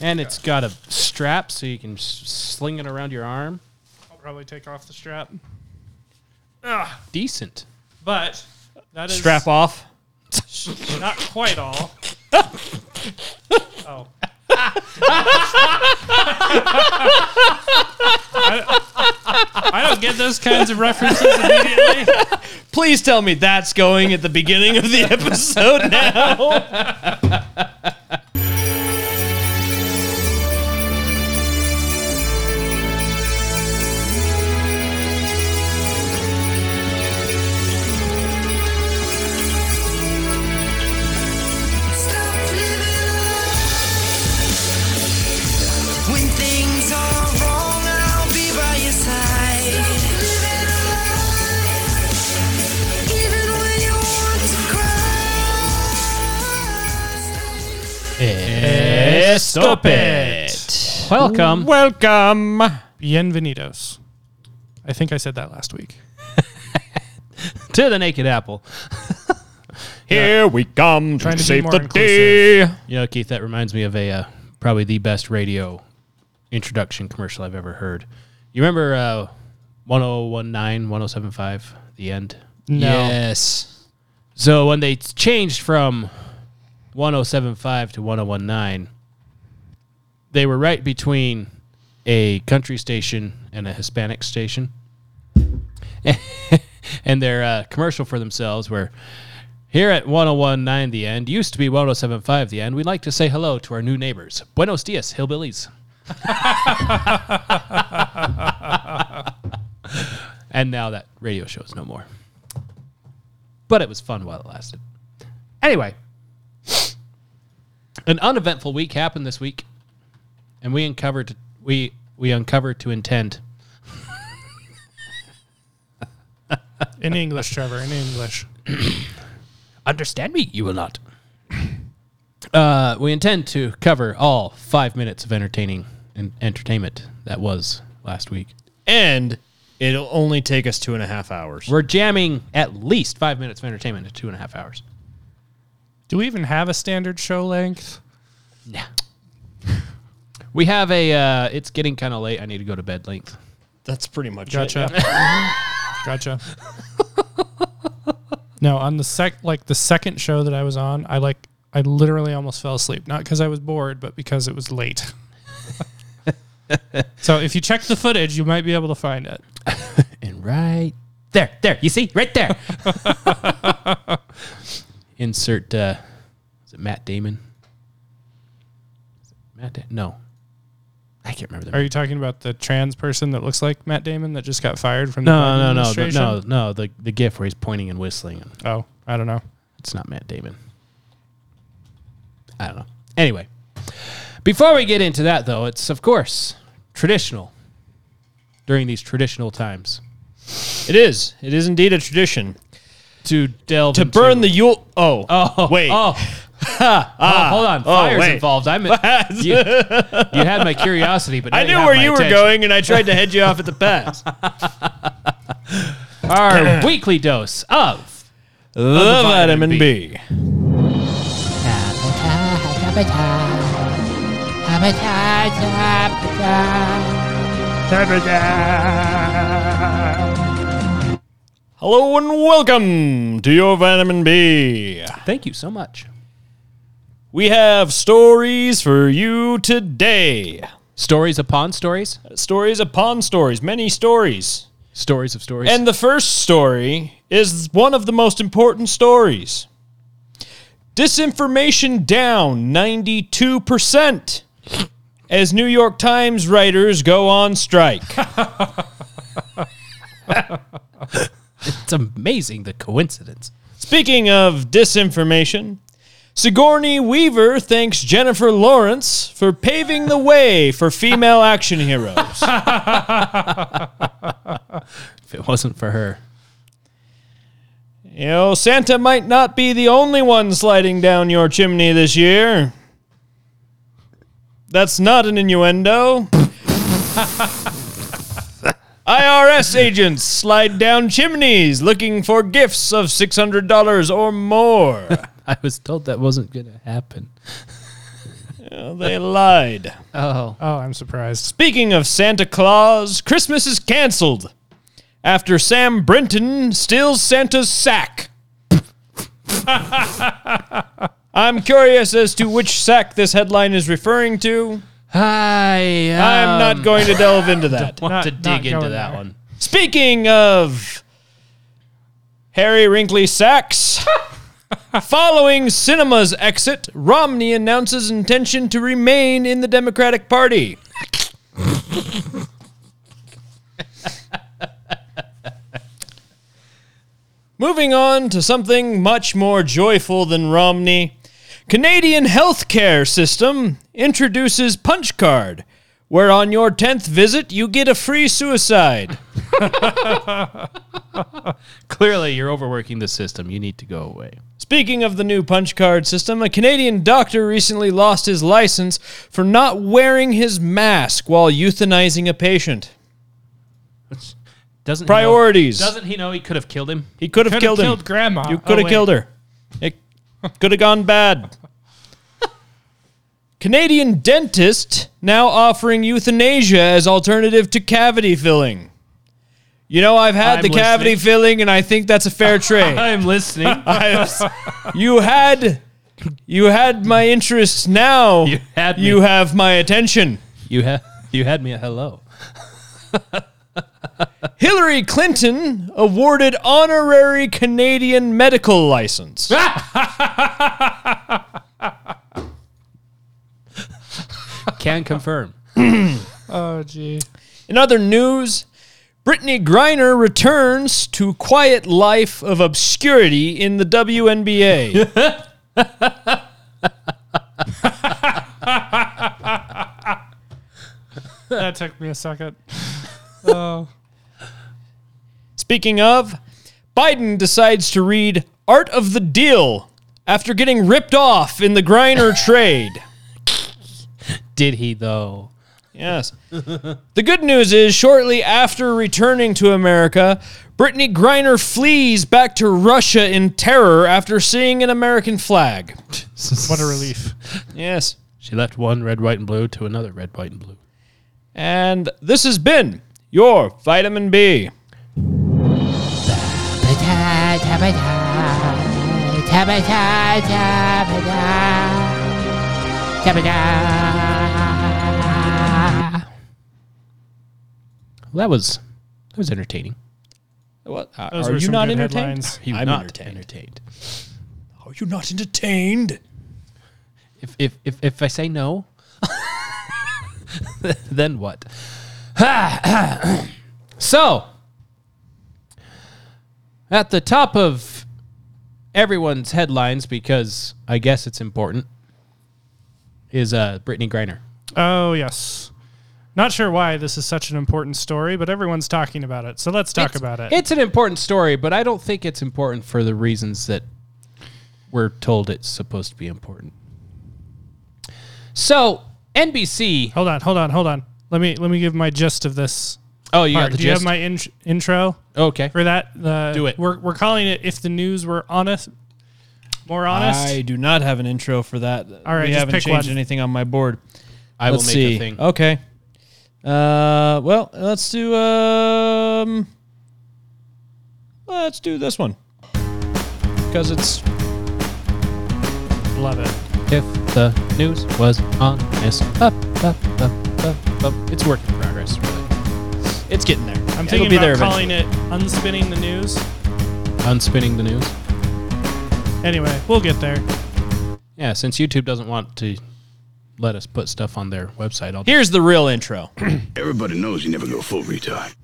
And it's got a strap so you can s- sling it around your arm. I'll probably take off the strap. Decent. But that is Strap off. not quite all. oh. I, I don't get those kinds of references immediately. Please tell me that's going at the beginning of the episode now. Stop it. Welcome. Welcome. Bienvenidos. I think I said that last week. to the Naked Apple. Here we come Trying to to be save more the day. You know, Keith, that reminds me of a uh, probably the best radio introduction commercial I've ever heard. You remember uh, 1019, 1075, the end? No. Yes. So when they changed from 1075 to 1019, they were right between a country station and a Hispanic station. and their uh, commercial for themselves were here at 1019 the end used to be 1075 the end we'd like to say hello to our new neighbors. Buenos dias hillbillies. And now that radio show is no more. But it was fun while it lasted. Anyway an uneventful week happened this week and we uncovered we we uncovered to intend In English, Trevor. In English. Understand me? You will not. Uh, we intend to cover all five minutes of entertaining and entertainment that was last week. And it'll only take us two and a half hours. We're jamming at least five minutes of entertainment to two and a half hours. Do we even have a standard show length? Yeah. We have a. Uh, it's getting kind of late. I need to go to bed. Length. That's pretty much Gotcha. it. gotcha. Gotcha. No, on the sec like the second show that I was on, I like I literally almost fell asleep. Not because I was bored, but because it was late. so if you check the footage, you might be able to find it. And right there, there. You see, right there. Insert. Uh, is it Matt Damon? Is it Matt? Da- no, I can't remember the Are you talking about the trans person that looks like Matt Damon that just got fired from the No, Biden no, no, the, administration? no, no. The the gif where he's pointing and whistling. Oh, I don't know. It's not Matt Damon. I don't know. Anyway, before we get into that, though, it's of course traditional during these traditional times It is. It is indeed a tradition. to delve To into- burn the Yule. Oh. Oh Wait. Oh. Oh, hold on. Ah. Oh, Fire's wait. involved. I'm. you, you had my curiosity, but now I you knew have where you were going, and I tried to head you off at the pass. Our weekly dose of the vitamin B. Hello and welcome to your vitamin B. Thank you so much. We have stories for you today. Stories upon stories. Stories upon stories, many stories. Stories of stories. And the first story is one of the most important stories. Disinformation down 92% as New York Times writers go on strike. it's amazing the coincidence. Speaking of disinformation, Sigourney Weaver thanks Jennifer Lawrence for paving the way for female action heroes. If it wasn't for her. You know, Santa might not be the only one sliding down your chimney this year. That's not an innuendo. IRS agents slide down chimneys looking for gifts of $600 or more. I was told that wasn't going to happen. They lied. Oh. Oh, I'm surprised. Speaking of Santa Claus, Christmas is canceled after Sam Brinton steals Santa's sack. I'm curious as to which sack this headline is referring to. I I'm um, not going to delve into that. want Not- to dig into that there. one. Speaking of Harry Wrinkly sacks, following Sinema's exit, Romney announces intention to remain in the Democratic Party. Moving on to something much more joyful than Romney. Canadian healthcare system introduces punch card, where on your 10th visit you get a free suicide. Clearly, you're overworking the system. You need to go away. Speaking of the new punch card system, a Canadian doctor recently lost his license for not wearing his mask while euthanizing a patient. Doesn't Priorities. He know, doesn't he know he could have killed him? He could have Could killed him. killed grandma. You Oh, could have wait. killed her. It could have gone bad. Canadian dentist now offering euthanasia as alternative to cavity filling. You know, I've had I'm the cavity listening. filling, and I think that's a fair trade. I'm listening. I- you had, you had my interest. Now You had me. you have my attention. you had you had me a hello. Hillary Clinton awarded honorary Canadian medical license. Can confirm. Oh, gee. In other news, Brittney Griner returns to quiet life of obscurity in the WNBA. That took me a second. Oh. Speaking of, Biden decides to read Art of the Deal after getting ripped off in the Griner trade. Did he though? Yes. the good news is, shortly after returning to America, Brittney Griner flees back to Russia in terror after seeing an American flag. What a relief. Yes. She left one red, white, and blue to another red, white, and blue. And this has been your vitamin B. Well, that was that was entertaining. What? Uh, Those are were you some not good entertained? headlines. You I'm not entertained. entertained. Are you not entertained? If if if, if I say no, then what? so, at the top of everyone's headlines, because I guess it's important, is uh, Brittney Griner. Oh, yes. Not sure why this is such an important story, but everyone's talking about it. So let's talk It's- about it. It's an important story, but I don't think it's important for the reasons that we're told it's supposed to be important. So, NBC. hold on, hold on, hold on. Let me let me give my gist of this. Oh, you part. got the Do you have my in- intro okay. for that? The, Do it. We're, we're calling it if the news were honest, more honest. I do not have an intro for that. All right, we just haven't pick changed one. anything on my board. I will Let's make see. a thing. Okay. Uh, well, let's do um, let's do this one because it's Love it. If the news was honest, up, up, up, up, up. It's work in progress, really. it's getting there. I'm thinking be about there calling it unspinning the news. Unspinning the news. Anyway, we'll get there. Yeah, since YouTube doesn't want to let us put stuff on their website, I'll. Here's the real intro. Everybody knows you never go full retard.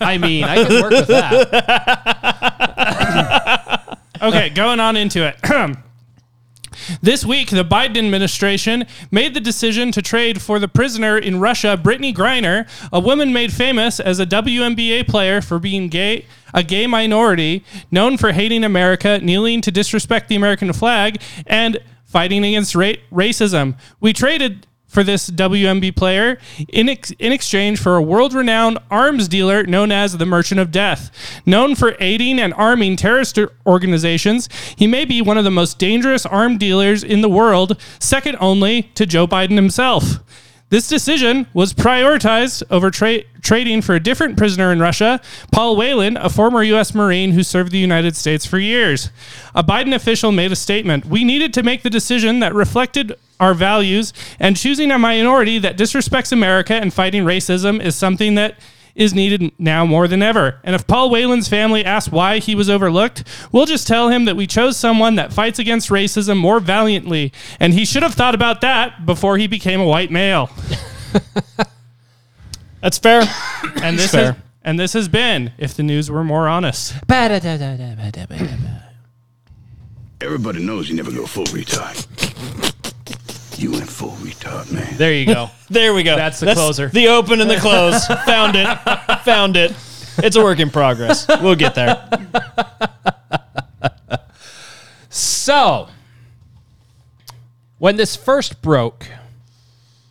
I mean, I can work with that. Okay, going on into it. This week, the Biden administration made the decision to trade for the prisoner in Russia, Brittney Griner, a woman made famous as a WNBA player for being gay, a gay minority, known for hating America, kneeling to disrespect the American flag, and fighting against ra- racism. We traded for this WMB player in, ex- in exchange for a world renowned arms dealer known as the Merchant of Death. Known for aiding and arming terrorist organizations, he may be one of the most dangerous armed dealers in the world, second only to Joe Biden himself. This decision was prioritized over tra- trading for a different prisoner in Russia, Paul Whelan, a former U.S. Marine who served the United States for years. A Biden official made a statement We needed to make the decision that reflected our values, and choosing a minority that disrespects America and fighting racism is something that is needed now more than ever. And if Paul Whelan's family asks why he was overlooked, we'll just tell him that we chose someone that fights against racism more valiantly, and he should have thought about that before he became a white male. That's fair. And this fair. has, and this has been if the news were more honest. Everybody knows you never go full retard. You went full retard, man. There you go. There we go. That's the closer. The open and the close. Found it. Found it. It's a work in progress. We'll get there. So, when this first broke,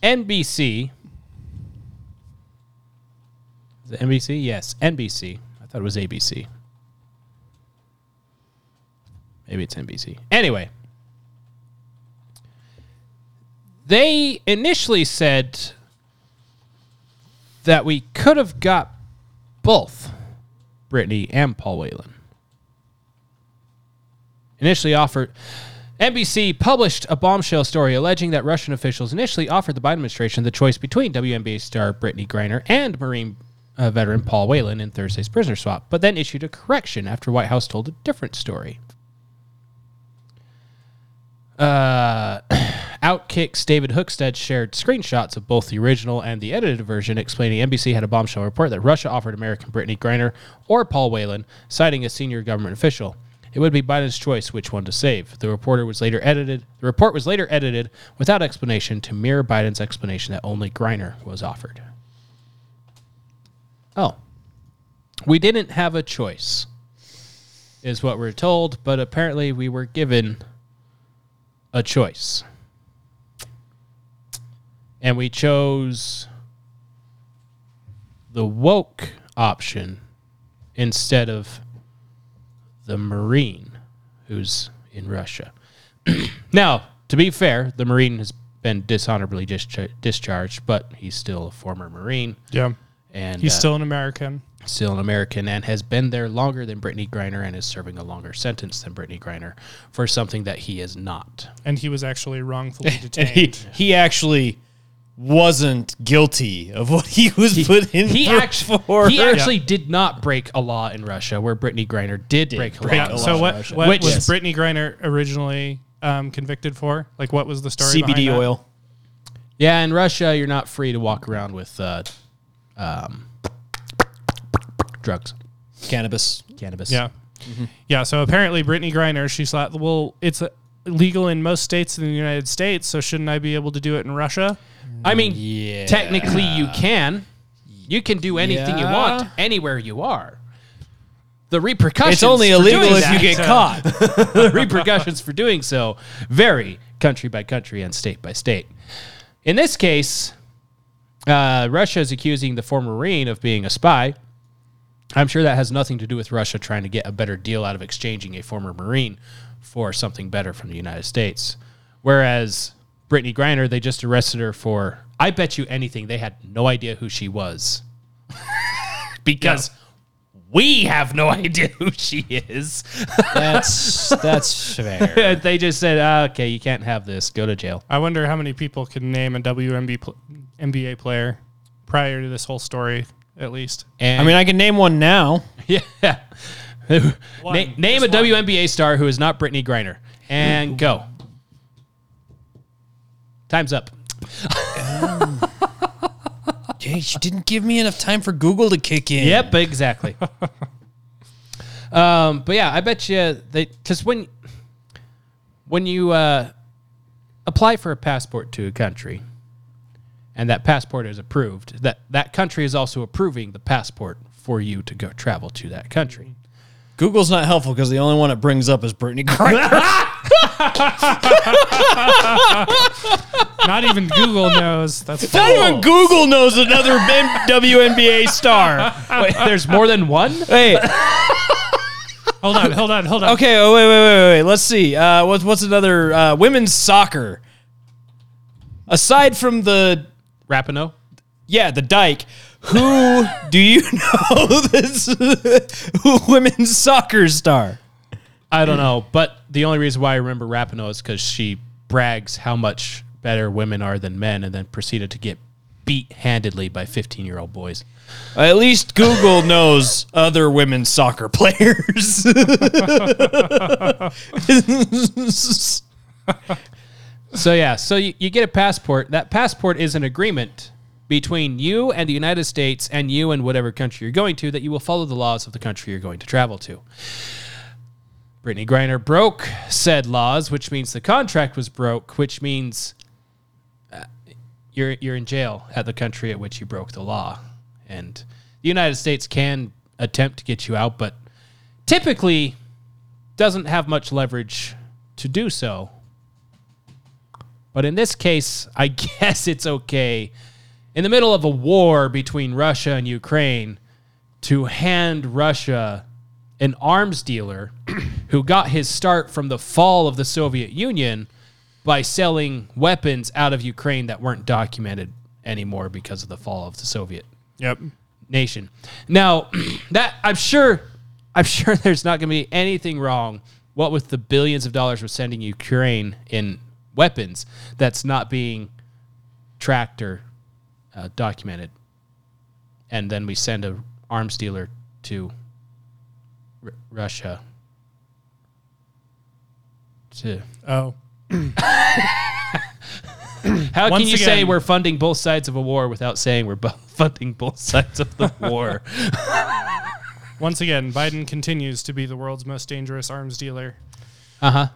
NBC. Is it NBC? Yes, NBC. I thought it was ABC. Maybe it's NBC. Anyway, they initially said that we could have got both Brittney and Paul Whelan initially offered. NBC published a bombshell story alleging that Russian officials initially offered the Biden administration the choice between WNBA star Brittney Griner and Marine uh, veteran Paul Whelan in Thursday's prisoner swap, but then issued a correction after White House told a different story. Uh, Outkick's David Hookstead shared screenshots of both the original and the edited version, explaining NBC had a bombshell report that Russia offered American Brittney Griner or Paul Whelan, citing a senior government official. It would be Biden's choice which one to save. The reporter was later edited. The report was later edited without explanation to mirror Biden's explanation that only Griner was offered. Oh, we didn't have a choice, is what we're told, but apparently we were given a choice. And we chose the woke option instead of the Marine who's in Russia. now, to be fair, the Marine has been dishonorably dischar- discharged, but he's still a former Marine. Yeah. And He's uh, still an American. still an American and has been there longer than Brittney Griner and is serving a longer sentence than Brittney Griner for something that he is not. And he was actually wrongfully detained. he, he actually wasn't guilty of what he was put in He for. actually he actually did not break a law in Russia, where Brittney Griner did, break a law. yeah. a So of what, what Which- was Yes. Brittney Griner originally um, convicted for? Like, what was the story? CBD that? oil. Yeah, in Russia, you're not free to walk around with uh, um, drugs, Cannabis. cannabis. Yeah. Yeah. So apparently, Brittney Griner, she's like, well, it's uh, legal in most states in the United States, so shouldn't I be able to do it in Russia? I mean, Yeah. technically, you can. You can do anything you want anywhere you are. The repercussions. It's only for illegal doing if you that- get caught. the repercussions for doing so vary country by country and state by state. In this case, uh, Russia is accusing the former Marine of being a spy. I'm sure that has nothing to do with Russia trying to get a better deal out of exchanging a former Marine for something better from the United States. Whereas Brittney Griner, they just arrested her for, I bet you anything, they had no idea who she was. because we have no idea who she is. That's that's fair. they just said, ah, okay, you can't have this. Go to jail. I wonder how many people can name a WNBA pl- NBA player prior to this whole story, at least. And I mean, I can name one now. yeah. Na- One. name a Just one. WNBA star who is not Brittney Griner. And go. Time's up. Jeez, you didn't give me enough time for Google to kick in. Yep, exactly. um, but yeah, I bet you they because when when you uh, apply for a passport to a country, and that passport is approved, that that country is also approving the passport for you to go travel to that country. Google's not helpful because the only one it brings up is Brittney Griner. Not even Google knows. That's Not even Google knows another M- WNBA star. Wait, there's more than one? Hey, hold on, hold on, hold on. okay. Oh, wait, wait, wait, wait. Let's see. Uh, what's what's another uh, women's soccer? Aside from the Rapinoe? yeah, the Dyke. Who do you know this women's soccer star? I don't know, but the only reason why I remember Rapinoe is because she brags how much better women are than men, and then proceeded to get beat handedly by 15 year old boys. At least Google knows other women's soccer players. So yeah, so you, you get a passport. That passport is an agreement between you and the United States and you and whatever country you're going to that you will follow the laws of the country you're going to travel to. Brittney Griner broke said laws, which means the contract was broke, which means uh, you're you're in jail at the country at which you broke the law. And the United States can attempt to get you out, but typically doesn't have much leverage to do so. But in this case, I guess it's okay in the middle of a war between Russia and Ukraine to hand Russia an arms dealer who got his start from the fall of the Soviet Union by selling weapons out of Ukraine that weren't documented anymore because of the fall of the Soviet Yep. nation. Now, that I'm sure, I'm sure there's not going to be anything wrong. What with the billions of dollars we're sending Ukraine in weapons, that's not being tracked or uh, documented, and then we send a arms dealer to R- Russia to. Oh. How Once can you say we're funding both sides of a war without saying we're bo- funding both sides of the war? Once again, Biden continues to be the world's most dangerous arms dealer. Uh huh.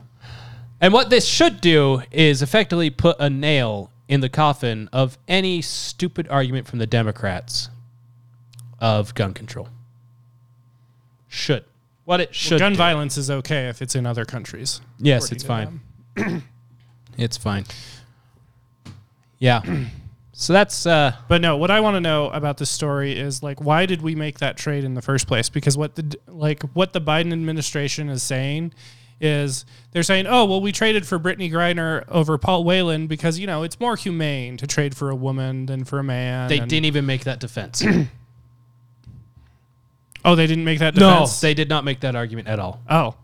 And what this should do is effectively put a nail in the coffin of any stupid argument from the Democrats of gun control. Should. What it should. Gun do. violence is okay if it's in other countries. Yes, it's fine. It's fine. Yeah. So that's uh But no, what I want to know about this story is like, why did we make that trade in the first place? Because what the like what the Biden administration is saying is they're saying, oh well, we traded for Brittney Griner over Paul Whelan because you know it's more humane to trade for a woman than for a man. they and- didn't even make that defense. Oh, they didn't make that no, defense. they did not make that argument at all. oh,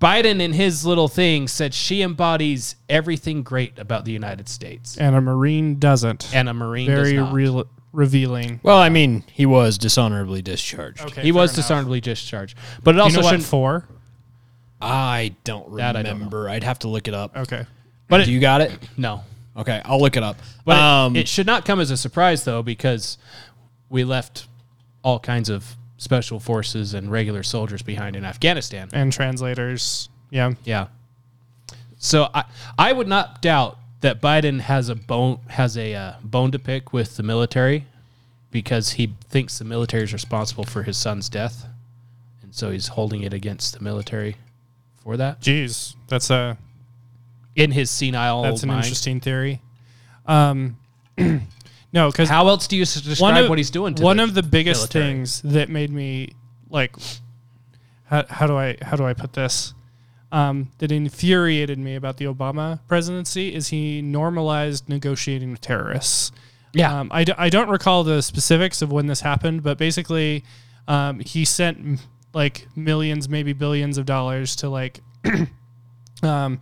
Biden in his little thing said she embodies everything great about the United States. and a Marine doesn't. And a Marine Very does not. real, revealing. Well, I mean, he was dishonorably discharged. Okay, he was enough. dishonorably discharged. But it You also know what shouldn't for? I don't That I don't remember. I'd have to look it up. Okay. But Do it, you got it? no. Okay, I'll look it up. But it- um, it, should not come as a surprise though, because we left all kinds of special forces and regular soldiers behind in Afghanistan. And translators. Yeah. Yeah. So I I would not doubt that Biden has a bone has a uh, bone to pick with the military because he thinks the military is responsible for his son's death, and so he's holding it against the military for that Jeez, that's a in his senile that's an mind. interesting theory. Um, no, because How else do you describe what he's doing to one of the biggest military? things that made me like how, how do I how do I put this um, that infuriated me about the Obama presidency is he normalized negotiating with terrorists. Yeah. Um, I, d- I don't recall the specifics of when this happened, but basically, um, he sent like millions, maybe billions of dollars to like, um,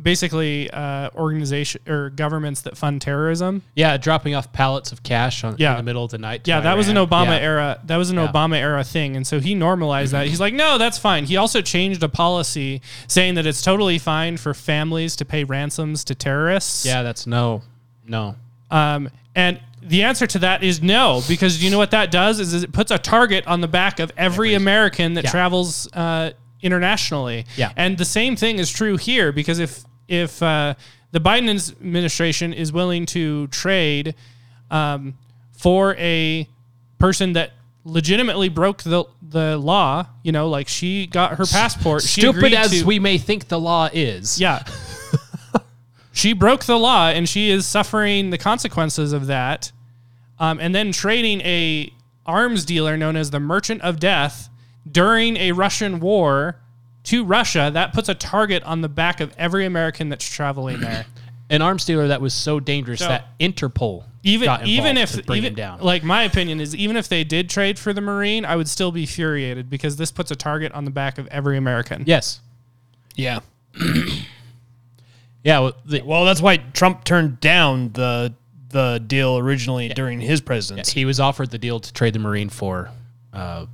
basically, uh, organization or governments that fund terrorism. Yeah, dropping off pallets of cash on, Yeah. in the middle of the night. Yeah, that was an Obama Yeah. era. That was an Yeah. Obama era thing, and so he normalized that. He's like, no, that's fine. He also changed a policy saying that it's totally fine for families to pay ransoms to terrorists. Yeah, that's no, no. Um, and the answer to that is no, because you know what that does is, is it puts a target on the back of every American that Yeah. travels uh, internationally. Yeah. And the same thing is true here because if if uh, the Biden administration is willing to trade um, for a person that legitimately broke the the law. You know, like she got her passport. she Stupid agreed as to- we may think the law is. yeah. she broke the law and she is suffering the consequences of that. Um, and then trading a arms dealer known as the Merchant of Death during a Russian war to Russia, that puts a target on the back of every American that's traveling there. An arms dealer that was so dangerous So- that Interpol Even got even if to bring even him down. like my opinion is even if they did trade for the Marine, I would still be furiated because this puts a target on the back of every American. yes. Yeah. Yeah. Well, the, Well, that's why Trump turned down the the deal originally during his presidency. he was offered the deal to trade the Marine for uh,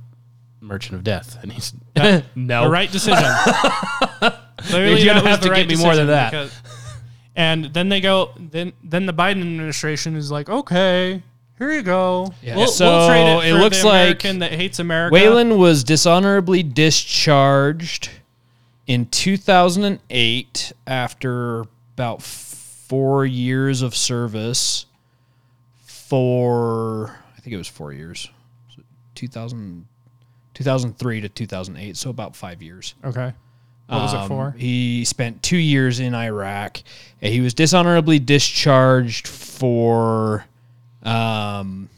Merchant of Death, and he's no. The right decision. Clearly, You're gonna have to right give me more than that. because- and then they go. Then then the Biden administration is like, okay, here you go. Yeah. We'll, So, we'll trade it, it looks like American that hates America. Whelan was dishonorably discharged in 2008 after about four years of service for, I think it was four years, 2000, 2003 to 2008, so about five years. Okay. What was it Um, for? He spent two years in Iraq. and He was dishonorably discharged for um,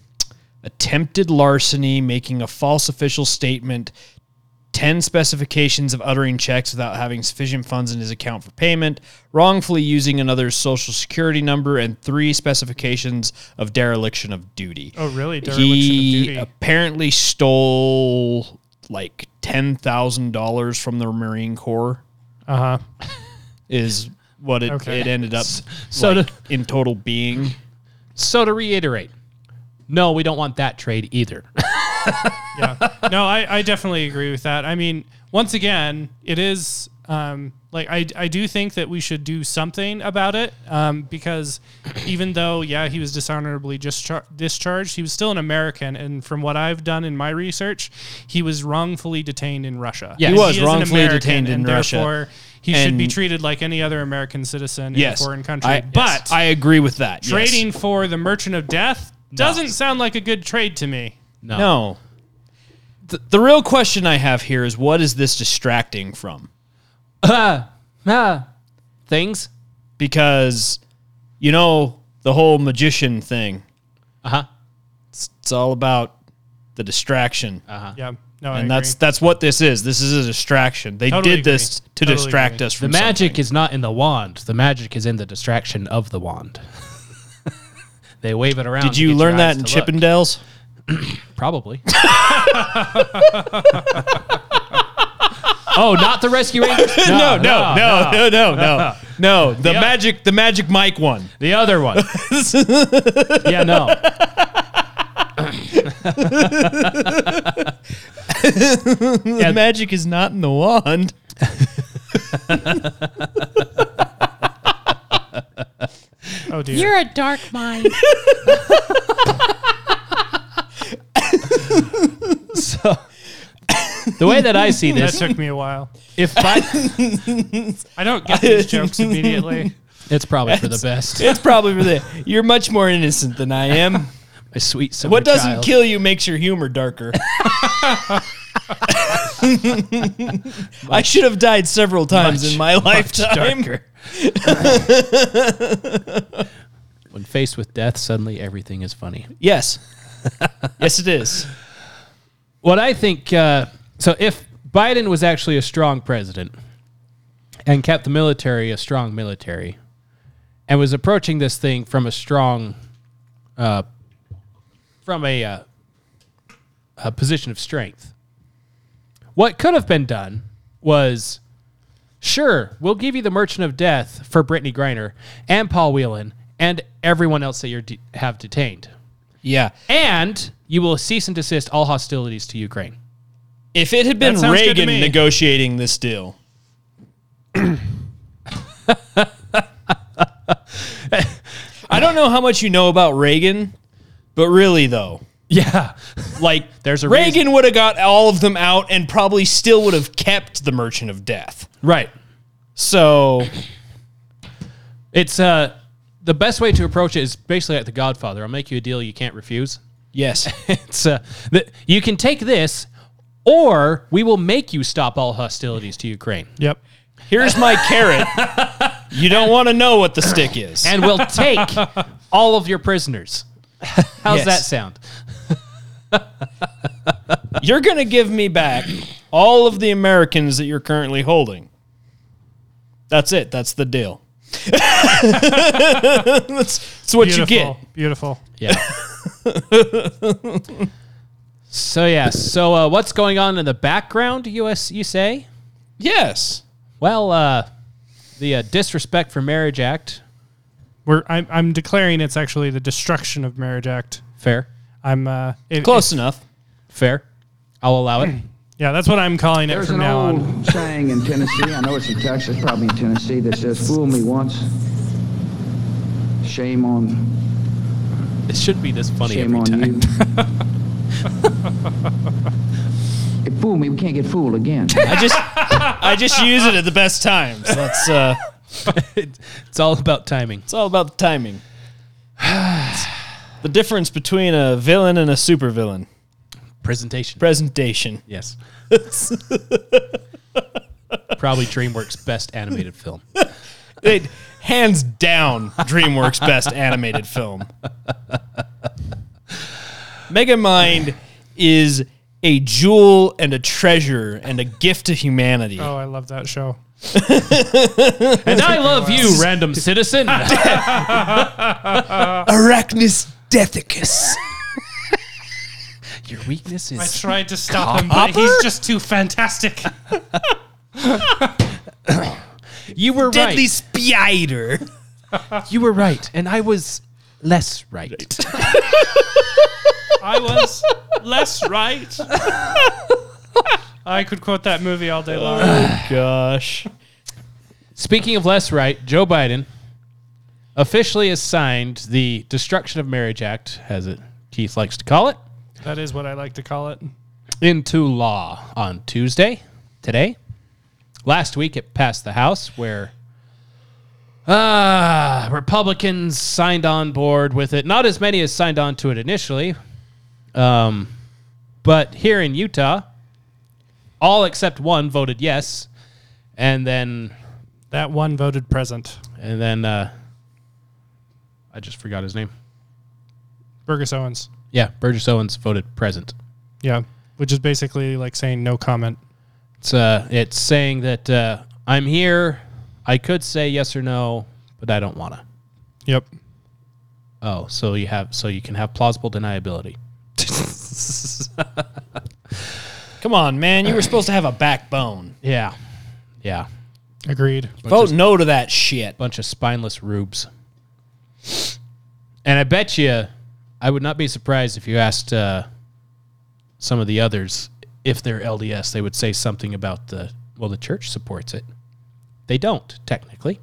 attempted larceny, making a false official statement, 10 specifications of uttering checks without having sufficient funds in his account for payment, wrongfully using another's social security number, and three specifications of dereliction of duty. Oh, really? Dereliction He of duty. apparently stole like $10,000 from the Marine Corps Uh huh. is what it, Okay. it ended up so like, to- in total being. So to reiterate, no, we don't want that trade either. yeah. No, I, I definitely agree with that. I mean, once again, it is um, like I, I do think that we should do something about it um, because even though, yeah, he was dishonorably dischar- discharged, he was still an American. And from what I've done in my research, he was wrongfully detained in Russia. Yes. He was an wrongfully detained in and Russia. Therefore, he should be treated like any other American citizen Yes. in a foreign country. I, but I agree with that. yes. trading for the Merchant of Death doesn't sound like a good trade to me. No. No. The, the real question I have here is what is this distracting from? Ah, things. Because, you know, the whole magician thing, Uh huh. it's all about the distraction. Uh huh. Yeah. No, I and that's agree. that's what this is. This is a distraction. They Totally did this agree. to Totally distract agree. us The from magic something. is not in the wand. The magic is in the distraction of the wand. they wave it around. Did to you get learn that eyes in to look. Chippendales? Probably. oh, not the Rescue Rangers? no, no, no, no, no, no, no. The Yeah. magic, the magic Mike one. The other one. yeah, no. The magic is not in the wand. oh dear. You're a dark mind. So, the way that I see that this, took me a while. if Biden, I don't get these jokes immediately. it's probably for the best. It's probably for the. You're much more innocent than I am. My sweet summer What doesn't child. kill you makes your humor darker. I should have died several times Much, in my lifetime. darker. when faced with death, suddenly everything is funny. Yes. yes, it is. What I think, uh, so if Biden was actually a strong president and kept the military a strong military and was approaching this thing from a strong, uh, from a, uh, a position of strength, what could have been done was sure, we'll give you the Merchant of Death for Brittney Griner and Paul Whelan and everyone else that you de- have detained. Yeah. And you will cease and desist all hostilities to Ukraine. If it had been That sounds good to Reagan me. negotiating this deal, I don't know how much you know about Reagan, but really though, Yeah. like There's a Reagan would have got all of them out and probably still would have kept the Merchant of Death. Right. So It's uh the best way to approach it is basically like the Godfather. I'll make you a deal you can't refuse. Yes. It's uh, th- you can take this, or we will make you stop all hostilities to Ukraine, Yep. Here's my carrot. You don't want to know what the stick is. and we'll take all of your prisoners. How's Yes. that sound? You're going to give me back all of the Americans that you're currently holding. That's it. That's the deal. that's, that's what you get. Beautiful. Yeah. so yeah. So uh, what's going on in the background? US you say? Yes. Well, uh, the uh, Disrespect for Marriage Act. We're I'm, I'm declaring it's actually the destruction of marriage act. Fair. I'm uh it- Close enough. Fair. I'll allow it. Yeah, that's what I'm calling it There's from an now old on. saying in Tennessee, I know it's in Texas, probably in Tennessee, that says, fool me once, shame on, It should be this funny shame every on time. you. It fooled me, we can't get fooled again. I just I just use it at the best times. That's uh It's all about timing. it's all about the timing. the difference between a villain and a supervillain. Presentation. Presentation. yes. Probably DreamWorks' best animated film. It, hands down DreamWorks best animated film. Megamind is a jewel and a treasure and a gift to humanity. Oh, I love that show. And I love you, random citizen. Arachnus Deathicus. Your weakness is. I tried to stop him, but he's just too fantastic. you were Deadly right. Spider. You were right, and I was less right. I was less right. I could quote that movie all day long. Oh, gosh. Speaking of less right, Joe Biden officially has signed the Destruction of Marriage Act, as it Keith likes to call it, That is what I like to call it. into law on Tuesday, today. Last week it passed the House where uh, Republicans signed on board with it. Not as many as signed on to it initially. Um, but here in Utah, all except one voted yes. And then That one voted present. and then uh, I just forgot his name. Burgess Owens. Yeah, Burgess Owens voted present. Yeah. Which is basically like saying no comment. It's uh, it's saying that uh, I'm here. I could say yes or no, but I don't wanna. Yep. Oh, so you have so you can have plausible deniability. Come on, man. You were supposed to have a backbone. Yeah, yeah. Agreed. Vote no to that shit. Bunch of spineless rubes. And I bet you, I would not be surprised if you asked uh, some of the others if they're LDS, they would say something about the well, the church supports it. They don't technically.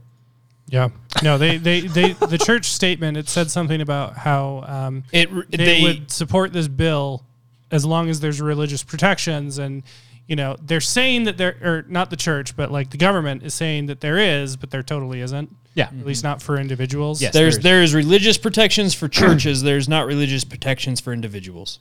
Yeah. No, they, they, they the church statement, it said something about how um, It they, they, would support this bill as long as there's religious protections and you know they're saying that there or not the church but like the government is saying that there is but there totally isn't Yeah. at least not for individuals Yes. there's there's religious protections for churches. there's not religious protections for individuals.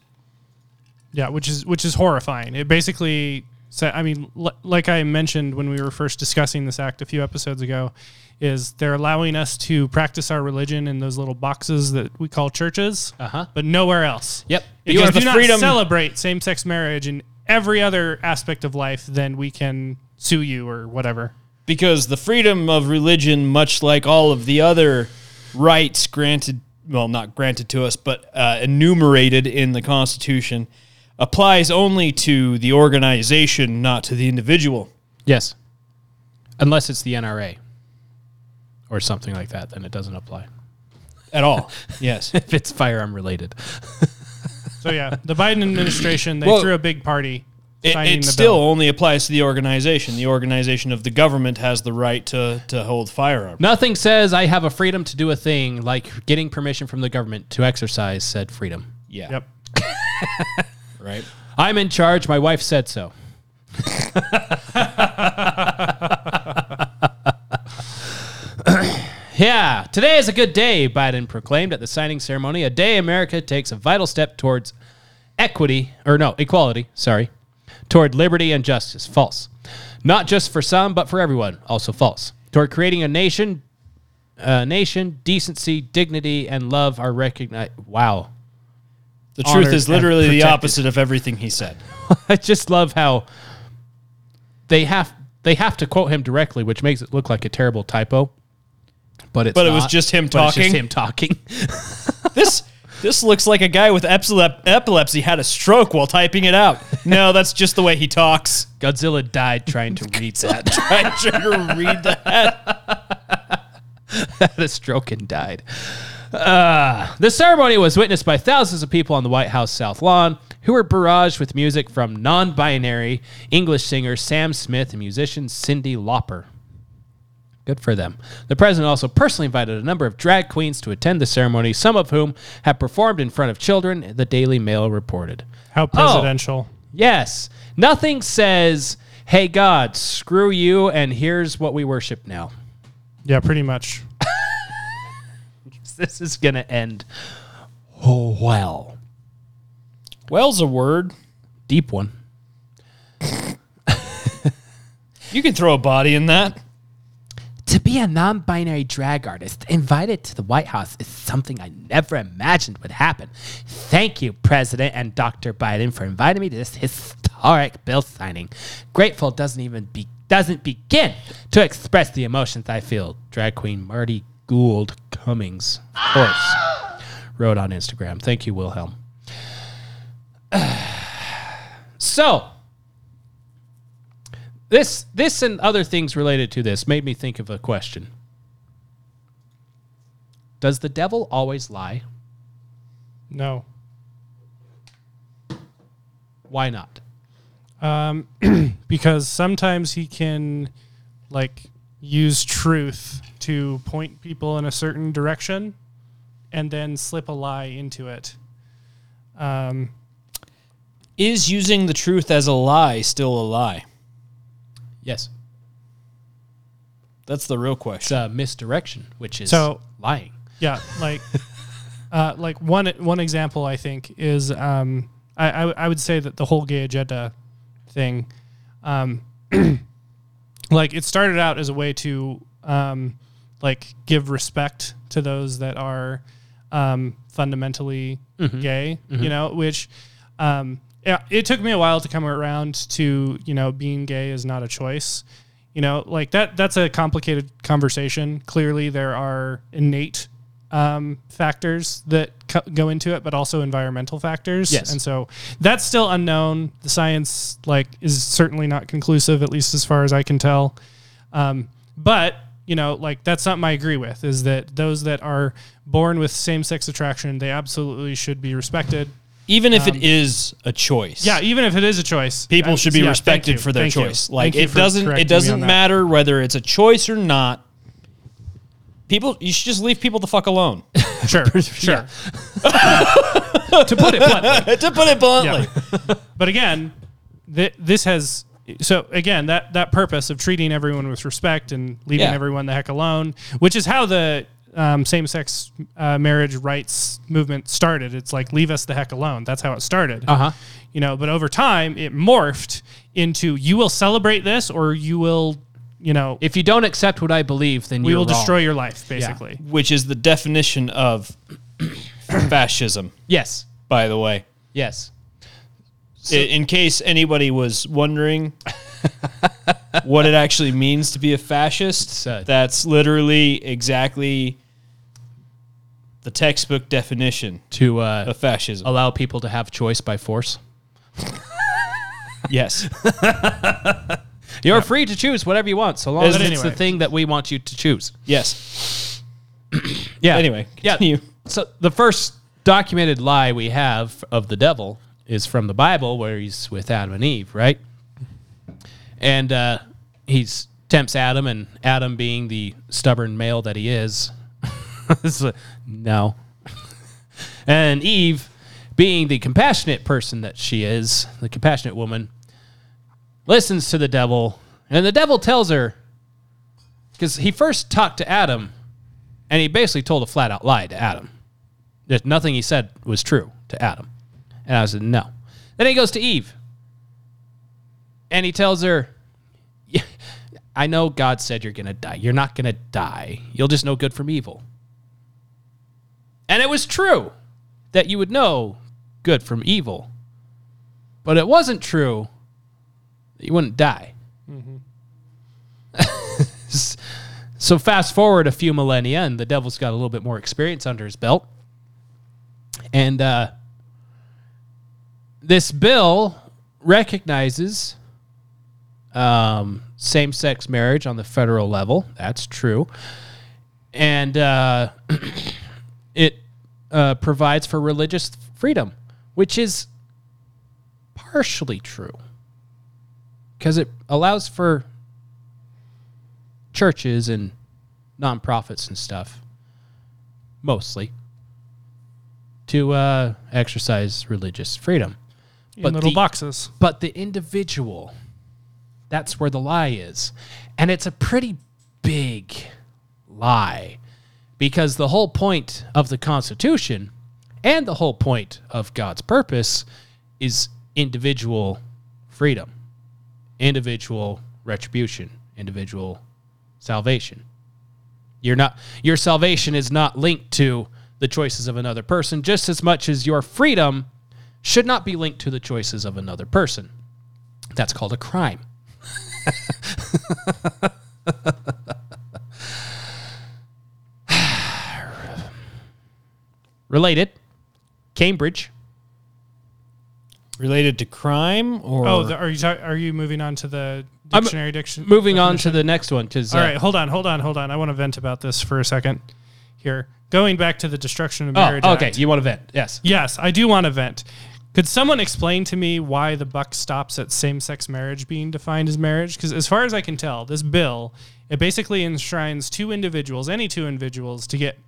yeah which is which is horrifying it basically sa- i mean l- like i mentioned when we were first discussing this act a few episodes ago is they're allowing us to practice our religion in those little boxes that we call churches Uh-huh. but nowhere else Yep. If You you have do the not freedom- celebrate same-sex marriage in every other aspect of life, then we can sue you or whatever. Because the freedom of religion, much like all of the other rights granted, well, not granted to us, but uh, enumerated in the Constitution, applies only to the organization, not to the individual. Yes. Unless it's the NRA or something like that, then it doesn't apply. At all. yes. If it's firearm related. So yeah, the Biden administration they Well, threw a big party It, it still bill. only applies to the organization. The organization of the government has the right to, to hold firearms. Nothing says I have a freedom to do a thing like getting permission from the government to exercise said freedom. Yeah. Yep. Right. I'm in charge. My wife said so. Yeah, today is a good day, Biden proclaimed at the signing ceremony. A day America takes a vital step towards equity, or no, equality, sorry, toward liberty and justice. False. Not just for some, but for everyone. Also false. Toward creating a nation, a nation, decency, dignity, and love are recognized. Wow. The Honored truth is and literally the protected. opposite of everything he said. I just love how they have they have to quote him directly, which makes it look like a terrible typo. But it's But it was not. just him But it's just talking? him talking. This this looks like a guy with epsilep- epilepsy had a stroke while typing it out. No, that's just the way he talks. Godzilla died trying to read that. Tried to read that. had a stroke and died. Uh, the ceremony was witnessed by thousands of people on the White House South Lawn who were barraged with music from non binary English singer Sam Smith and musician Cyndi Lauper. Good for them. The president also personally invited a number of drag queens to attend the ceremony, some of whom have performed in front of children, the Daily Mail reported. How oh, presidential. Yes, nothing says, hey, God, screw you, and here's what we worship now. Yeah, pretty much. This is going to end well. Well's a word. Deep one. You can throw a body in that. Be a non binary drag artist invited to the White House is something I never imagined would happen. Thank you, President and Dr. Biden, for inviting me to this historic bill signing. Grateful doesn't even be doesn't begin to express the emotions I feel. Drag queen Marti Gould Cummings, of course, wrote on Instagram. Thank you, Wilhelm. so this this and other things related to this made me think of a question. Does the devil always lie? No. Why not? Um, because sometimes he can like use truth to point people in a certain direction and then slip a lie into it. Um, Is using the truth as a lie still a lie? Yes. That's the real It's question. a misdirection, which is So- lying. yeah, like uh, like one one example I think is um, I, I I would say that the whole gay agenda thing, um, like it started out as a way to um, like give respect to those that are um, fundamentally gay, you know, which um, yeah, it took me a while to come around to you know being gay is not a choice. You know, like that that's a complicated conversation. Clearly, there are innate um, factors that co- go into it, but also environmental factors. Yes. and so that's still unknown. The science like is certainly not conclusive, at least as far as I can tell. Um, but you know, like that's something I agree with is that those that are born with same-sex attraction, they absolutely should be respected. Even if it is a choice. Yeah, even if it is a choice, People uh, should be yeah, respected for their thank you. choice. Like Thank you it doesn't it doesn't matter whether it's a choice or not. People you should just leave people the fuck alone. Sure, sure. to put it bluntly, to put it bluntly. but again, th- this has so again that that purpose of treating everyone with respect and leaving Yeah. everyone the heck alone, which is how the um, same-sex uh, marriage rights movement started. It's like leave us the heck alone. That's how it started. Uh-huh. You know, but over time it morphed into you will celebrate this or you will, you know, If you don't accept what I believe, then we you're will wrong. destroy your life, basically. Which is the definition of fascism, Yes. by the way. Yes. I- in case anybody was wondering what it actually means to be a fascist, that's literally exactly the textbook definition To uh, of fascism. allow people to have choice by force. yes. You're free to choose whatever you want, so long as But it's anyway. the thing that we want you to choose. Yes. Yeah. Anyway, yeah. continue. So the first documented lie we have of the devil is from the Bible, where he's with Adam and Eve, right? And uh, he's tempts Adam, and Adam, being the stubborn male that he is, is like, no. and Eve, being the compassionate person that she is, the compassionate woman, listens to the devil, and the devil tells her, because he first talked to Adam And he basically told a flat out lie to Adam. There's nothing he said was true to Adam. And I said, no. Then he goes to Eve. And he tells her, "Yeah, I know God said you're going to die. You're not going to die. You'll just know good from evil. And it was true that you would know good from evil. But it wasn't true that you wouldn't die. so fast forward a few millennia, and the devil's got a little bit more experience under his belt. And uh, this bill recognizes um, same sex marriage on the federal level. That's true. And uh, it uh, provides for religious freedom, which is partially true because it allows for churches and nonprofits and stuff, mostly, to uh, exercise religious freedom. in But little the- boxes. But the individual, that's where the lie is. And it's a pretty big lie because the whole point of the Constitution and the whole point of God's purpose is individual freedom, individual retribution, individual salvation. You're not your salvation is not linked to the choices of another person just as much as your freedom should not be linked to the choices of another person. That's called a crime. Related, Cambridge. Related to crime or Oh, the, are you ta- are you moving on to the I'm dictionary? diction. Moving on to the next one because All right, hold on, hold on, hold on. I want to vent about this for a second. Here, going back to the destruction of marriage. oh, marriage. okay, Act. you want to vent? Yes. Yes, I do want to vent. Could someone explain to me why the buck stops at same-sex marriage being defined as marriage? Because as far as I can tell, this bill it basically enshrines two individuals, any two individuals, to get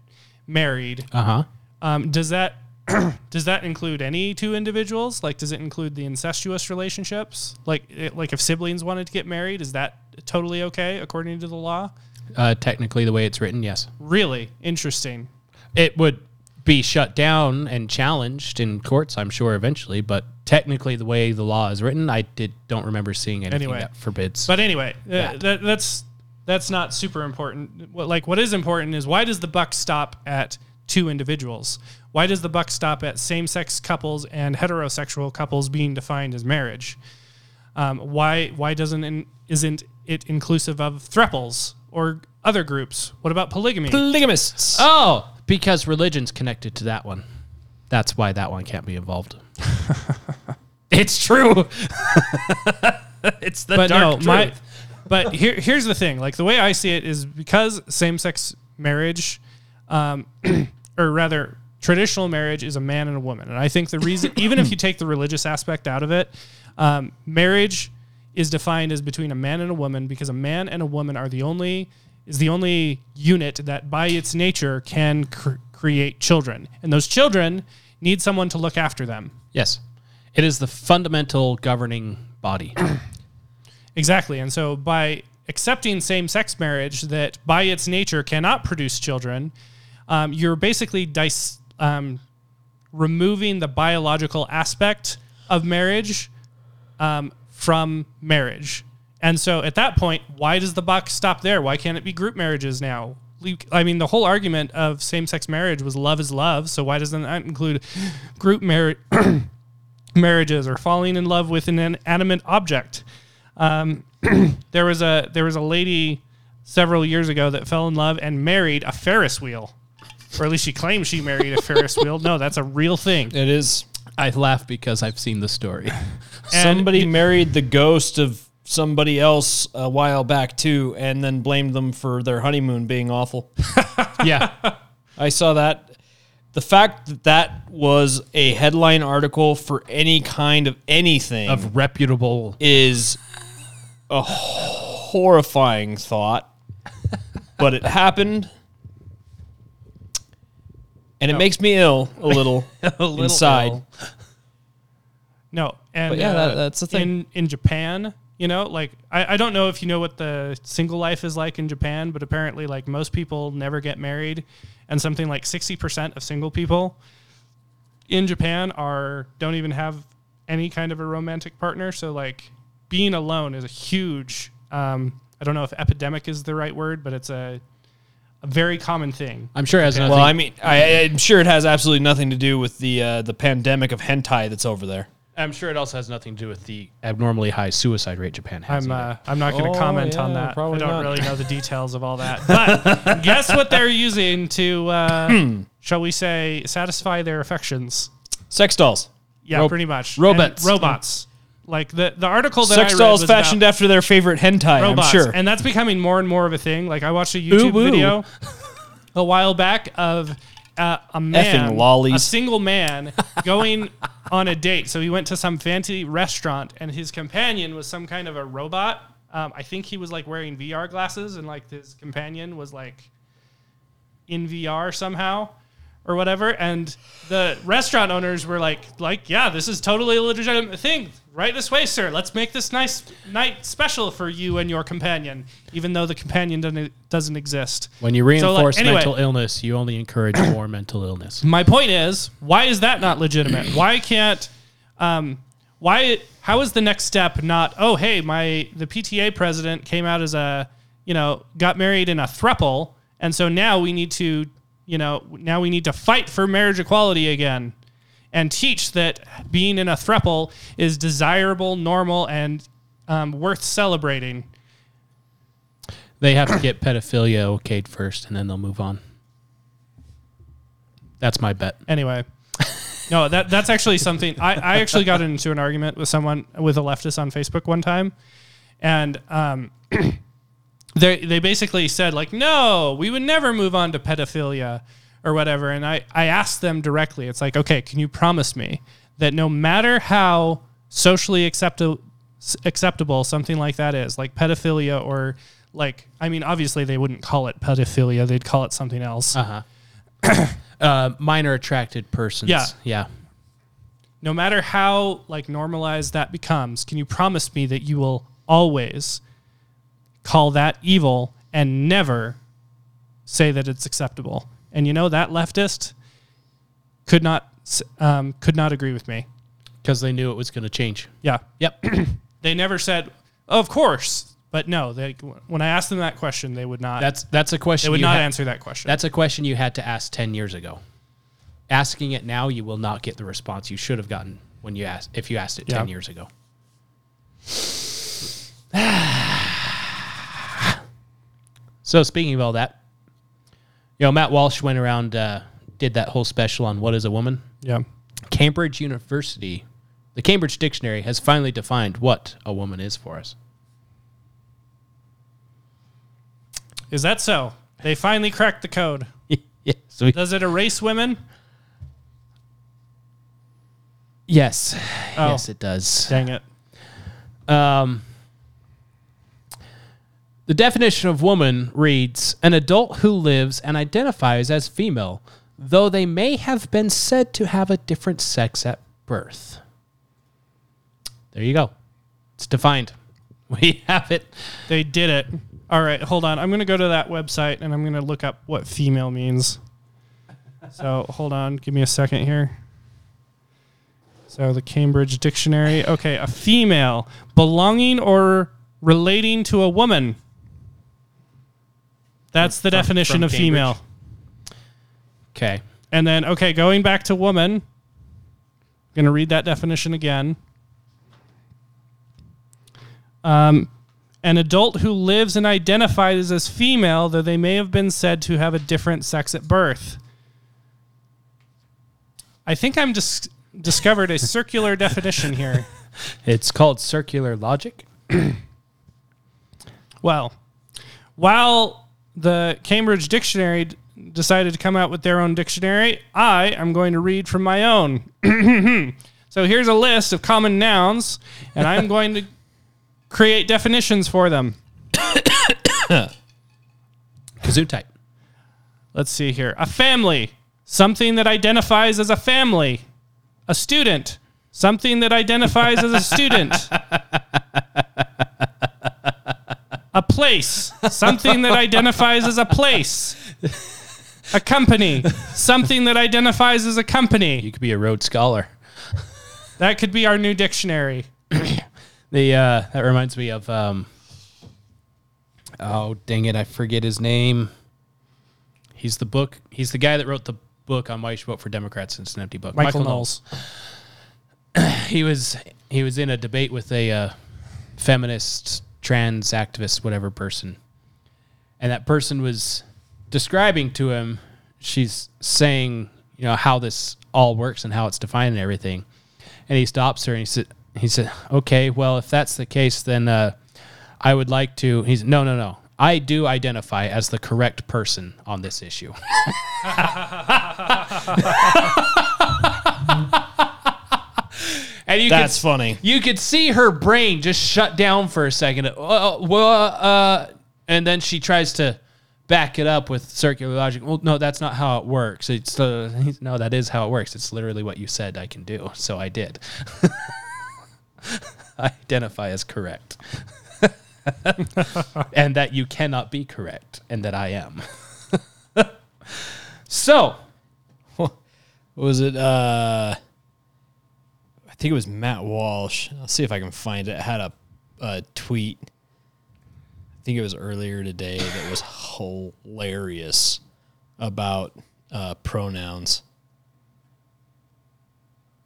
married. Uh huh. Um, does that does that include any two individuals? Like, does it include the incestuous relationships? Like, it, like if siblings wanted to get married, is that totally okay according to the law? Uh, technically, the way it's written, yes. Really interesting. It would be shut down and challenged in courts, I'm sure, eventually. But technically, the way the law is written, I did don't remember seeing anything Anyway. that forbids. But anyway, uh, That. that, that's that's not super important. What like what is important is why does the buck stop at two individuals? Why does the buck stop at same-sex couples and heterosexual couples being defined as marriage? Um, why why doesn't in, isn't it inclusive of threples or other groups? What about polygamy? polygamists. oh, because religion's connected to that one. That's why that one can't be involved. it's true. it's the but dark no, truth. my but here here's the thing. Like the way I see it is because same-sex marriage, um, or rather traditional marriage, is a man and a woman, and I think the reason, even if you take the religious aspect out of it, um, marriage is defined as between a man and a woman because a man and a woman are the only is the only unit that by its nature can cr- create children, and those children need someone to look after them. yes, it is the fundamental governing body. Exactly. And so by accepting same sex marriage that by its nature cannot produce children, um, you're basically um, removing the biological aspect of marriage um, from marriage. And so at that point, why does the buck stop there? Why can't it be group marriages now? I mean, the whole argument of same sex marriage was love is love. So why doesn't that include group marriage? marriages or falling in love with an inanimate object. Um, there was a there was a lady several years ago that fell in love and married a Ferris wheel, or at least she claims she married a Ferris wheel. No, that's a real thing. It is. I laugh because I've seen the story. Somebody married the ghost of somebody else a while back too, and then blamed them for their honeymoon being awful. yeah, I saw that. The fact that that was a headline article for any kind of anything of reputable. is a horrifying thought, but it happened. And it makes me ill a little, inside. No, and But yeah, uh, that- that's the thing. In in Japan, You know, like I, I don't know if you know what the single life is like in Japan, but apparently, like most people never get married, and something like sixty percent of single people in Japan are don't even have any kind of a romantic partner. So like being alone is a huge. Um, I don't know if epidemic is the right word, but it's a a very common thing. I'm sure it has nothing. Well, I mean, I, I'm sure it has absolutely nothing to do with the uh, the pandemic of hentai that's over there. I'm sure it also has nothing to do with the abnormally high suicide rate Japan has. I'm uh, I'm not going to Oh, comment on that. I probably don't not. really know the details of all that. But guess what they're using to, uh, Hmm. shall we say, satisfy their affections? Sex dolls. Yeah, Ro- pretty much. robots. And robots. Like the the article that Sex I read dolls was fashioned about after their favorite hentai. robots, I'm sure. and that's becoming more and more of a thing. Like I watched a YouTube woo. video a while back of uh, a man, lollies. a single man, going on a date. So he went to some fancy restaurant, and his companion was some kind of a robot. Um, I think he was like wearing VR glasses, and like his companion was like in VR somehow or whatever. And the restaurant owners were like, like, yeah, this is totally a legitimate thing. Right this way, sir. Let's make this nice night special for you and your companion, even though the companion doesn't doesn't exist. when you So, like, reinforce anyway. mental illness, you only encourage more mental illness. My point is, why is that not legitimate? Why can't, um, why? How is the next step not? Oh, hey, my the PTA president came out as a, you know, got married in a thruple, and so now we need to, you know, now we need to fight for marriage equality again, and teach that being in a thruple is desirable, normal, and um, worth celebrating. They have to get pedophilia okayed first, and then they'll move on. That's my bet. Anyway, no, that that's actually something. I, I actually got into an argument with someone with a leftist on Facebook one time, and um, they they basically said like, no, we would never move on to pedophilia or whatever. And I I asked them directly. It's like, okay, can you promise me that no matter how socially acceptable acceptable something like that is, like pedophilia or like, I mean, obviously they wouldn't call it pedophilia; they'd call it something else. Uh huh. uh, minor attracted persons. Yeah. Yeah. no matter how like normalized that becomes, can you promise me that you will always call that evil and never say that it's acceptable? And you know that leftist could not um, could not agree with me. Because they knew it was going to change. Yeah, Yep. they never said, "Of course," but no. They when I asked them that question, they would not. that's that's a question. they would not answer that question. That's a question you had to ask ten years ago. Asking it now, you will not get the response you should have gotten when you asked if you asked it ten Yeah. years ago. so speaking of all that, you know, Matt Walsh went around, uh, did that whole special on what is a woman. yeah. Cambridge University, the Cambridge Dictionary has finally defined what a woman is for us. Is that so? They finally cracked the code. yes, we- Does it erase women? yes, Oh. yes, it does. Dang it. Um, the definition of woman reads an adult who lives and identifies as female, though they may have been said to have a different sex at birth. There you go. It's defined. We have it. They did it. All right, hold on. I'm going to go to that website and I'm going to look up what female means. So hold on. Give me a second here. So the Cambridge Dictionary. Okay, a female belonging or relating to a woman. That's the definition from of female. Okay. And then, okay, going back to woman, I'm going to read that definition again. Um, an adult who lives and identifies as female, though they may have been said to have a different sex at birth. I think I'm just discovered a circular definition here. It's called circular logic. Well, while the Cambridge Dictionary d- decided to come out with their own dictionary, I am going to read from my own. so here's a list of common nouns, and I'm going to create definitions for them. Kazoo type. Let's see here. A family, something that identifies as a family. A student, something that identifies as a student. A place. Something that identifies as a place. A company. Something that identifies as a company. You could be a Rhodes Scholar. That could be our new dictionary. The uh, that reminds me of um, oh dang it, I forget his name. He's the book. He's the guy that wrote the book on why you should vote for Democrats. And it's an empty book. Michael, Knowles. He was he was in a debate with a uh, feminist, trans activist, whatever person, and that person was describing to him. She's saying, you know, how this all works and how it's defined and everything. And he stops her and he said, he said, okay, well, if that's the case, then uh, I would like to. He's no, no, no. I do identify as the correct person on this issue. and you That's could, funny. You could see her brain just shut down for a second. Uh, well, uh, and then she tries to back it up with circular logic. Well, no, that's not how it works. It's uh, no, that is how it works. It's literally what you said I can do, so I did. I identify as correct. and that you cannot be correct, and that I am. so, What was it? Uh, think it was Matt Walsh. I'll see if I can find it. it had a, a tweet. I think it was earlier today that was hilarious about uh, pronouns.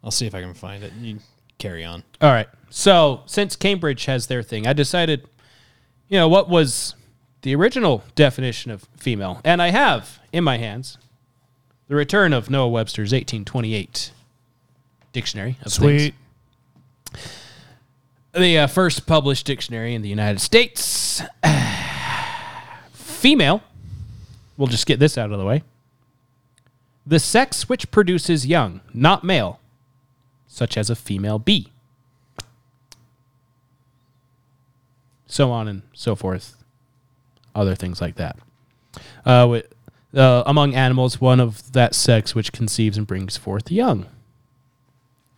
I'll see if I can find it. You carry on. all right. So, since Cambridge has their thing, I decided, you know, what was the original definition of female? And I have in my hands the return of Noah Webster's 1828 dictionary of things. Sweet. the uh, first published dictionary in the United States. Female. We'll just get this out of the way. The sex which produces young, not male, such as a female bee. So on and so forth. Other things like that. Uh, wi- uh, among animals, one of that sex which conceives and brings forth young.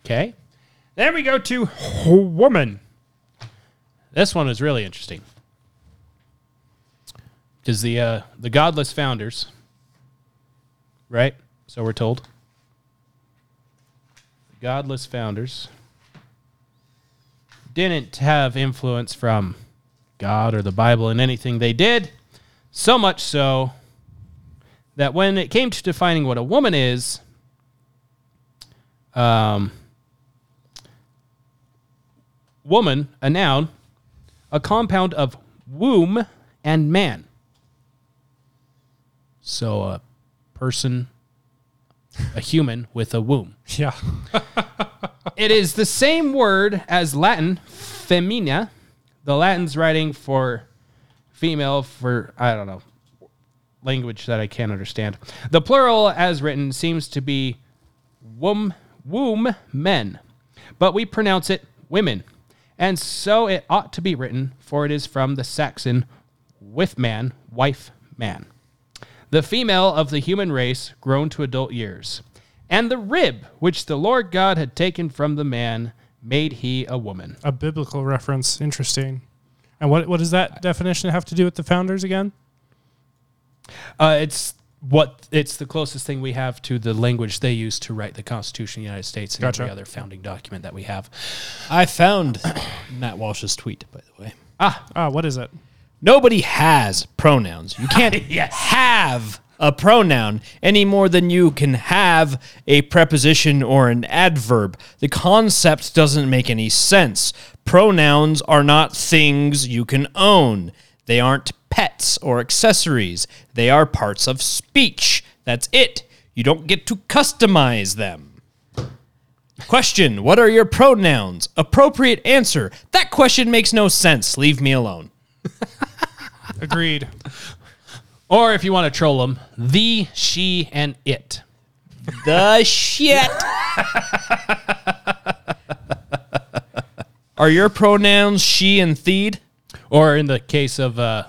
Okay. Then we go to woman. This one is really interesting because the uh, the godless founders, right? So we're told. The godless founders didn't have influence from God or the Bible in anything they did. So much so that when it came to defining what a woman is, um, woman, a noun, a compound of womb and man. So a person, a human with a womb. Yeah. It is the same word as Latin, femina. The Latin's writing for female for, I don't know, language that I can't understand. The plural as written seems to be womb, womb men, but we pronounce it women. And so it ought to be written, for it is from the Saxon with man, wife, man. The female of the human race grown to adult years. And the rib which the Lord God had taken from the man made he a woman. A biblical reference. Interesting. And what what does that definition have to do with the founders again? Uh, it's what it's the closest thing we have to the language they used to write the Constitution of the United States and Gotcha. every other founding document that we have. I found Matt Walsh's tweet, by the way. Ah, what is it? Nobody has pronouns. You can't have a pronoun any more than you can have a preposition or an adverb. The concept doesn't make any sense. Pronouns are not things you can own. They aren't pets or accessories. They are parts of speech. That's it. You don't get to customize them. Question What are your pronouns? Appropriate answer. That question makes no sense. Leave me alone. Agreed. Or if you want to troll them, the, she, and it. The shit. Are your pronouns she and theed? Or in the case of uh,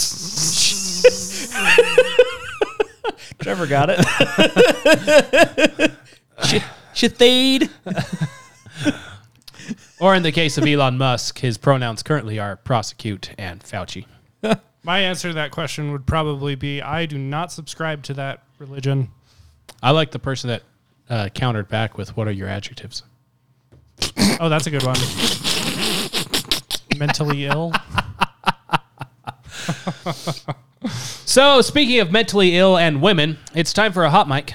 Trevor got it. she, she. Or in the case of Elon Musk, his pronouns currently are prosecute and Fauci. My answer to that question would probably be I do not subscribe to that religion. I like the person that uh, countered back with, "What are your adjectives?" Oh, that's a good one. Mentally ill. So, speaking of mentally ill and women, it's time for a hot mic.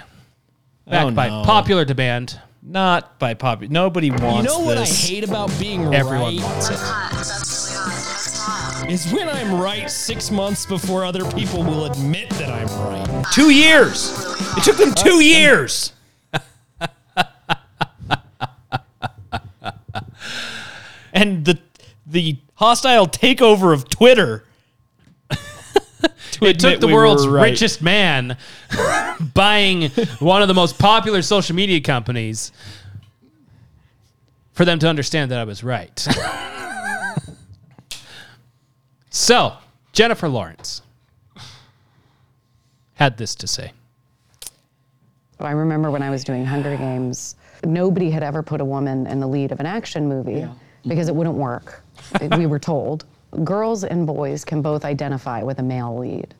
Backed Oh, by no. popular demand. Not by popular. Nobody wants You know what I this. hate about being Everyone right? wants it. Is when I'm right six months before other people will admit that I'm right. Two years. It took them two years. and the the hostile takeover of Twitter. To It took the we world's right. richest man buying one of the most popular social media companies for them to understand that I was right. so, Jennifer Lawrence had this to say. Oh, I remember when I was doing Hunger Games, nobody had ever put a woman in the lead of an action movie because it wouldn't work. we were told. Girls and boys can both identify with a male lead,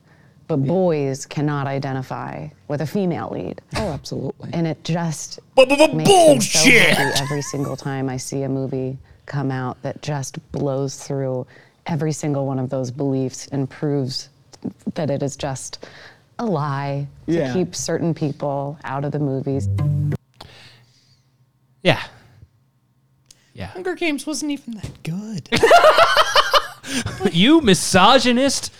but boys cannot identify with a female lead. Oh, absolutely. And it just Bu-bu-bu- makes me so Bullshit. every single time I see a movie come out that just blows through every single one of those beliefs and proves that it is just a lie to Yeah. keep certain people out of the movies. Yeah. Yeah. Hunger Games wasn't even that good. you misogynist,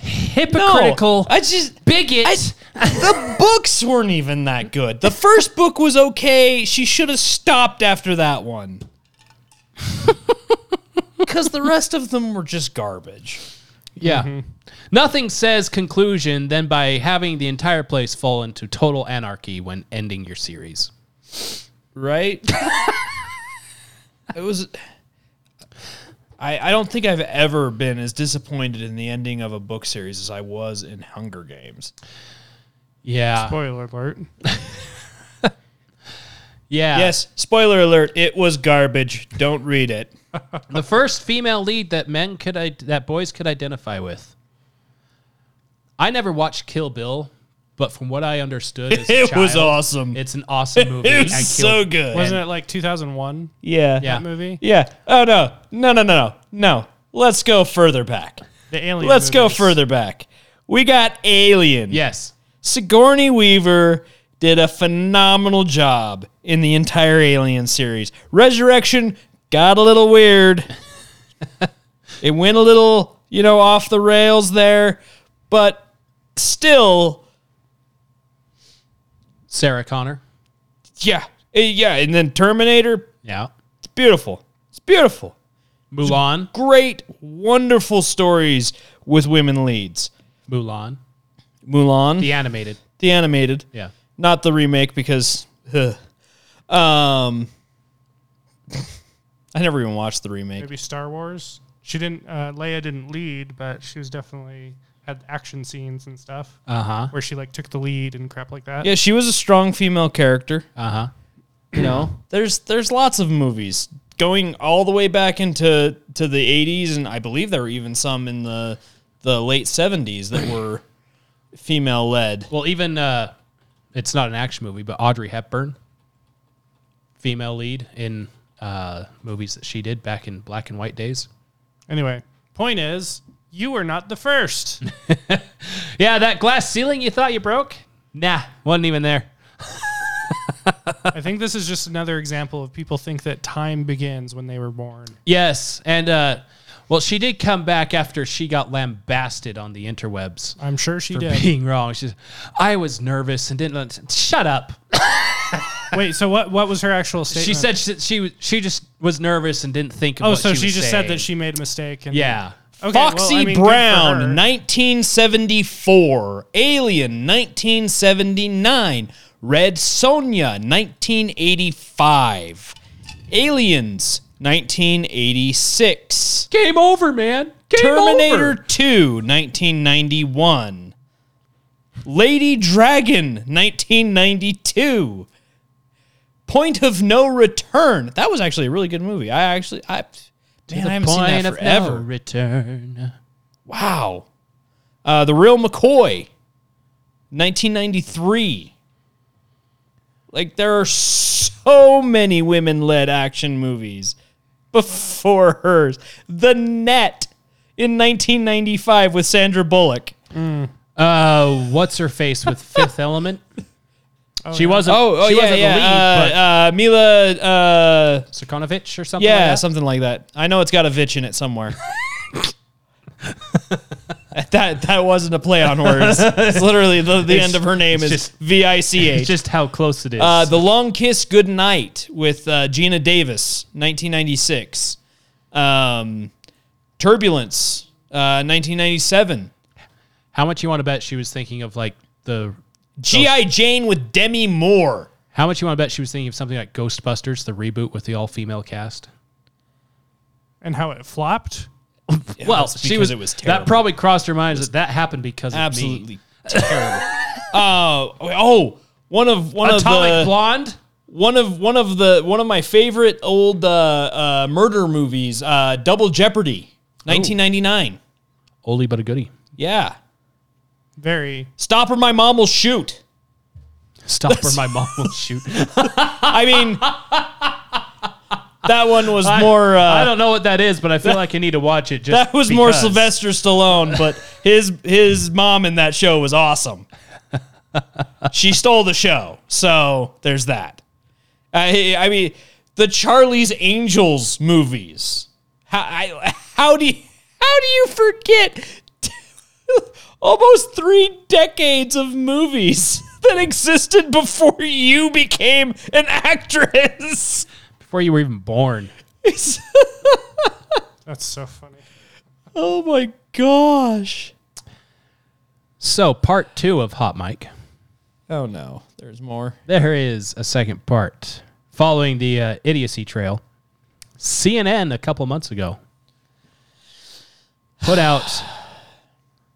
hypocritical, I just bigot. the books weren't even that good. The first book was okay. She should have stopped after that one. Because the rest of them were just garbage. Yeah. Mm-hmm. Nothing says conclusion than by having the entire place fall into total anarchy when ending your series. Right? it was. I, I don't think I've ever been as disappointed in the ending of a book series as I was in Hunger Games. Yeah. Spoiler alert. Yeah. Yes, spoiler alert, it was garbage. Don't read it. The first female lead that men could I- that boys could identify with. I never watched Kill Bill, but from what I understood, as a It was child, awesome. It's an awesome movie. It was and so good. Wasn't it like 2001? Yeah. Yeah. That movie? Yeah. Oh no. No no no no. No. Let's go further back. The Alien. Let's go movies. further back. We got Alien. Yes. Sigourney Weaver did a phenomenal job in the entire Alien series. Resurrection got a little weird. it went a little, you know, off the rails there, but still, Sarah Connor. yeah. Eh, Yeah, and then Terminator, Yeah. it's beautiful. It's beautiful. Mulan. Great, wonderful stories with women leads. Mulan. Mulan, The animated. the, animated. animated, Yeah. not the remake because ugh. um I never even watched the remake. Maybe Star Wars. She didn't. Uh, Leia didn't lead, but she was definitely had action scenes and stuff Uh huh. where she like took the lead and crap like that. Yeah, she was a strong female character. Uh huh. You know, there's there's lots of movies going all the way back into to the 80s, and I believe there were even some in the the late 70s that were female led. Well, even uh, it's not an action movie, but Audrey Hepburn, female lead in uh, movies that she did back in black and white days. Anyway, point is, you were not the first. Yeah, that glass ceiling you thought you broke? Nah, wasn't even there. I think this is just another example of people think that time begins when they were born. Yes, and uh, well, she did come back after she got lambasted on the interwebs I'm sure she for did. being wrong. She's, I was nervous and didn't. Shut up. Wait, so what? What was her actual statement? She said she, she she just was nervous and didn't think. Of "Oh, so she, she, just said that she made a mistake." And Yeah. Okay, well, Foxy I mean, Brown, 1974. Alien, 1979. Red Sonja, 1985. Aliens, 1986. Game over, man. Game Terminator over. 2, 1991. Lady Dragon, 1992. Point of No Return. That was actually a really good movie. I actually, I man, I haven't seen that forever. no return. Wow. Uh, the Real McCoy, 1993. Like there are so many women-led action movies before hers. The Net in 1995 with Sandra Bullock. Uh, what's her face with Fifth Element? She wasn't. Oh, oh she yeah, wasn't yeah. the lead, uh, uh, Milla. Uh, but or something. yeah, like that? something like that. I know it's got a Vitch in it somewhere. that that wasn't a play on words. It's literally the, the end of her name it's is just- V I C It's H. just how close it is. Uh, the Long Kiss Goodnight with uh, Geena Davis, 1996. Um, Turbulence, uh, 1997. how much you want to bet she was thinking of like the? G.I. Jane with Demi Moore. How much you want to bet she was thinking of something like Ghostbusters, the reboot with the all-female cast? And how it flopped. well, that's she because was. it was that probably crossed her mind that that happened because of me. Absolutely terrible. Oh, one of one Atomic of the Blonde. one of one of the one of my favorite old uh, uh, murder movies, uh, Double Jeopardy, 1999. Oldie but a goodie. Yeah, Very. Stop or my mom will shoot. Stop or my mom will shoot. I mean, that one was more. Uh, I don't know what that is, but I feel like I need to watch it. Just that was more. Sylvester Stallone, but his his mom in that show was awesome. she stole the show, so there's that. I I mean, the Charlie's Angels movies. How I, how do you, how do you forget almost three decades of movies that existed before you became an actress? before you were even born. That's so funny. oh my gosh. So, part two of Hot Mike. Oh no, there's more. There is a second part following the uh, idiocy trail. CNN a couple months ago put out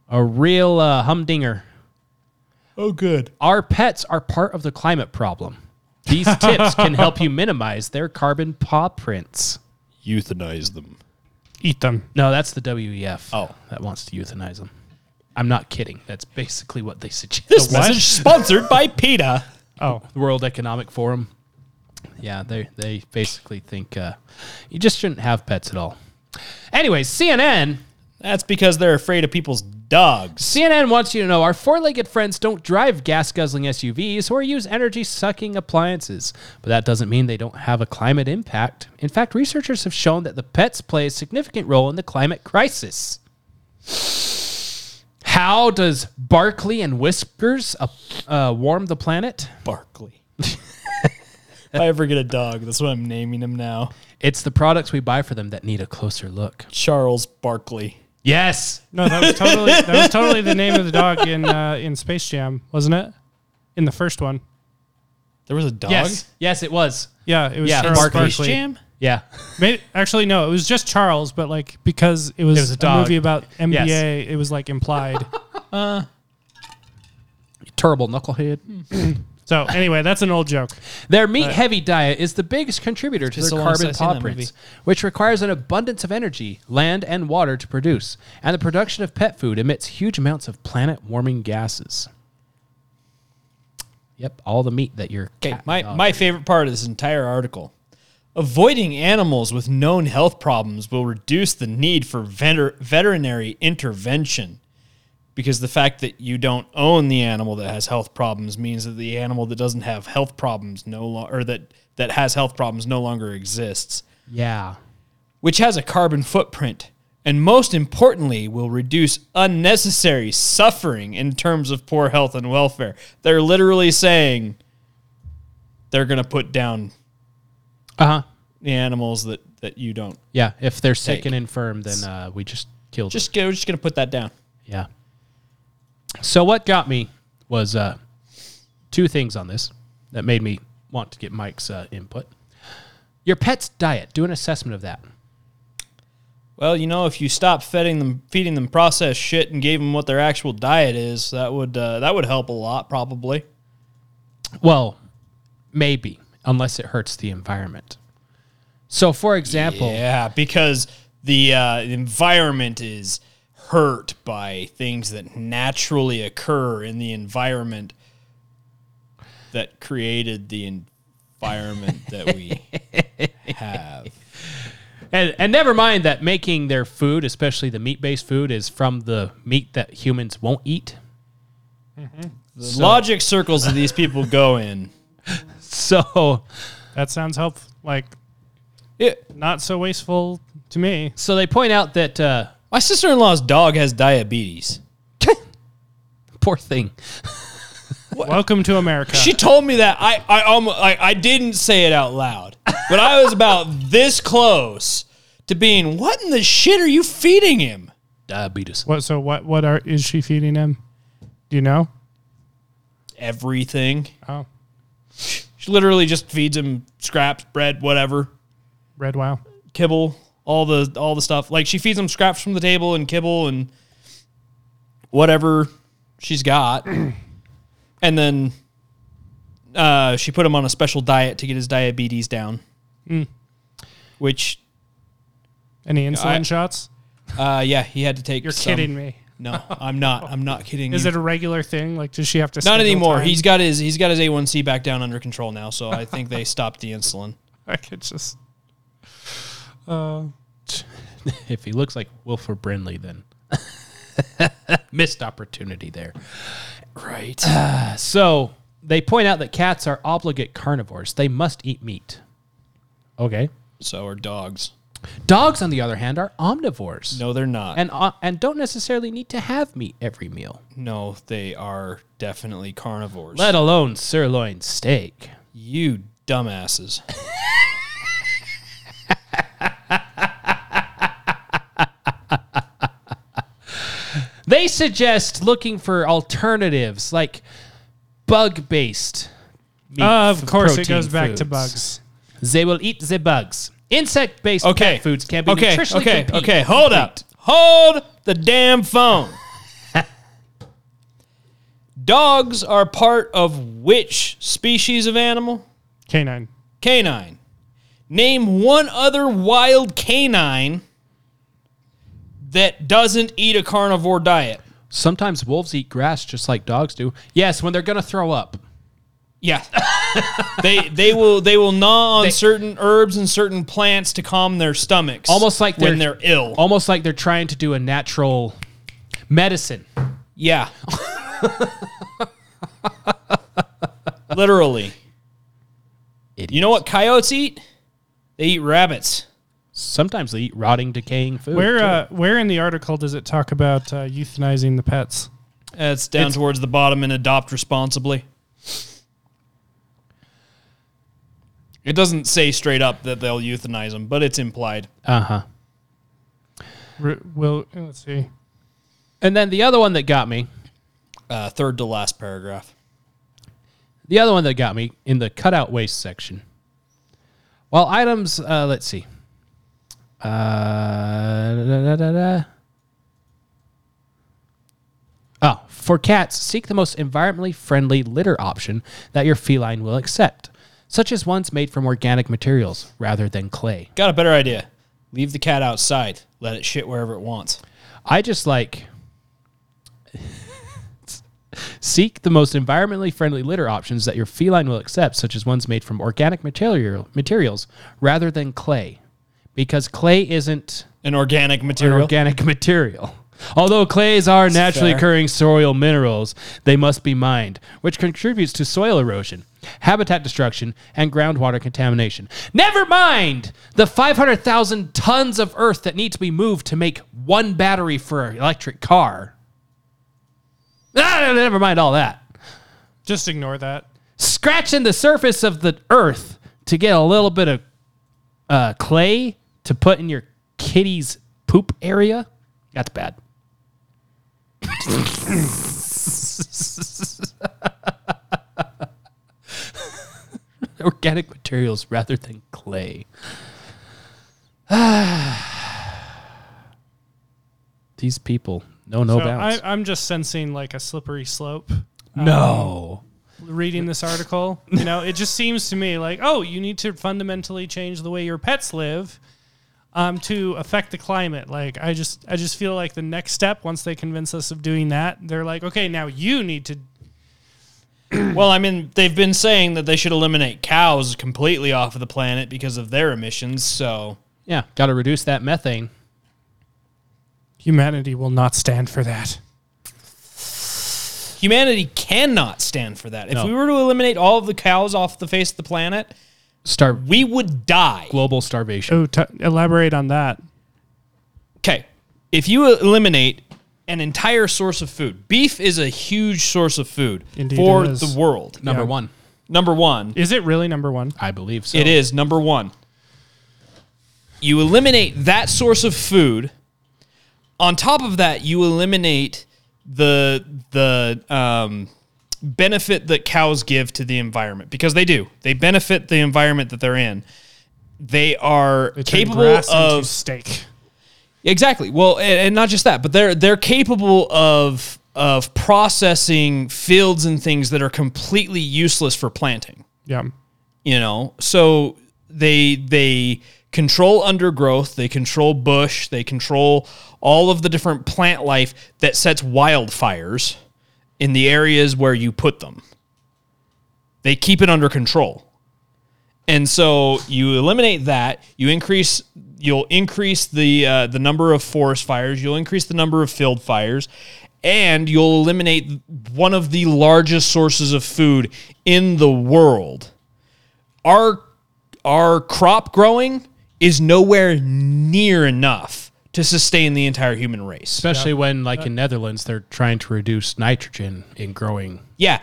a real uh, humdinger. Oh, good. Our pets are part of the climate problem. These tips can help you minimize their carbon paw prints. Euthanize them. Eat them. No, that's the WEF. Oh. that wants to euthanize them. I'm not kidding. That's basically what they suggest. This message sponsored by PETA. Oh, the World Economic Forum. Yeah, they they basically think uh, you just shouldn't have pets at all. Anyways, CNN That's because they're afraid of people's dogs. CNN wants you to know our four-legged friends don't drive gas-guzzling SUVs or use energy-sucking appliances, but that doesn't mean they don't have a climate impact. In fact, researchers have shown that the pets play a significant role in the climate crisis. How does Barkley and Whiskers uh, uh, warm the planet? Barkley. if I ever get a dog, that's what I'm naming him now. It's the products we buy for them that need a closer look. Charles Barkley. Yes. no, that was totally that was totally the name of the dog in uh, in Space Jam, wasn't it? In the first one. There was a dog? Yes. Yes, it was. Yeah, it was Yeah, Charles Barkley. Barkley. Jam? Yeah. Maybe, actually, no, it was just Charles, but like because it was, It was a a, movie about NBA, Yes. it was like implied. uh, Terrible knucklehead. so anyway, that's an old joke. Their meat heavy diet is the biggest contributor to It's their so long since carbon I've seen paw that prints, which requires an abundance of energy, land, and water to produce. And the production of pet food emits huge amounts of planet warming gases. Yep, all the meat that you're. Okay, my, my favorite part of this entire article. Avoiding animals with known health problems will reduce the need for veter- veterinary intervention because the fact that you don't own the animal that has health problems means that the animal that doesn't have health problems no longer or that that has health problems no longer exists, Yeah. which has a carbon footprint and most importantly will reduce unnecessary suffering in terms of poor health and welfare. They're literally saying they're going to put down Uh huh. the animals that that you don't. Yeah. If they're sick Take. and infirm, then uh, we just kill them. Just we're just gonna put that down. Yeah. So what got me was uh, two things on this that made me want to get Mike's uh, input. Your pet's diet. Do an assessment of that. Well, you know, if you stop feeding them feeding them processed shit and gave them what their actual diet is, that would uh, that would help a lot, probably. Well, maybe. unless it hurts the environment. So, for example, Yeah, because the uh, environment is hurt by things that naturally occur in the environment that created the environment that we have. and, and never mind that making their food, especially the meat based food, is from the meat that humans won't eat. The logic circles that these people go in. So, That sounds help like It, not so wasteful to me. so they point out that uh, my sister in law's dog has diabetes. poor thing. Welcome to America. She told me that I I almost I, I didn't say it out loud, but I was about this close to being. What in the shit are you feeding him? Diabetes. what? So what? What are is she feeding him? Do you know? Everything. Oh, She literally just feeds him scraps, bread, whatever, red wow. kibble, all the all the stuff. Like she feeds him scraps from the table and kibble and whatever she's got, and then uh, she put him on a special diet to get his diabetes down, which Any insulin I- shots? uh, yeah, he had to take. You're some. kidding me. No, I'm not. I'm not kidding. Is you. it a regular thing? Like, does she have to? Not anymore. time? He's got his he's got his A1C back down under control now, so I think they stopped the insulin. I could just. If he looks like Wilford Brimley, then missed opportunity there. Right. So they point out that cats are obligate carnivores. They must eat meat. Okay. so are dogs. Dogs, on the other hand, are omnivores. No, they're not. And, uh, and don't necessarily need to have meat every meal, no, they are definitely carnivores. let alone sirloin steak. you dumbasses. They suggest looking for alternatives like bug based. of course, it goes back to bugs. They will eat the bugs. Insect based Okay. pet foods can be Okay, nutritionally okay, compete- okay. Hold up. Hold the damn phone. Dogs are part of which species of animal? Canine. Canine. Name one other wild canine that doesn't eat a carnivore diet. Sometimes wolves eat grass just like dogs do. Yes, when they're going to throw up. Yeah. they they will they will gnaw on They- certain herbs and certain plants to calm their stomachs. Almost like when they're- they're ill. Almost like they're trying to do a natural medicine. Yeah. Literally. You know what coyotes eat? They eat rabbits. Sometimes they eat rotting, decaying food. Where uh, where in the article does it talk about uh, euthanizing the pets? It's down towards the bottom and adopt responsibly. It doesn't say straight up that they'll euthanize them, but it's implied. Uh-huh. R- will let's see. And then the other one that got me, Uh, third to last paragraph. the other one that got me in the cutout waste section. While items, uh, let's see. Uh, da, da, da. Oh, for cats, seek the most environmentally friendly litter option that your feline will accept, such as ones made from organic materials rather than clay. Got a better idea. Leave the cat outside. Let it shit wherever it wants. I just like seek the most environmentally friendly litter options that your feline will accept, such as ones made from organic material materials rather than clay, because clay isn't An organic an material. organic material. Although clays are naturally fair. occurring soil minerals, they must be mined, which contributes to soil erosion, habitat destruction, and groundwater contamination. Never mind the 500,000 tons of earth that need to be moved to make one battery for an electric car. Ah, never mind all that. Just ignore that. Scratching the surface of the earth to get a little bit of uh, clay to put in your kitty's poop area, that's bad. Organic materials rather than clay. These people, no, no so bounds. I, I'm just sensing like a slippery slope. Um, no. reading this article. You know, it just seems to me like, oh, you need to fundamentally change the way your pets live um, to affect the climate. Like, I just, I just feel like the next step, once they convince us of doing that, they're like, okay, now you need to. Well, I mean, they've been saying that they should eliminate cows completely off of the planet because of their emissions. So Yeah, got to reduce that methane. Humanity will not stand for that. humanity cannot stand for that. If No. we were to eliminate all of the cows off the face of the planet, Start we would die. global starvation. Oh, t- elaborate on that. Okay. If you eliminate an entire source of food, beef is a huge source of food Indeed for it is. the world. Number Yeah. one, Number one, Is it really number one? I believe so. it is number one. You eliminate that source of food. On top of that, you eliminate the the um, benefit that cows give to the environment because they do. They benefit the environment that they're in. They are They capable of steak. Exactly. Well, and, and not just that, but they're they're capable of of processing fields and things that are completely useless for planting. Yeah. You know, so they they control undergrowth, they control bush, they control all of the different plant life that sets wildfires in the areas where you put them. They keep it under control. And so you eliminate that, you increase you'll increase the uh, the number of forest fires, you'll increase the number of field fires, and you'll eliminate one of the largest sources of food in the world. Our our crop growing is nowhere near enough to sustain the entire human race. Especially when, like in Netherlands, they're trying to reduce nitrogen in growing. Yeah.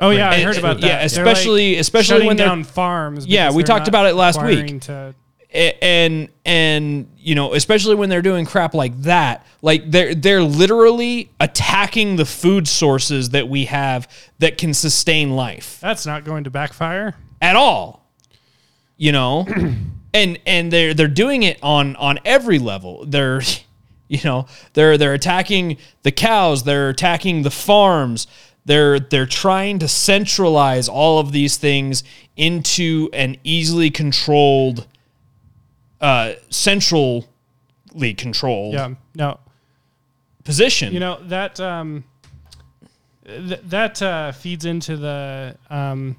Oh yeah, I And- heard about that. yeah, They're, especially- like, especially shutting when they're- down farms. Yeah, because we they're talked not about it last week. requiring To, A- and and you know especially when they're doing crap like that like they're they're literally attacking the food sources that we have that can sustain life that's not going to backfire. at all you know and and they're they're doing it on on every level they're you know they're they're attacking the cows they're attacking the farms they're they're trying to centralize all of these things into an easily controlled uh centrally controlled Yeah. No. position You know that um, th- that uh, feeds into the um,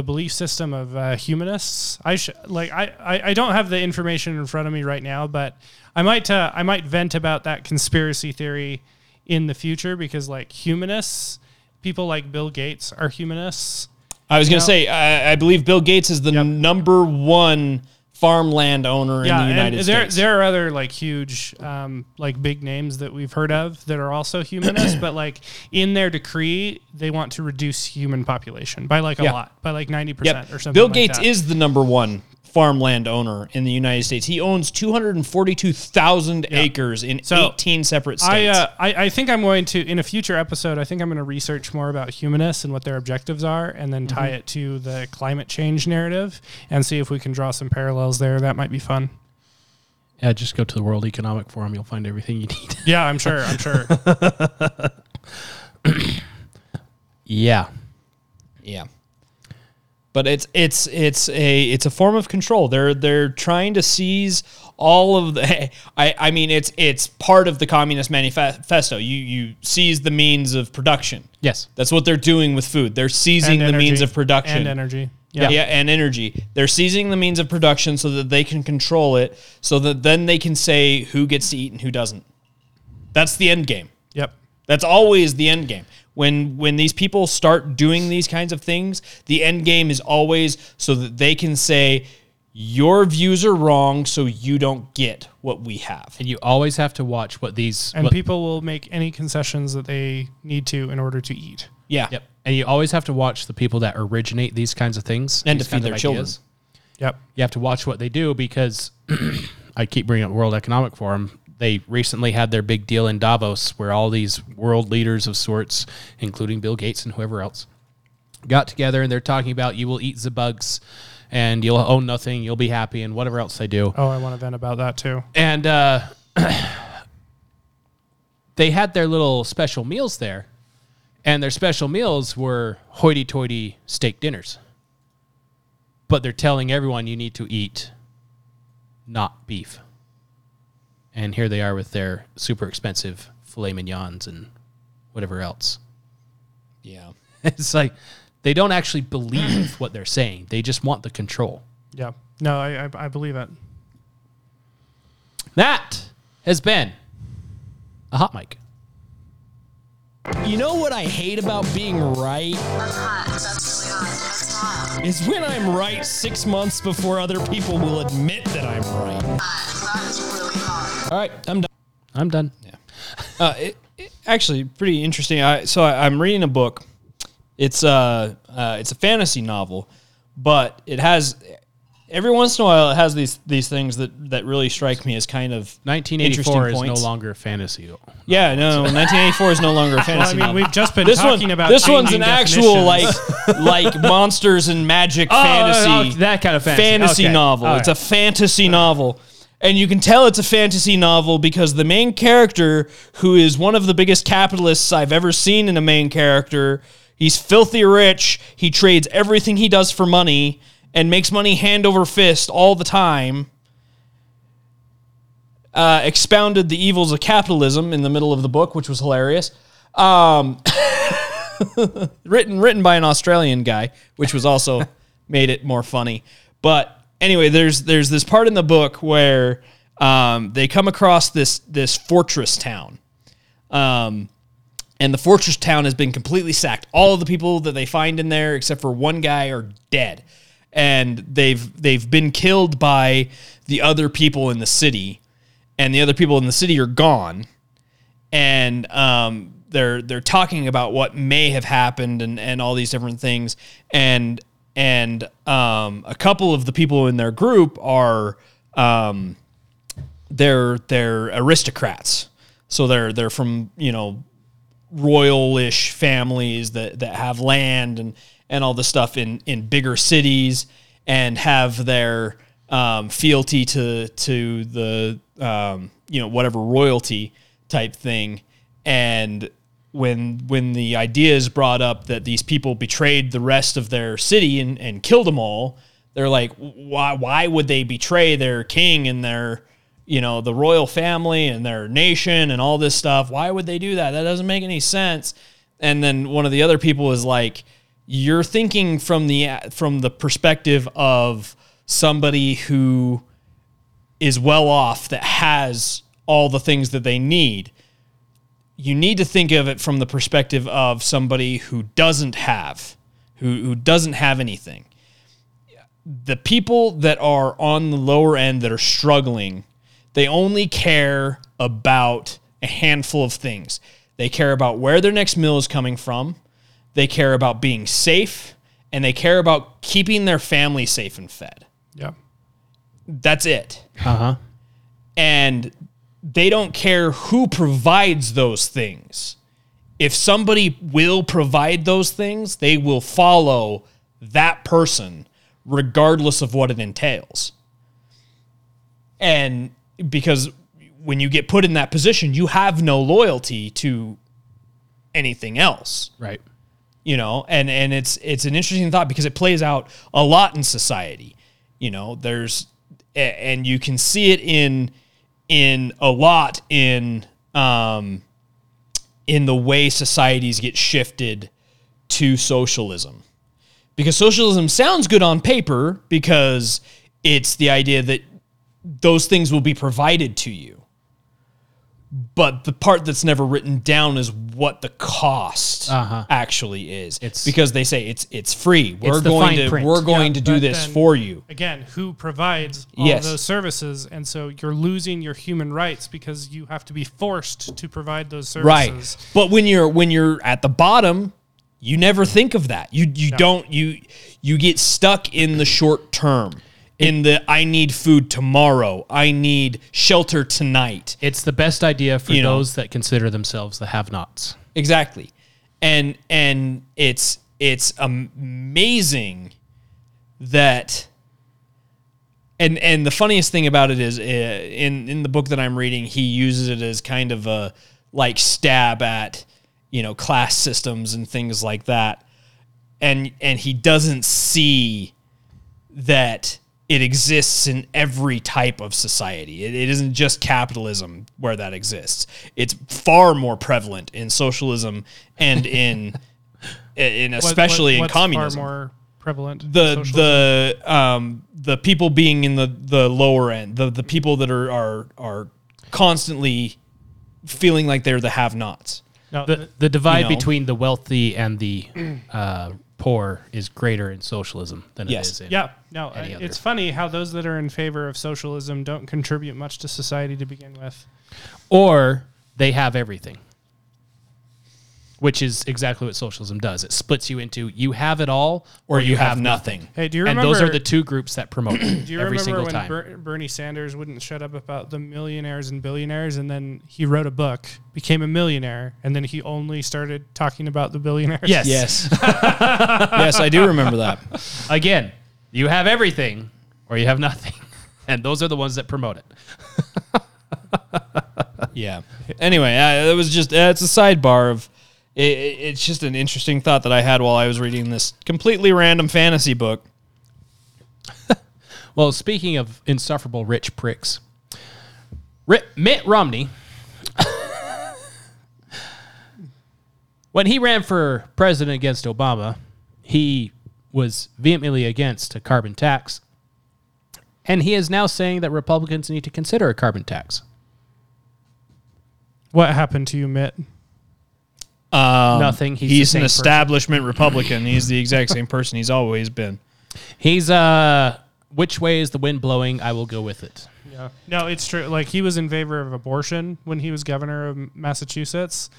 the belief system of uh, humanists. I sh- like I, I I don't have the information in front of me right now, but I might uh, I might vent about that conspiracy theory in the future because like humanists, people like Bill Gates are humanists. i was gonna know- say I, I believe bill gates is the number one farmland owner in the united and there states there are other like huge um, like big names that we've heard of that are also humanists, but like in their decree they want to reduce human population by like a Yeah. lot, by like ninety Yep. percent or something. Bill Gates is the number one farmland owner in the United States. He owns 242,000 acres in So, 18 separate states. I, uh, I I think I'm going to in a future episode. I think I'm going to research more about humanists and what their objectives are, and then tie Mhm. it to the climate change narrative and see if we can draw some parallels there. That might be fun. Yeah, just go to the World Economic Forum. You'll find everything you need. Yeah, I'm sure. I'm sure. yeah. Yeah. But it's it's it's a it's a form of control. They're they're trying to seize all of the I, I mean it's it's part of the Communist Manifesto. You you seize the means of production. Yes. That's what they're doing with food. They're seizing And the means of production. And energy. Yeah. Yeah. and energy. They're seizing the means of production so that they can control it, so that then they can say who gets to eat and who doesn't. That's the end game. Yep. That's always the end game. When when these people start doing these kinds of things, the end game is always so that they can say your views are wrong, so you don't get what we have. And you always have to watch what these And what- people will make any concessions that they need to in order to eat. Yeah. Yep. And you always have to watch the people that originate these kinds of things And these to feed kinds of their children. ideas. Yep. You have to watch what they do because I keep bringing up World Economic Forum. They recently had their big deal in Davos where all these world leaders of sorts, including Bill Gates and whoever else, got together and they're talking about you will eat the bugs and you'll own nothing, you'll be happy, and whatever else they do. Oh, I want to vent about that too. And uh, they had their little special meals there. and their special meals were hoity-toity steak dinners. But they're telling everyone you need to eat not beef. And here they are with their super expensive filet mignons and whatever else. Yeah. It's like they don't actually believe what they're saying. They just want the control. Yeah. No, I, I, I believe it. That has been a hot mic. You know what I hate about being right? That's hot. That's really hot. That's hot. Is when I'm right six months before other people will admit that I'm right. All right, I'm done. I'm done. Uh, it, it- actually, pretty interesting. I, so I, I'm reading a book. It's uh, uh, it's a fantasy novel, but it has every once in a while it has these these things that that really strike me as kind of 1984 interesting is points. no longer fantasy. though. Yeah, no, 1984 is no longer a fantasy. I mean, novel. we've just been this talking one, about this one's an actual like like monsters and magic Oh, fantasy oh, that kind of fantasy. fantasy Okay. novel. All It's a fantasy novel. And you can tell it's a fantasy novel because the main character, who is one of the biggest capitalists I've ever seen in a main character, he's filthy rich. He trades everything he does for money and makes money hand over fist all the time. Uh, expounded the evils of capitalism in the middle of the book, which was hilarious. Um, written written by an Australian guy, which was also made it more funny. But anyway, there's there's this part in the book where um, they come across this this fortress town, um, and the fortress town has been completely sacked. All of the people that they find in there, except for one guy, are dead, and they've they've been killed by the other people in the city, and the other people in the city are gone. And um, they're they're talking about what may have happened and, and all these different things. And and um, a couple of the people in their group are um, they're they're aristocrats. So they're they're from you know royalish families that that have land and and all this stuff in in bigger cities and have their um, fealty to to the um, you know whatever royalty type thing. And when when the idea is brought up that these people betrayed the rest of their city and, and killed them all they're like why why would they betray their king and their you know the royal family and their nation and all this stuff? Why would they do that? That doesn't make any sense. And then one of the other people is like you're thinking from the from the perspective of somebody who is well off that has all the things that they need you need to think of it from the perspective of somebody who doesn't have who, who doesn't have anything. The people that are on the lower end that are struggling they only care about a handful of things. They care about where their next meal is coming from. They care about being safe and they care about keeping their family safe and fed. Yeah. that's it. Uh huh. and they don't care who provides those things. If somebody will provide those things, they will follow that person regardless of what it entails. And because when you get put in that position, you have no loyalty to anything else Right. you know and and it's it's an interesting thought because it plays out a lot in society you know there's and you can see it in in a lot in um in the way societies get shifted to socialism. Because socialism sounds good on paper because it's the idea that those things will be provided to you but the part that's never written down is what the cost Uh-huh. actually is. It's- because they say it's it's free. We're the going to print. we're going Yeah, to do this then- for you. Again, who provides all Yes. those services? And so you're losing your human rights because you have to be forced to provide those services. Right. services. But when you're when you're at the bottom, you never think of that. You you don't you you get stuck in the short term. In the I need food tomorrow. I need shelter tonight. It's the best idea for You know. those that consider themselves the have-nots. Exactly. And and it's it's amazing that and and the funniest thing about it is uh, in in the book that I'm reading he uses it as kind of a like stab at you know, class systems and things like that. And and he doesn't see that it exists in every type of society. It, it isn't just capitalism where that exists. It's far more prevalent in socialism and in in especially what- in what's communism Far more prevalent. the socialism? the um the people being in the the lower end the the people that are are are constantly feeling like they're the have-nots no, The, the divide know? between the wealthy and the uh, poor is greater in socialism than Yes. it is in. Yeah, no, any I- other. it's funny how those that are in favor of socialism don't contribute much to society to begin with. Or they have everything, which is exactly what socialism does. It splits you into you have it all or, you, have, nothing. Hey, do you remember? and those are the two groups that promote it do you every remember single when time. Ber- Bernie Sanders wouldn't shut up about the millionaires and billionaires, and then he wrote a book, became a millionaire, and then he only started talking about the billionaires? yes. yes yes i do remember that Again, you have everything or you have nothing. And those are the ones that promote it. yeah anyway uh, it was just uh, it's a sidebar of it, it- it's just an interesting thought that i had while i was reading this completely random fantasy book Well, speaking of insufferable rich pricks, Ri- Mitt Romney, when he ran for president against Obama, he was vehemently against a carbon tax. And he is now saying that Republicans need to consider a carbon tax. What happened to you, Mitt? Nothing. He's, he's, the an same person. establishment republican he's the exact same person he's always been He's uh, which way is the wind blowing? I will go with it. Yeah. No, it's true. Like he was in favor of abortion when he was governor of Massachusetts,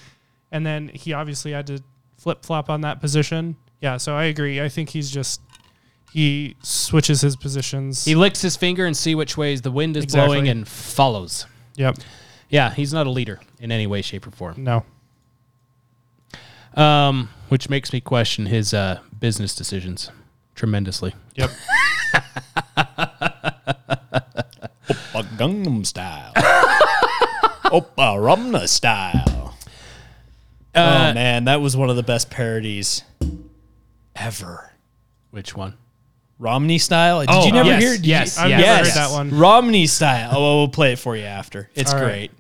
and then he obviously had to flip flop on that position. Yeah, so I agree. I think he's just he switches his positions. He licks his finger and see which ways the wind is Exactly. blowing and follows. yep. Yeah, he's not a leader in any way, shape, or form. No. Um, which makes me question his uh, business decisions tremendously. Yep. Oppa Gangnam style. Oppa Romney style. oh man, that was one of the best parodies ever. Which one? Romney style. Did Oh, you never yes, hear? Did yes, you, I've yes. never yes. heard that one. Romney style. Oh, well, we'll play it for you after. It's All right.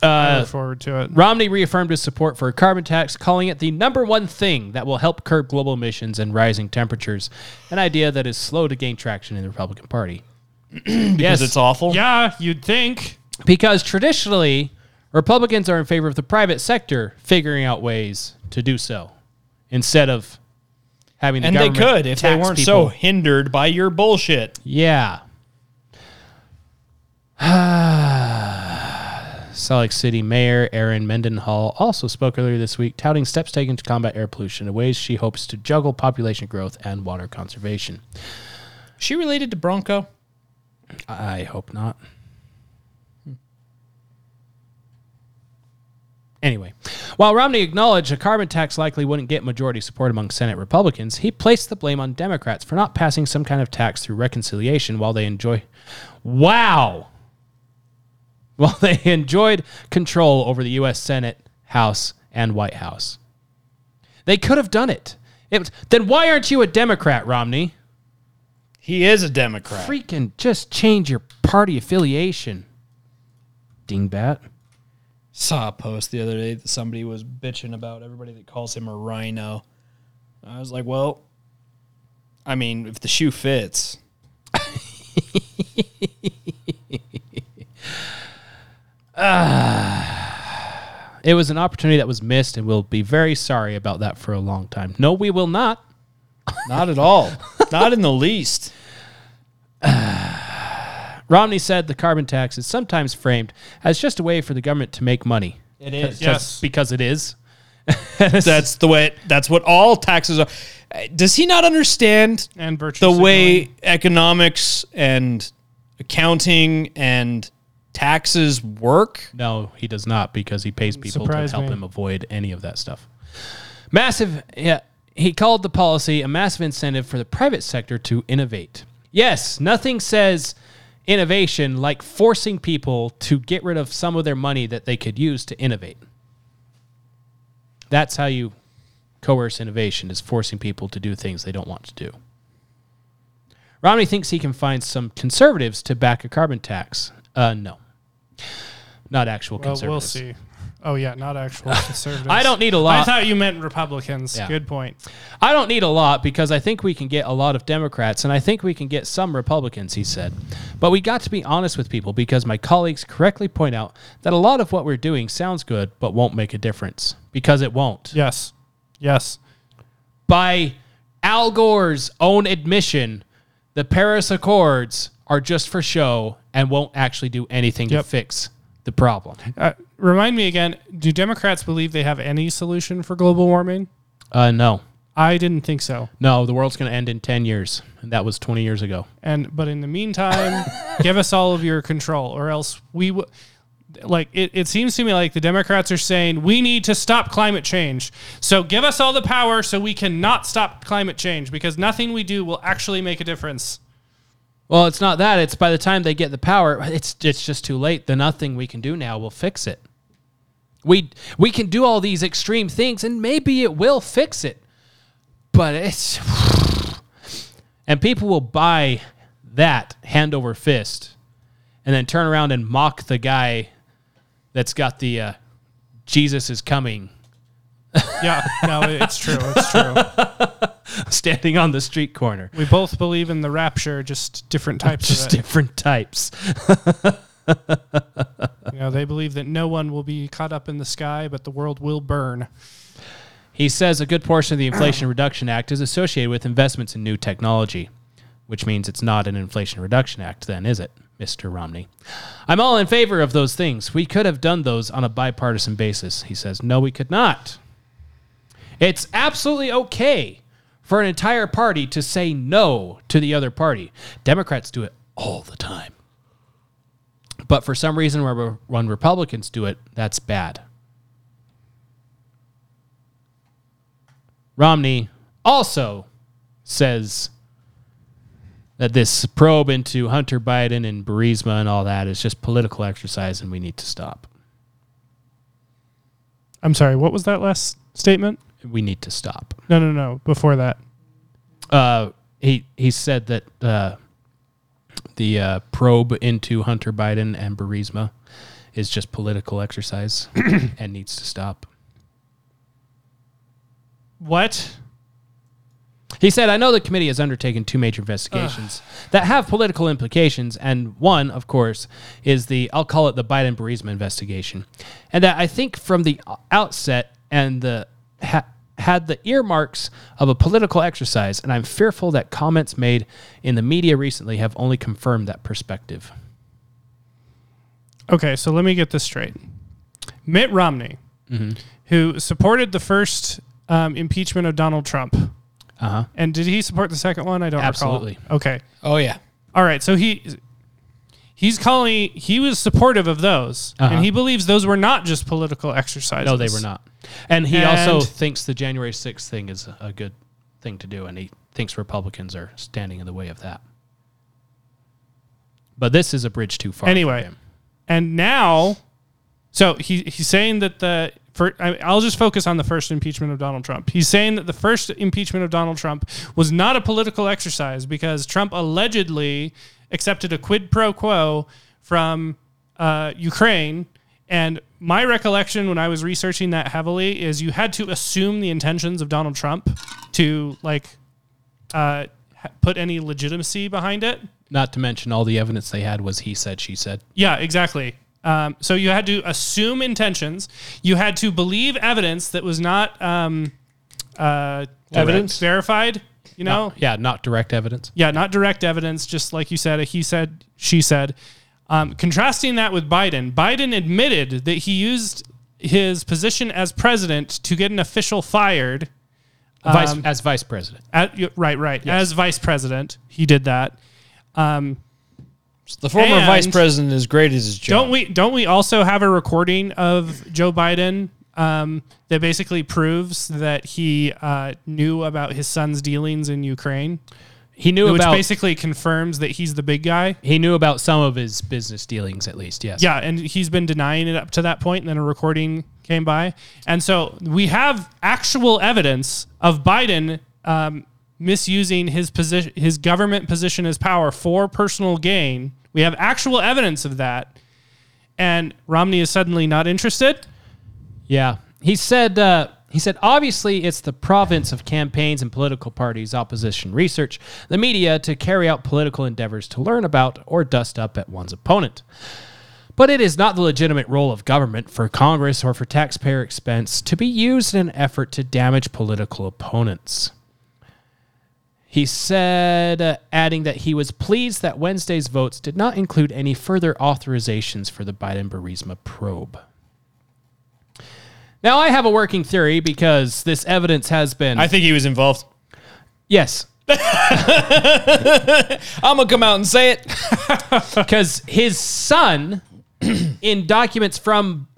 Great. I Uh, look forward to it. Romney reaffirmed his support for a carbon tax, calling it the number one thing that will help curb global emissions and rising temperatures, an idea that is slow to gain traction in the Republican Party. Because it's awful. Yeah, you'd think. Because traditionally, Republicans are in favor of the private sector figuring out ways to do so instead of having the And they could if they weren't people. so hindered by your bullshit. Yeah. Salt Lake City Mayor Erin Mendenhall also spoke earlier this week, touting steps taken to combat air pollution in ways she hopes to juggle population growth and water conservation. She related to Bronco? I hope not. Anyway, while Romney acknowledged a carbon tax likely wouldn't get majority support among Senate Republicans, he placed the blame on Democrats for not passing some kind of tax through reconciliation while they enjoy. Wow! While they enjoyed control over the U.S. Senate, House, and White House. They could have done it. it was- then why aren't you a Democrat, Romney? He is a Democrat. Freaking just change your party affiliation. Dingbat. Saw a post the other day that somebody was bitching about everybody that calls him a rhino. I was like, well, I mean, if the shoe fits. It was an opportunity that was missed, and we'll be very sorry about that for a long time. No, we will not. Not at all. Not in the least. Romney said the carbon tax is sometimes framed as just a way for the government to make money. It is. Yes. Because it is. That's the way. It, That's what all taxes are. Does he not understand And virtue the way signaling. economics and accounting and taxes work? No, he does not because he pays people Surprise to help me. him avoid any of that stuff. Massive, yeah. He called the policy a massive incentive for the private sector to innovate. Yes, nothing says innovation like forcing people to get rid of some of their money that they could use to innovate. That's how you coerce innovation is forcing people to do things they don't want to do. Romney thinks he can find some conservatives to back a carbon tax. Uh, no, not actual Well, conservatives. we'll see. Oh yeah, not actual conservatives. I don't need a lot. I thought you meant Republicans. Yeah. Good point. I don't need a lot because I think we can get a lot of Democrats and I think we can get some Republicans, he said. But we got to be honest with people because my colleagues correctly point out that a lot of what we're doing sounds good but won't make a difference because it won't. Yes. Yes. By Al Gore's own admission, the Paris Accords are just for show and won't actually do anything Yep. to fix the problem. Uh, remind me again. Do Democrats believe they have any solution for global warming? Uh, no. I didn't think so. No, the world's going to end in 10 years. And that was 20 years ago. And but in the meantime, give us all of your control, or else we w- like it. It seems to me like the Democrats are saying we need to stop climate change. So give us all the power so we can not stop climate change because nothing we do will actually make a difference. Well, it's not that. It's by the time they get the power, it's it's just too late. The nothing we can do now will fix it. We we can do all these extreme things, and maybe it will fix it. But it's and people will buy that hand over fist, and then turn around and mock the guy that's got the uh, Jesus is coming Yeah, no, it's true. It's true. standing on the street corner. We both believe in the rapture, just different types Just of it. different types. You know, they believe that no one will be caught up in the sky, but the world will burn. He says a good portion of the Inflation Reduction Act is associated with investments in new technology, which means it's not an Inflation Reduction Act, then, is it, Mr. Romney? I'm all in favor of those things. We could have done those on a bipartisan basis. He says, no, we could not. It's absolutely okay for an entire party to say no to the other party. Democrats do it all the time. But for some reason, when Republicans do it, that's bad. Romney also says that this probe into Hunter Biden and Burisma and all that is just political exercise and we need to stop. I'm sorry, what was that last statement? We need to stop. No, no, no. Before that. Uh, he he said that uh, the uh, probe into Hunter Biden and Burisma is just political exercise and needs to stop. What? He said, I know the committee has undertaken two major investigations that have political implications. And one, of course, is the, I'll call it the Biden Burisma investigation. And that I think from the outset and the, ha, had the earmarks of a political exercise. And I'm fearful that comments made in the media recently have only confirmed that perspective. Okay, so let me get this straight. Mitt Romney, Mm-hmm. who supported the first um, impeachment of Donald Trump, Uh huh. and did he support the second one? I don't Absolutely. recall. Okay. Oh yeah. All right. So he he's calling. He was supportive of those, Uh-huh. and he believes those were not just political exercises. No, they were not. And he also thinks the January 6th thing is a good thing to do, and he thinks Republicans are standing in the way of that. But this is a bridge too far. Anyway, and now, so he he's saying that the. For, I'll just focus on the first impeachment of Donald Trump. He's saying that the first impeachment of Donald Trump was not a political exercise because Trump allegedly accepted a quid pro quo from uh, Ukraine. And my recollection when I was researching that heavily is you had to assume the intentions of Donald Trump to like uh, put any legitimacy behind it. not to mention all the evidence they had was he said, she said. Yeah, exactly. Um, so you had to assume intentions. You had to believe evidence that was not um, uh, Evidence? verified. You know, Not- yeah, not direct evidence. yeah, not direct evidence. Just like you said, he said, she said. Um, contrasting that with Biden, Biden admitted that he used his position as president to get an official fired. Vice, Um, as vice president. At, right, right. As vice president, he did that. Um, The former vice president is great as his job. Don't we? Don't we also have a recording of Joe Biden um, that basically proves that he uh, knew about his son's dealings in Ukraine, He knew which about basically confirms that he's the big guy. he knew about some of his business dealings at least, yes. Yeah, and he's been denying it up to that point, and then a recording came by, and so we have actual evidence of Biden um, misusing his position, his government position as power for personal gain. We have actual evidence of that, and Romney is suddenly not interested. Yeah. He said uh, he said obviously it's the province of campaigns and political parties, opposition research, the media to carry out political endeavors to learn about or dust up at one's opponent. But it is not the legitimate role of government for Congress or for taxpayer expense to be used in an effort to damage political opponents. He said, uh, adding that he was pleased that Wednesday's votes did not include any further authorizations for the Biden Burisma probe. Now, I have a working theory because this evidence has been. I think he was involved. yes. I'm gonna come out and say it. Because his son, in documents from.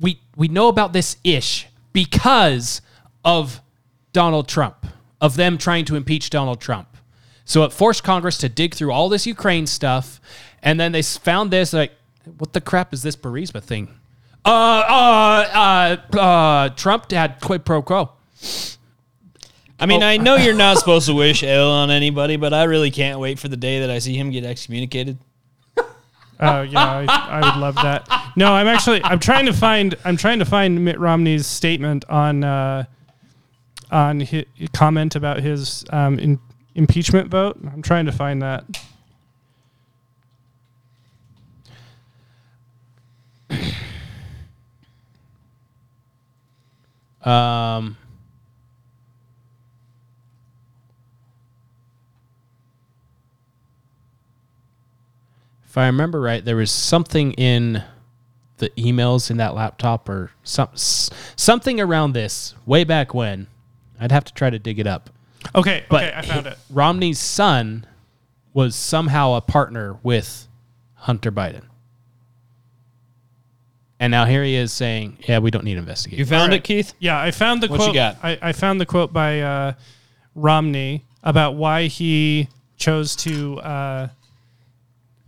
We, we know about this ish because of Donald Trump, of them trying to impeach Donald Trump. So it forced Congress to dig through all this Ukraine stuff, and then they s- found this like, what the crap is this Burisma thing? Uh, uh, uh, uh, Trump had quid pro quo. I mean, I know you're not supposed to wish ill on anybody, but I really can't wait for the day that I see him get excommunicated. Oh yeah, I, I would love that. No, I'm actually I'm trying to find I'm trying to find Mitt Romney's statement on uh, on his comment about his um, in, impeachment vote. I'm trying to find that. Um, if I remember right, there was something in the emails in that laptop or some, something around this way back when. I'd have to try to dig it up. Okay, But okay, I found it. Romney's son was somehow a partner with Hunter Biden. And now here he is saying, "Yeah, we don't need to investigate." You found All right. it, Keith? Yeah, I found the What you quote. got? I, I found the quote by uh, Romney about why he chose to uh,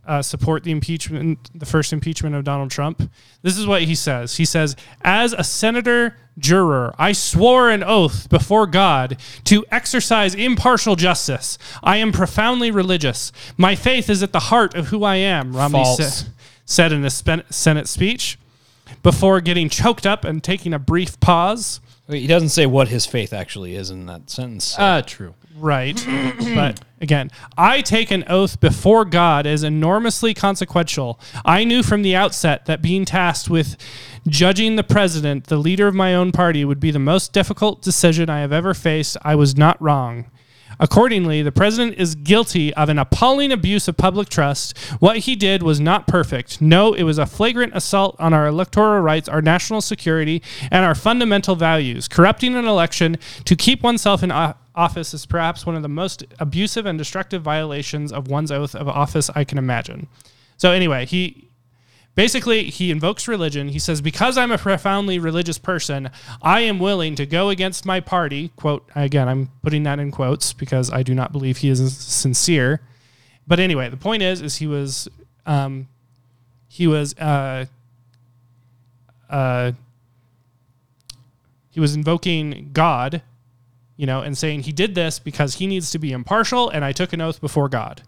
uh, support the impeachment, the first impeachment of Donald Trump. This is what he says. He says, "As a senator juror, I swore an oath before God to exercise impartial justice. I am profoundly religious. My faith is at the heart of who I am." Romney False. sa- said in a spen- Senate speech before getting choked up and taking a brief pause. He doesn't say what his faith actually is in that sentence. Uh, true. Right. but again, I take an oath before God as enormously consequential. I knew from the outset that being tasked with judging the president, the leader of my own party, would be the most difficult decision I have ever faced. I was not wrong. Accordingly, the president is guilty of an appalling abuse of public trust. What he did was not perfect. No, it was a flagrant assault on our electoral rights, our national security, and our fundamental values. Corrupting an election to keep oneself in office is perhaps one of the most abusive and destructive violations of one's oath of office I can imagine. So, anyway, he basically he invokes religion. He says because i'm a profoundly religious person i am willing to go against my party quote again i'm putting that in quotes because i do not believe he is sincere. But anyway the point is is he was um, he was uh, uh, he was invoking god you know and saying he did this because he needs to be impartial and i took an oath before god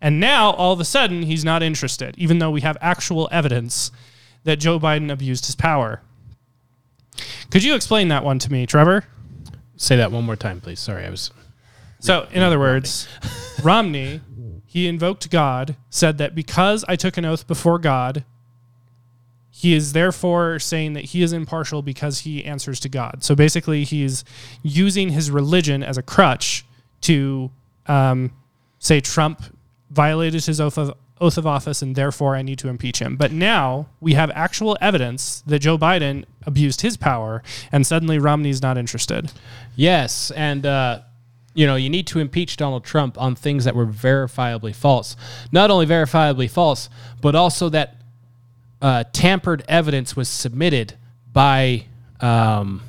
and now, all of a sudden, he's not interested, even though we have actual evidence that Joe Biden abused his power. Could you explain that one to me, Trevor? Say that one more time, please. Sorry, I was. So, in other words, Romney, he invoked God, said that because I took an oath before God, he is therefore saying that he is impartial because he answers to God. So basically, he's using his religion as a crutch to um, say Trump violated his oath of oath of office and therefore I need to impeach him. But now we have actual evidence that Joe Biden abused his power and suddenly Romney's not interested. Yes, and uh, you know you need to impeach Donald Trump on things that were verifiably false. Not only verifiably false, but also that uh, tampered evidence was submitted by um,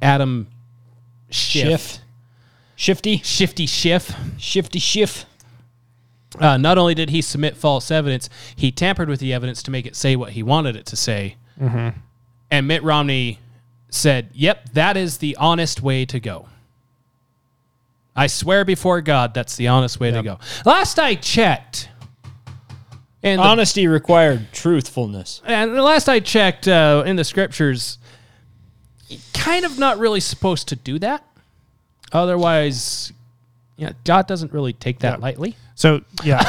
Adam Schiff. Schiff. Shifty. Shifty Schiff. Shifty Schiff. Uh, not only did he submit false evidence, he tampered with the evidence to make it say what he wanted it to say. And Mitt Romney said, Yep, that is the honest way to go. I swear before God, that's the honest way to go. Last I checked, and the, Honesty required truthfulness. and the last I checked uh, in the scriptures, kind of not really supposed to do that. Otherwise, yeah, God doesn't really take that Yeah. lightly. So yeah,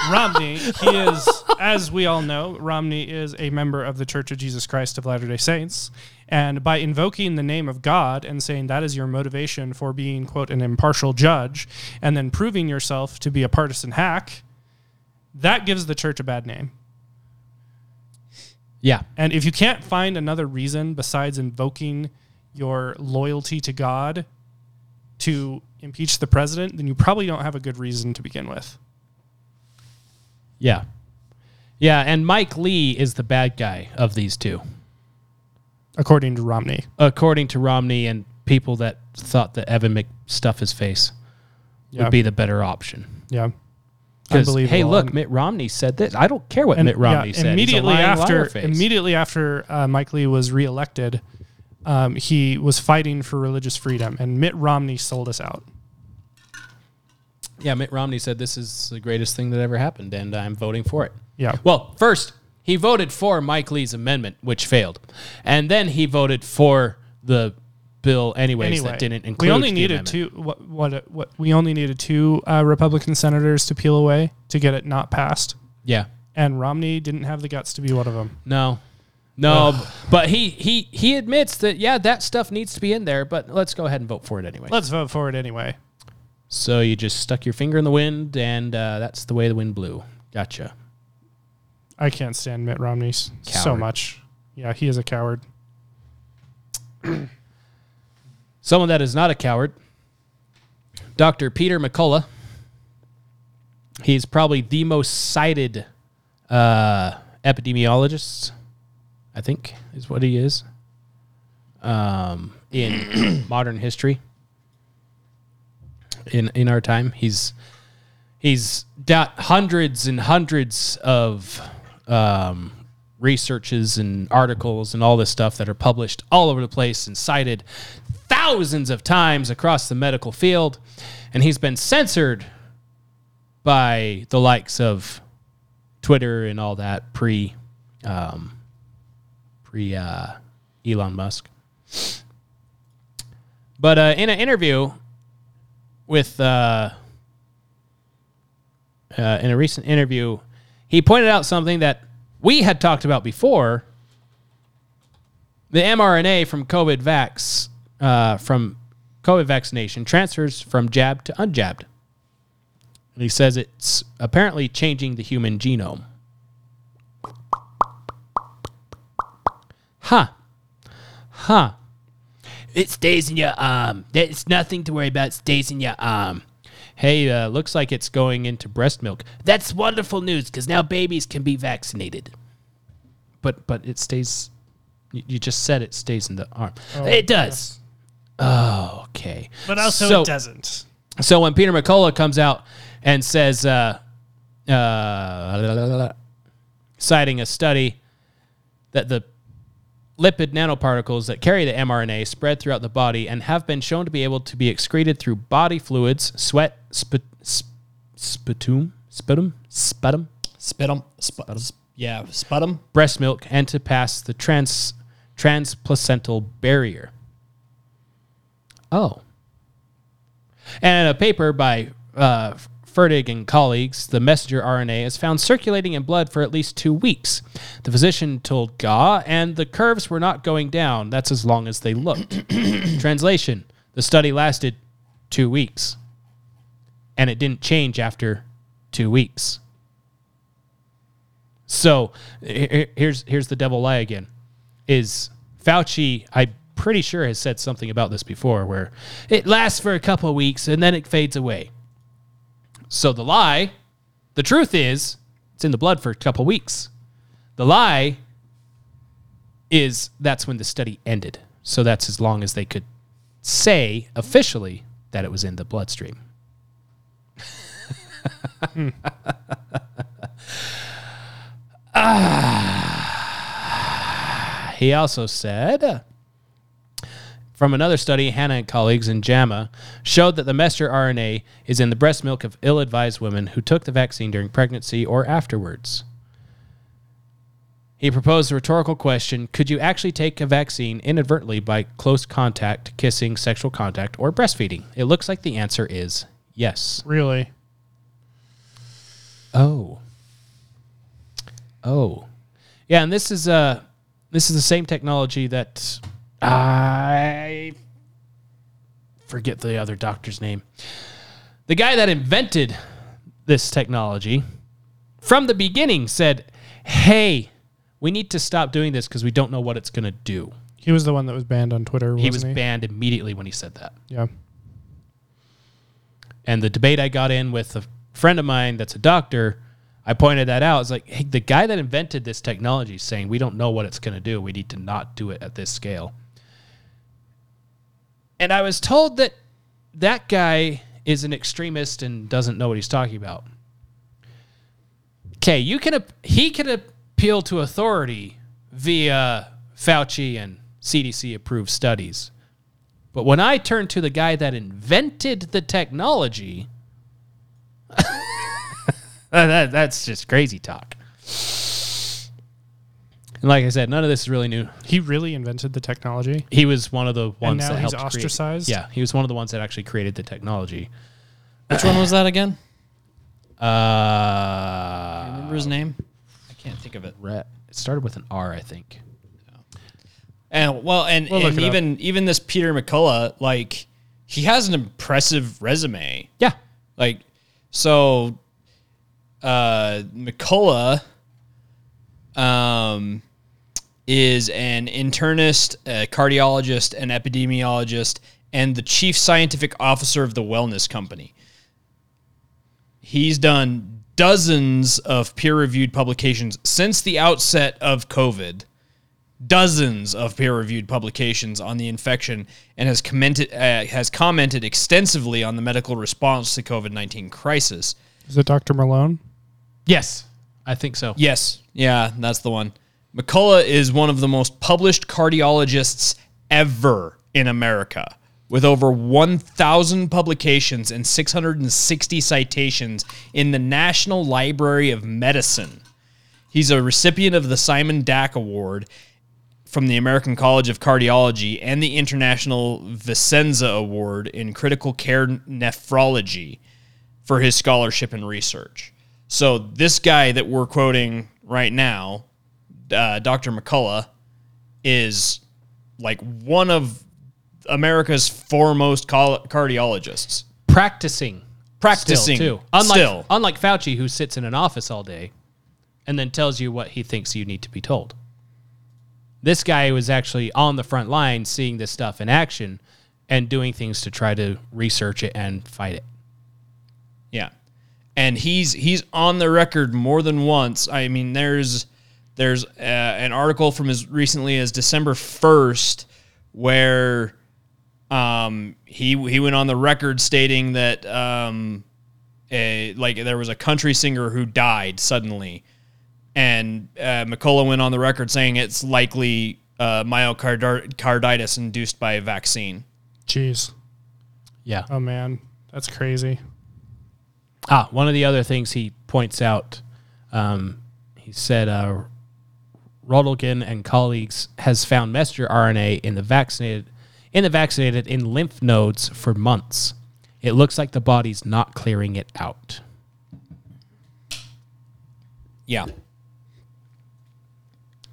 Romney. He is, as we all know, Romney is a member of the Church of Jesus Christ of Latter Day Saints, and by invoking the name of God and saying that is your motivation for being quote an impartial judge, and then proving yourself to be a partisan hack, that gives the church a bad name. Yeah. And if you can't find another reason besides invoking your loyalty to God to impeach the president, then you probably don't have a good reason to begin with. Yeah. Yeah. And Mike Lee is the bad guy of these two, according to Romney. according to Romney and people that thought that Evan McStuff his face Yeah. would be the better option. Yeah. Because hey, look, Mitt Romney said this. I don't care what and Mitt Romney yeah, said. Immediately lying after, immediately after uh, Mike Lee was reelected, um, he was fighting for religious freedom, and Mitt Romney sold us out. Yeah, Mitt Romney said this is the greatest thing that ever happened, and I'm voting for it. Yeah. Well, first he voted for Mike Lee's amendment, which failed, and then he voted for the bill anyways Anyway, that didn't include. we only the needed amendment. two. What, what? What? We only needed two uh, Republican senators to peel away to get it not passed, Yeah. and Romney didn't have the guts to be one of them. No. No, but he he he admits that yeah, that stuff needs to be in there, but let's go ahead and vote for it anyway. Let's vote for it anyway. So you just stuck your finger in the wind, and uh, that's the way the wind blew. Gotcha. I can't stand Mitt Romney s- so Coward. much. Yeah, he is a coward. Someone that is not a coward, Dr. Peter McCullough. He's probably the most cited uh, epidemiologist, I think, is what he is um, in modern history. In in our time, he's he's got hundreds and hundreds of um, researches and articles and all this stuff that are published all over the place and cited thousands of times across the medical field. And he's been censored by the likes of Twitter and all that pre um, pre uh, Elon Musk. But uh, in an interview with uh, uh, in a recent interview, he pointed out something that we had talked about before. The mRNA from COVID vax, uh, from COVID vaccination transfers from jab to unjabbed. And he says it's apparently changing the human genome. Huh. Huh. It stays in your arm. It's nothing to worry about. It stays in your arm. Hey, uh, looks like it's going into breast milk. That's wonderful news because now babies can be vaccinated. But but it stays. You you just said it stays in the arm. it does. Oh, okay. But also So- it doesn't. so when Peter McCullough comes out and says, uh, uh, citing a study that the lipid nanoparticles that carry the mRNA spread throughout the body and have been shown to be able to be excreted through body fluids, sweat, spit, sp- sputum, sputum, sputum, Spit 'em. Sp- sp- yeah, sput 'em. breast milk, and to pass the trans transplacental barrier. Oh. And a paper by uh, Fertig and colleagues, the messenger RNA is found circulating in blood for at least two weeks. The physician told GA, and the curves were not going down. That's as long as they looked. Translation The study lasted two weeks, and it didn't change after two weeks. So he- he- here's here's the devil lie again. Is Fauci? I'm pretty sure has said something about this before, where it lasts for a couple of weeks and then it fades away. So the lie, the truth is, it's in the blood for a couple weeks. The lie is that's when the study ended. So that's as long as they could say officially that it was in the bloodstream. ah, he also said from another study, Hanna and colleagues in JAMA showed that the messenger RNA is in the breast milk of ill advised women who took the vaccine during pregnancy or afterwards. He proposed a rhetorical question Could you actually take a vaccine inadvertently by close contact, kissing, sexual contact, or breastfeeding? It looks like the answer is yes. Really? Oh. Oh. Yeah, and this is uh this is the same technology that I forget the other doctor's name. The guy that invented this technology from the beginning said, "Hey, we need to stop doing this because we don't know what it's going to do." He was the one that was banned on Twitter. He was he banned immediately when he said that. Yeah. And the debate I got in with a friend of mine that's a doctor, I pointed that out. It's like, hey, the guy that invented this technology is saying we don't know what it's going to do. We need to not do it at this scale. And I was told that that guy is an extremist and doesn't know what he's talking about. Okay, you can he can appeal to authority via Fauci and CDC approved studies. But when I turn to the guy that invented the technology, that, that's just crazy talk. And like I said, none of this is really new. He really invented the technology. He was one of the ones now that he's helped create- ostracized? Yeah, he was one of the ones that actually created the technology. Which one was that again? Uh, Remember his name? I can't think of it. Rhett. It started with an R, I think. And well, and, We'll look and it up. even even this Peter McCullough, like he has an impressive resume. Yeah. Like so uh McCullough um is an internist, a cardiologist, an epidemiologist, and the chief scientific officer of the wellness company. He's done dozens of peer-reviewed publications since the outset of COVID dozens of peer-reviewed publications on the infection and has commented uh, has commented extensively on the medical response to COVID-19 crisis. Is it Dr. Malone? Yes, I think so. Yes, yeah, that's the one. McCullough is one of the most published cardiologists ever in America, with over 1,000 publications and 660 citations in the National Library of Medicine. He's a recipient of the Simon Dack Award from the American College of Cardiology and the International Vicenza Award in Critical Care Nephrology for his scholarship and research. So this guy that we're quoting right now, uh, Dr. McCullough, is like one of America's foremost col- cardiologists. Practicing. Practicing Still, too. Unlike, still. unlike Fauci, who sits in an office all day and then tells you what he thinks you need to be told. This guy was actually on the front line seeing this stuff in action and doing things to try to research it and fight it. Yeah. And he's he's on the record more than once. I mean, there's there's uh, an article from as recently as December 1st where um, he he went on the record stating that um, a, like there was a country singer who died suddenly, and uh, McCullough went on the record saying it's likely uh, myocarditis induced by a vaccine. Jeez. Yeah. Oh man, that's crazy. Ah, one of the other things he points out, um, he said, uh, Röltgen and colleagues has found messenger RNA in the vaccinated in the vaccinated in lymph nodes for months. It looks like the body's not clearing it out. Yeah.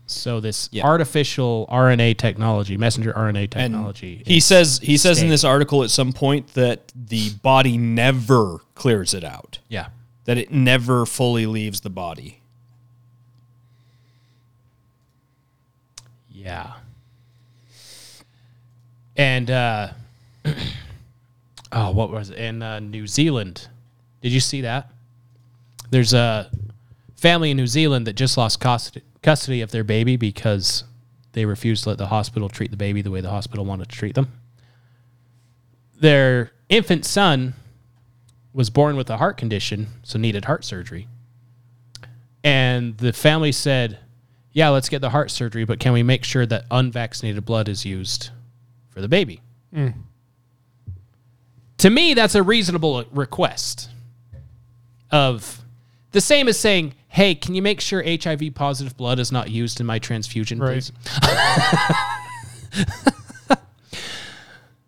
So this Yeah. artificial RNA technology, messenger RNA And technology, he says he says in this article at some point that the body never clears it out. yeah, That it never fully leaves the body. Yeah. And uh oh, what was it? In uh, New Zealand. Did you see that? There's a family in New Zealand that just lost custody, custody of their baby because they refused to let the hospital treat the baby the way the hospital wanted to treat them. Their infant son was born with a heart condition, so needed heart surgery. And the family said, yeah, let's get the heart surgery, but can we make sure that unvaccinated blood is used for the baby? To me, that's a reasonable request. Of the same as saying, "Hey, can you make sure HIV positive blood is not used in my transfusion, Right. please?"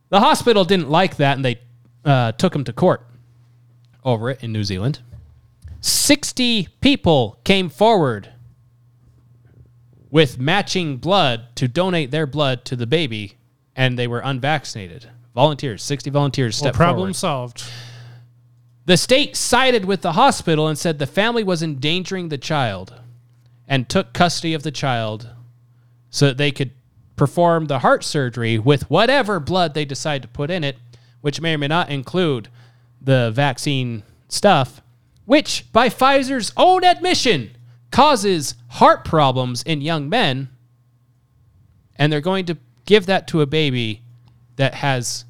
the hospital didn't like that, and they uh, took him to court over it in New Zealand. Sixty people came forward with matching blood to donate their blood to the baby, and they were unvaccinated. Volunteers, 60 volunteers Well, stepped problem forward. solved. The state sided with the hospital and said the family was endangering the child and took custody of the child so that they could perform the heart surgery with whatever blood they decide to put in it, which may or may not include the vaccine stuff, which, by Pfizer's own admission, causes heart problems in young men. And they're going to give that to a baby that has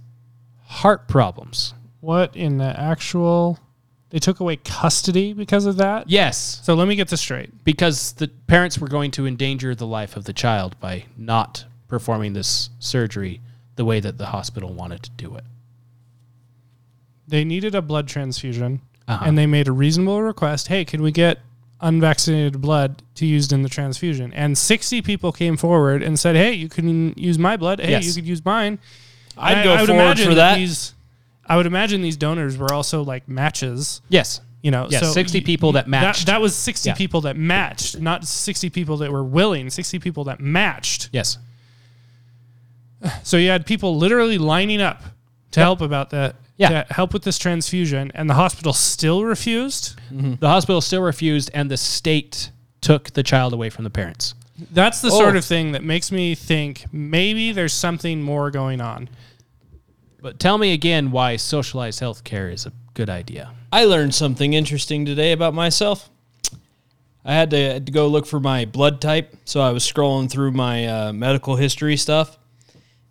heart problems. What in the actual? They took away custody because of that. Yes. So let me get this straight. because the parents were going to endanger the life of the child by not performing this surgery the way that the hospital wanted to do it. They needed a blood transfusion, Uh-huh. and they made a reasonable request. Hey, can we get unvaccinated blood to used in the transfusion? And sixty people came forward and said, "Hey, you can use my blood. Hey, Yes. you could use mine." I'd go I would forward imagine for that. These, I would imagine these donors were also like matches. Yes. You know, Yeah, so 60 people that matched. That, that was sixty Yeah. people that matched, not sixty people that were willing. Sixty people that matched. Yes. So you had people literally lining up to help about that. Yeah. To help with this transfusion, and the hospital still refused. The hospital still refused, and the state took the child away from the parents. That's the Oh. sort of thing that makes me think maybe there's something more going on. But tell me again why socialized healthcare is a good idea. I learned something interesting today about myself. I had to, had to go look for my blood type, so I was scrolling through my uh, medical history stuff,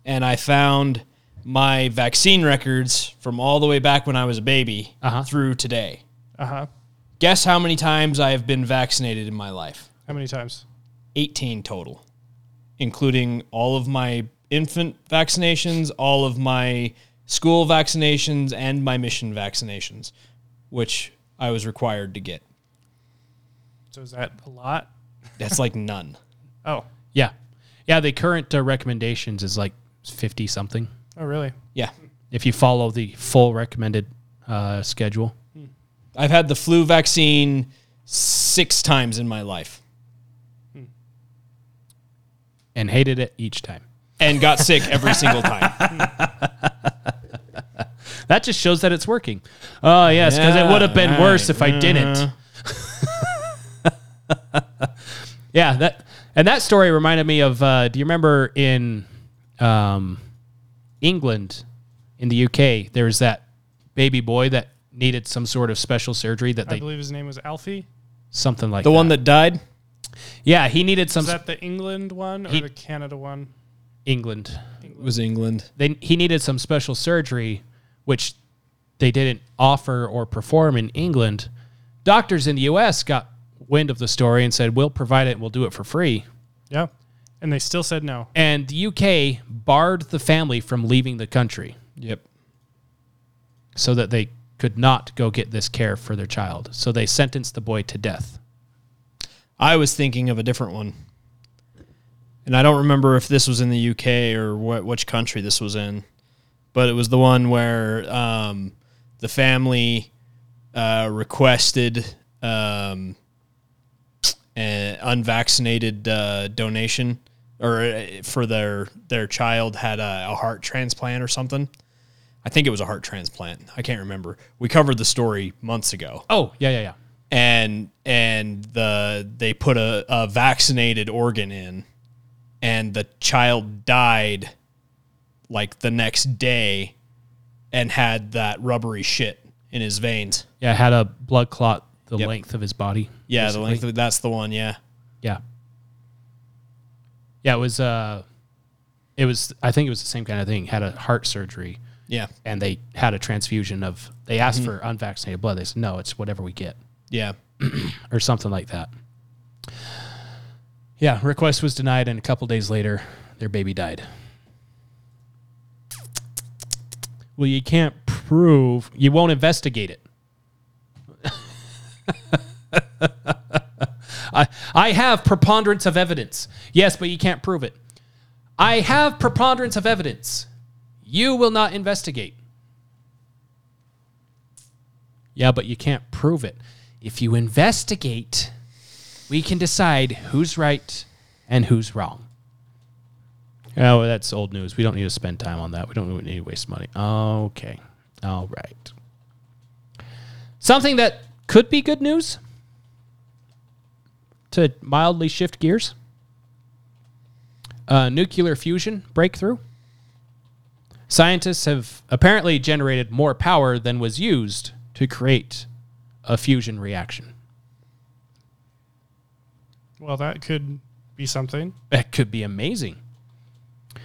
and I found my vaccine records from all the way back when I was a baby Uh-huh. through today. Uh huh. Guess how many times I have been vaccinated in my life? How many times? 18 total, including all of my infant vaccinations, all of my school vaccinations, and my mission vaccinations, which I was required to get. So is that a lot? That's like none. Oh. Yeah. Yeah, the current uh, recommendations is like 50 something Oh, really? Yeah. if you follow the full recommended uh, schedule. I've had the flu vaccine six times in my life And hated it each time. and got sick every single time. That just shows that it's working. Oh, yes, because it would have been worse if I didn't. yeah, that and that story reminded me of. Uh, do you remember in um, England, in the UK, there was that baby boy that needed some sort of special surgery that I they believe his name was Alfie. something like The one that died, yeah he needed some Is that the England one or He- the Canada one? England was England. they he needed some special surgery which they didn't offer or perform in England. Doctors in the US got wind of the story and said, "We'll provide it, we'll do it for free." Yeah. And they still said no. And the UK barred the family from leaving the country Yep. so that they could not go get this care for their child. So they sentenced the boy to death. I was thinking of a different one. And I don't remember if this was in the UK or what which country this was in. But it was the one where um, the family uh, requested um, an unvaccinated uh, donation or uh, for their their child had a, a heart transplant or something. I think it was a heart transplant. I can't remember. We covered the story months ago Oh, yeah, yeah, yeah. and and the they put a, a vaccinated organ in and the child died like the next day and had that rubbery shit in his veins. Yeah, had a blood clot the Yep. length of his body. Yeah, basically. the length of, that's the one, yeah. Yeah. Yeah, it was uh it was I think it was the same kind of thing. Had a heart surgery Yeah. and they had a transfusion of they asked for unvaccinated blood. They said, No, it's whatever we get. Yeah. Or something like that. Yeah, request was denied, and a couple days later, their baby died. Well, you can't prove, you won't investigate it. I, I have preponderance of evidence. Yes, but you can't prove it. I have preponderance of evidence. You will not investigate. Yeah, but you can't prove it. If you investigate, we can decide who's right and who's wrong. Oh, that's old news. We don't need to spend time on that. We don't need to waste money. Okay. All right. Something that could be good news to mildly shift gears uh, nuclear fusion breakthrough. Scientists have apparently generated more power than was used to create a fusion reaction. Well, that could be something. That could be amazing.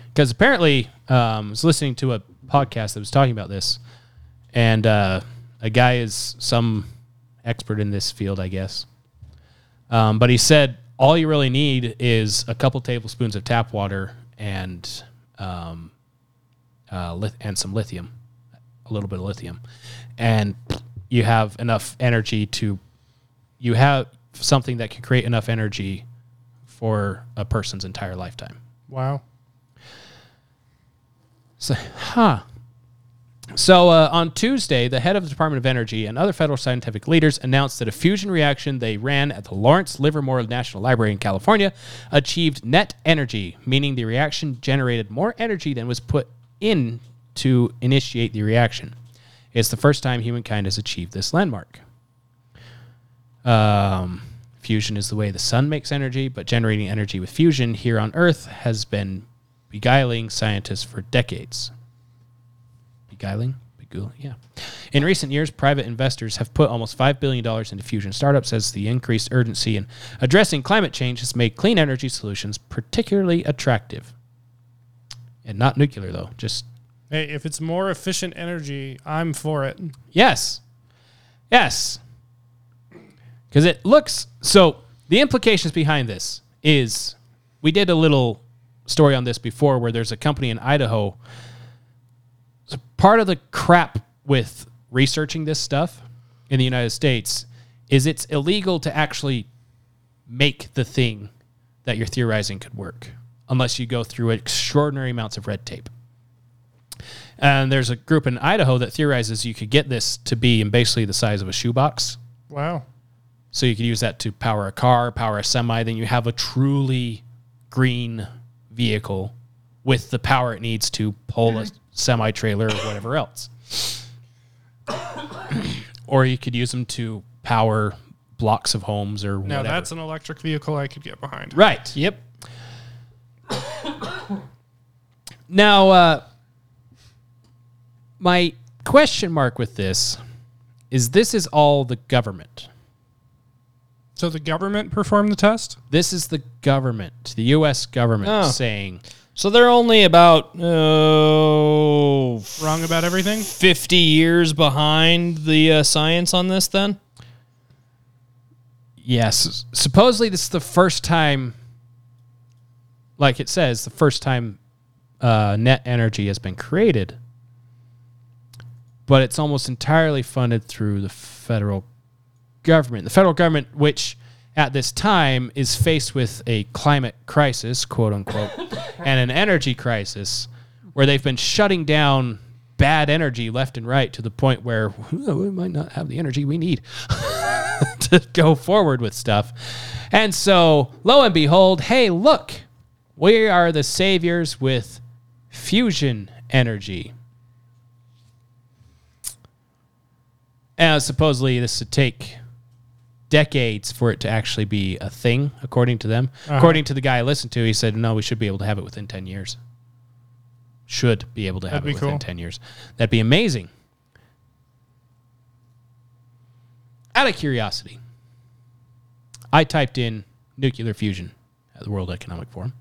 Because apparently, um, I was listening to a podcast that was talking about this, and uh, a guy is some expert in this field, I guess. Um, but he said all you really need is a couple tablespoons of tap water and um, uh, lith- and some lithium, a little bit of lithium, and you have enough energy to you have something that can create enough energy for a person's entire lifetime. Wow. So, huh. So uh, on Tuesday, the head of the Department of Energy and other federal scientific leaders announced that a fusion reaction they ran at the Lawrence Livermore National Library in California achieved net energy, meaning the reaction generated more energy than was put in to initiate the reaction. It's the first time humankind has achieved this landmark. Um, fusion is the way the sun makes energy, but generating energy with fusion here on Earth has been beguiling scientists for decades. Beguiling? Beguiling? Yeah. In recent years, private investors have put almost $5 billion into fusion startups as the increased urgency in addressing climate change has made clean energy solutions particularly attractive. And not nuclear, though. Just, Hey, if it's more efficient energy, I'm for it. yes. Yes. Because it looks so. The implications behind this is we did a little story on this before where there's a company in Idaho. So part of the crap with researching this stuff in the United States is it's illegal to actually make the thing that you're theorizing could work unless you go through extraordinary amounts of red tape. And there's a group in Idaho that theorizes you could get this to be in basically the size of a shoebox. Wow. So you could use that to power a car, power a semi. Then you have a truly green vehicle with the power it needs to pull a mm-hmm. Semi trailer or whatever else. or you could use them to power blocks of homes or whatever. Now whatever. that's an electric vehicle I could get behind. right. Yep. Now, uh, my question mark with this is: this is all the government. So the government performed the test? This is the government, the U.S. government, Oh. saying So they're only about oh, Wrong about everything? 50 years behind the uh, science on this then? Yes. Supposedly, this is the first time, like it says, the first time uh, net energy has been created. But it's almost entirely funded through the federal government. The federal government, which at this time is faced with a climate crisis, quote unquote, and an energy crisis, where they've been shutting down bad energy left and right to the point where "Oh, we might not have the energy we need to go forward with stuff. And so, lo and behold, hey, look, we are the saviors with fusion energy. And supposedly, this would take decades for it to actually be a thing, according to them. According to the guy I listened to, he said, no, we should be able to have it within 10 years. Should be able to have That'd it within cool. 10 years. That'd be amazing. Out of curiosity, I typed in nuclear fusion at the World Economic Forum.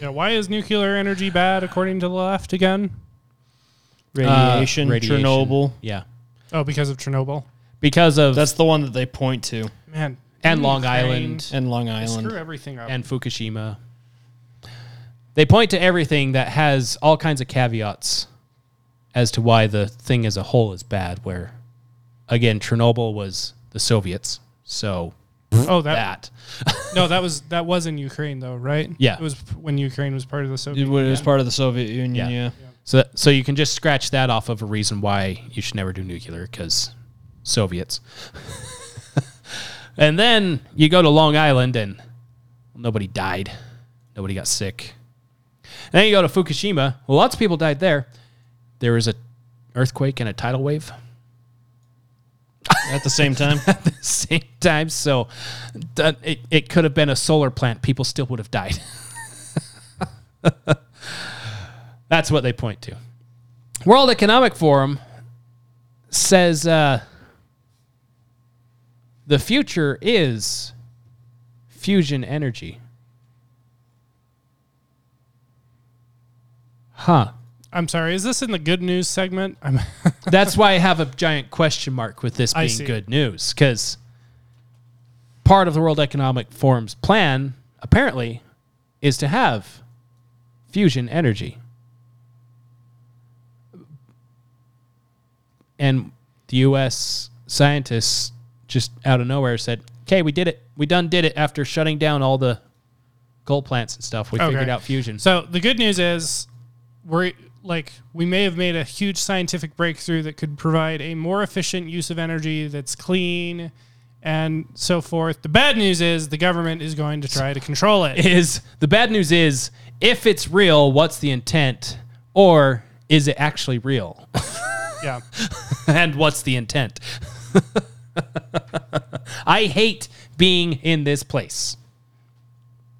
Yeah, why is nuclear energy bad according to the left again? Radiation, Uh, radiation. Chernobyl. Yeah. Oh, because of Chernobyl. Because of That's the one that they point to. Man, and Long Ukraine. Island and Long They Island. Screw everything up. and Fukushima. They point to everything that has all kinds of caveats as to why the thing as a whole is bad. Where, again, Chernobyl was the Soviets, so oh, that, that no, that was that was in Ukraine though, right? Yeah. it was when Ukraine was part of the Soviet. It was Union. part of the Soviet Union. Yeah. Yeah. So, so you can just scratch that off of a reason why you should never do nuclear because Soviets. and then you go to Long Island and nobody died, nobody got sick. And then you go to Fukushima. Well, lots of people died there. There was a earthquake and a tidal wave At the same time. at the same time. So it, it could have been a solar plant. People still would have died. That's what they point to. World Economic Forum says uh, the future is fusion energy. Huh. I'm sorry. Is this in the good news segment? I'm That's why I have a giant question mark with this being good news because part of the World Economic Forum's plan, apparently, is to have fusion energy. And the U.S. scientists just out of nowhere said, okay, we did it. We done did it after shutting down all the coal plants and stuff. We Okay. figured out fusion. So the good news is we're like we may have made a huge scientific breakthrough that could provide a more efficient use of energy that's clean and so forth. The bad news is the government is going to try to control it. is the bad news is if it's real, what's the intent? Or is it actually real? yeah. and what's the intent? I hate being in this place.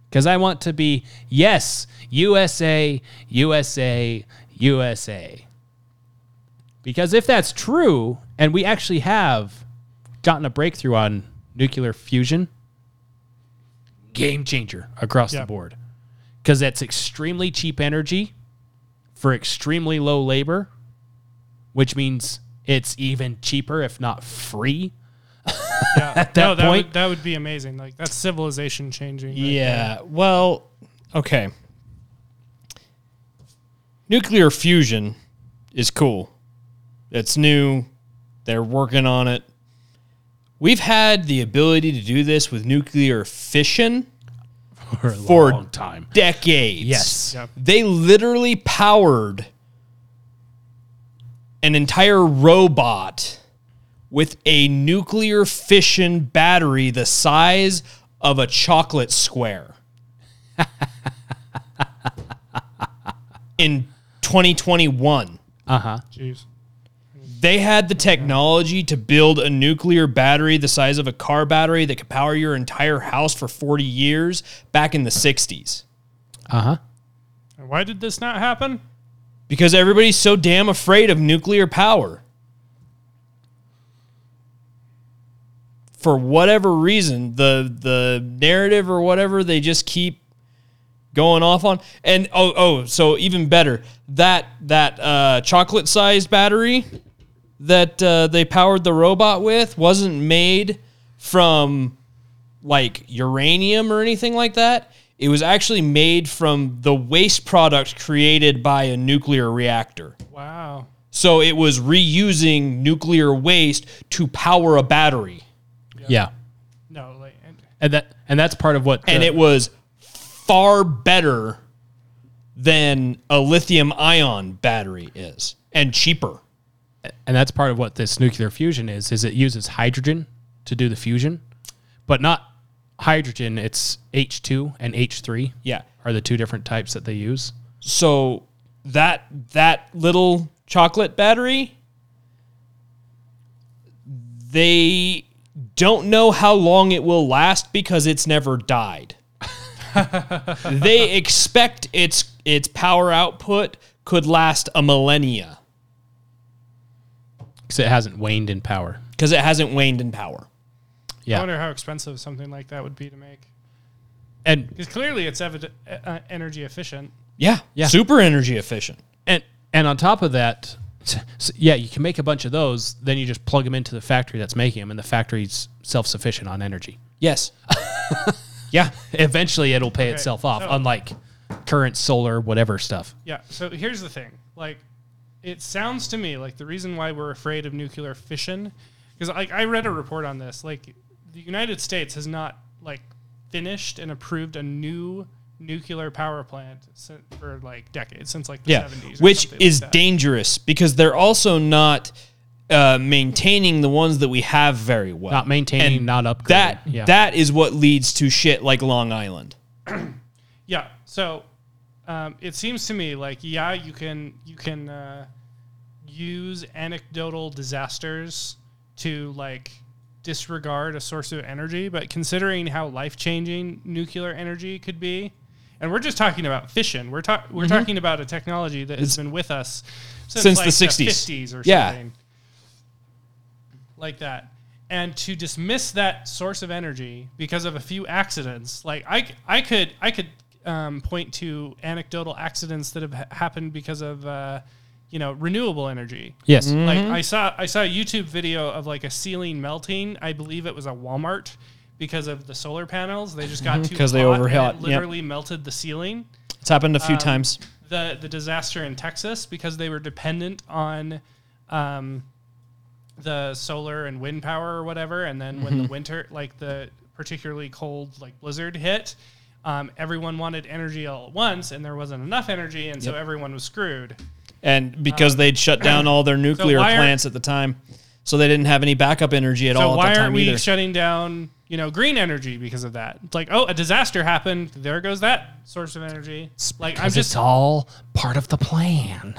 Because I want to be, yes, USA, USA, USA. Because if that's true, and we actually have gotten a breakthrough on nuclear fusion, game changer across the board. Because that's extremely cheap energy for extremely low labor, which means it's even cheaper, if not free. Yeah. At no, that that point- would, that would be amazing. Like that's civilization changing. right there. Yeah. Well, okay. Nuclear fusion is cool. It's new. They're working on it. We've had the ability to do this with nuclear fission For a For- long time. decades. Yes. Yep. They literally powered an entire robot with a nuclear fission battery the size of a chocolate square. In 2021, Uh huh. Jeez. they had the technology to build a nuclear battery the size of a car battery that could power your entire house for 40 years back in the 60s. Uh huh. And why did this not happen? because everybody's so damn afraid of nuclear power. For whatever reason, the the narrative or whatever they just keep going off on. And oh oh, so even better that that uh, chocolate sized battery that uh, they powered the robot with wasn't made from like uranium or anything like that. It was actually made from the waste product created by a nuclear reactor. Wow. So it was reusing nuclear waste to power a battery. Yeah. No, like and- And that and that's part of what And it was far better than a lithium ion battery is and cheaper. and that's part of what this nuclear fusion is is it uses hydrogen to do the fusion but not hydrogen it's h2 and h3 Yeah. are the two different types that they use So that that little chocolate battery they don't know how long it will last because it's never died. they expect its its power output could last a millennia because it hasn't waned in power because it hasn't waned in power. I yeah wonder how expensive something like that would be to make. and Because clearly it's evid- uh, energy efficient. Yeah, Yeah. super energy efficient. and and on top of that So, yeah, you can make a bunch of those. Then you just plug them into the factory that's making them, and the factory's self sufficient on energy. Yes. yeah. Eventually, it'll pay itself off, so- unlike current solar whatever stuff. Yeah. So here's the thing. Like, it sounds to me like the reason why we're afraid of nuclear fission, because like I read a report on this. Like, the United States has not like finished and approved a new nuclear power plant for like decades since like the Yeah. 70s. or Which something like is that. dangerous because they're also not uh, maintaining the ones that we have very well. Not maintaining, And not upgrading. That Yeah. that is what leads to shit like Long Island. Yeah. So um, it seems to me like yeah, you can you can uh, use anecdotal disasters to like disregard a source of energy, but considering how life changing nuclear energy could be, and we're just talking about fission. We're talking we're talking about a technology that has been with us since, Since like, the 60s. 50s or Yeah. something like that. And to dismiss that source of energy because of a few accidents, like I, I could, I could um, point to anecdotal accidents that have ha- happened because of, uh, you know, renewable energy. Yes. Like I saw, I saw a YouTube video of like a ceiling melting. I believe it was a Walmart because of the solar panels. They just got too 'Cause they hot and overhot, it yep. literally melted the ceiling It's happened a few Um, times. the the disaster in Texas because they were dependent on um, the solar and wind power or whatever, and then when the Mm-hmm. winter, like the particularly cold like blizzard hit, um, everyone wanted energy all at once, and there wasn't enough energy, and so everyone was screwed. And because they'd shut down all their nuclear why are- plants at the time, so they didn't have any backup energy at So all at why that aren't we either. shutting down, you know, green energy because of that? It's like, oh, a disaster happened. There goes that source of energy. Like I'm Because just it's all part of the plan.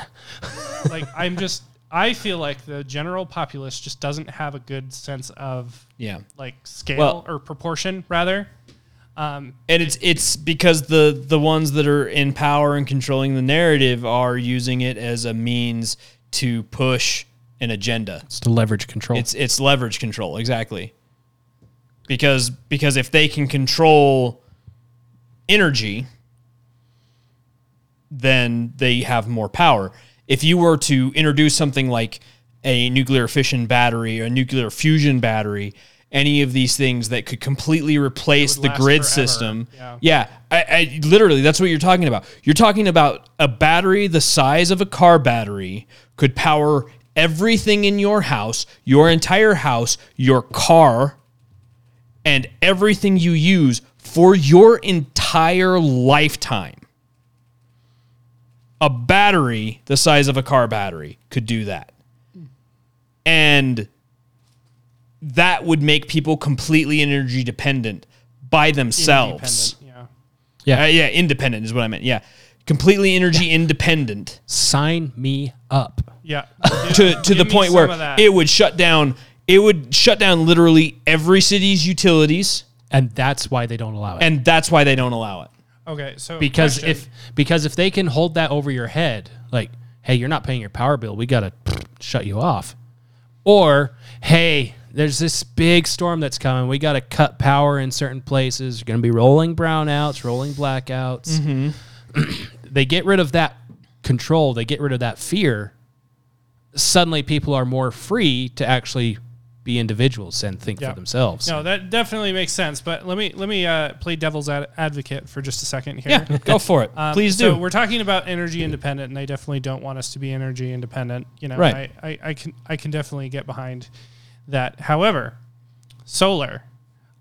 like I'm just I feel like the general populace just doesn't have a good sense of yeah. like scale Well- or proportion rather. Um, And it's it's because the the ones that are in power and controlling the narrative are using it as a means to push an agenda. It's to leverage control. It's it's leverage control exactly. Because because if they can control energy, then they have more power. If you were to introduce something like a nuclear fission battery or a nuclear fusion battery, any of these things that could completely replace the grid forever. system. Yeah. Yeah, I, I literally that's what you're talking about. You're talking about a battery the size of a car battery could power everything in your house, your entire house, your car, and everything you use for your entire lifetime. A battery the size of a car battery could do that. And that would make people completely energy dependent by themselves. independent, yeah. yeah. Uh, yeah, independent is what I meant. Yeah. Completely energy independent Sign me up. Yeah. to to the point where it would shut down it would shut down literally every city's utilities And that's why they don't allow it. and that's why they don't allow it. Okay, so because question. if because if they can hold that over your head, like, hey, you're not paying your power bill, we gotta shut you off. Or, hey, there's this big storm that's coming. We gotta cut power in certain places. You're gonna be rolling brownouts, rolling blackouts. Mm-hmm. they get rid of that control, they get rid of that fear. Suddenly people are more free to actually be individuals and think for themselves. no, that definitely makes sense. But let me let me uh, play devil's ad- advocate for just a second here. Yeah, go for it. Um, Please so do. we're talking about energy independent, and they definitely don't want us to be energy independent. You know, Right. I, I, I can I can definitely get behind that. However, solar,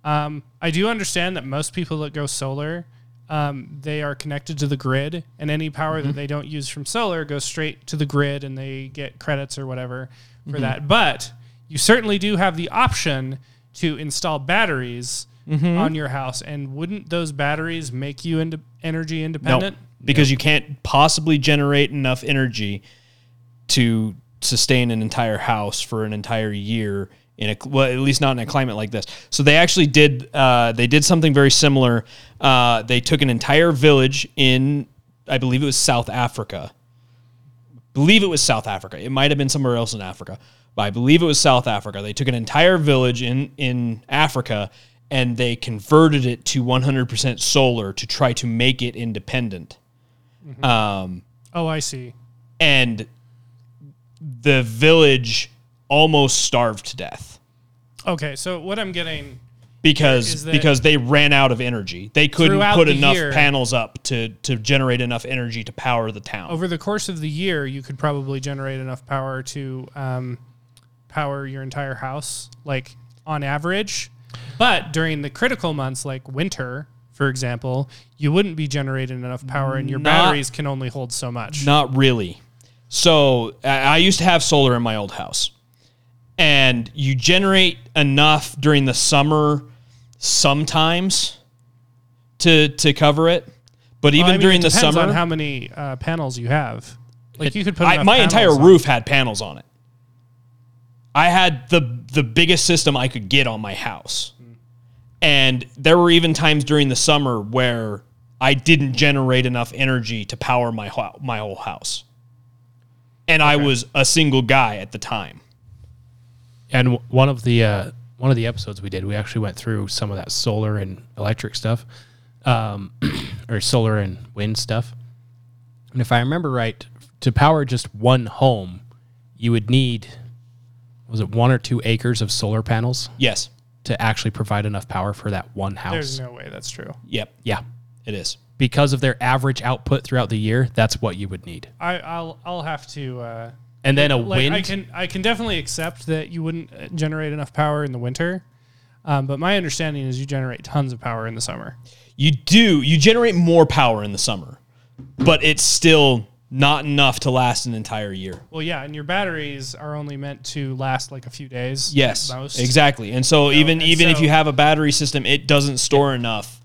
um, I do understand that most people that go solar, um, they are connected to the grid, and any power Mm-hmm. that they don't use from solar goes straight to the grid, and they get credits or whatever for Mm-hmm. that. But you certainly do have the option to install batteries. Mm-hmm. On your house, and wouldn't those batteries make you into energy no, independent? because you can't possibly generate enough energy to sustain an entire house for an entire year in a well, at least not in a climate like this. So they actually did uh, they did something very similar. Uh, they took an entire village in I believe it was South Africa. Believe it was South Africa. It might have been somewhere else in Africa, but I believe it was South Africa. They took an entire village in in Africa and they converted it to 100% solar to try to make it independent. Um, Oh, I see. and the village almost starved to death Okay, so what I'm getting because because they ran out of energy. They couldn't put the enough year- panels up to to generate enough energy to power the town. over the course of the year, you could probably generate enough power to um, power your entire house, like on average. But during the critical months, like winter, for example, you wouldn't be generating enough power, and your Not- batteries can only hold so much. Not really. So I I used to have solar in my old house, and you generate enough during the summer sometimes to to cover it, but even Well, I mean, during it the depends summer, on how many uh, panels you have. Like you could put I, enough my entire panels on- roof had panels on it. I had the the biggest system I could get on my house. And there were even times during the summer where I didn't generate enough energy to power my ho- my whole house. And I was a single guy at the time. And w- one of the uh, one of the episodes we did, we actually went through some of that solar and electric stuff, um, or solar and wind stuff. And if I remember right, to power just one home, you would need was it one or two acres of solar panels Yes. to actually provide enough power for that one house. There's no way that's true. Yep. yeah, It is. because of their average output throughout the year, that's what you would need. I, I'll I'll have to. Uh, And then a like, wind. I can I can definitely accept that you wouldn't uh, generate enough power in the winter, um, but my understanding is you generate tons of power in the summer. You do. You generate more power in the summer, but it's still not enough to last an entire year. Well, yeah, and your batteries are only meant to last like a few days. Yes, most. exactly. And so even and even if you have a battery system, it doesn't store enough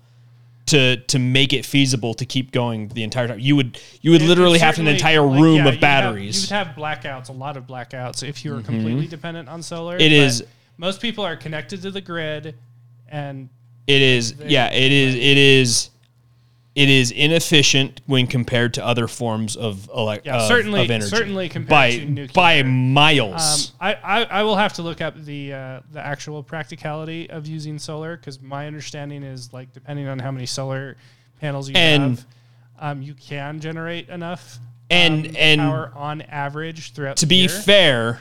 to to make it feasible to keep going the entire time. You would you would literally have an entire like, room yeah, of have- batteries. you would have blackouts, a lot of blackouts, if you were mm-hmm. completely dependent on solar. It is. Most people are connected to the grid, and it is yeah, it is it is it is inefficient when compared to other forms of elect Yeah, of, certainly- of energy. certainly compared by to nuclear. by um, miles. I, I, I will have to look up the uh, the actual practicality of using solar because my understanding is like depending on how many solar panels you And- have, um, you can generate enough And- um, and power on average throughout. to be year. fair,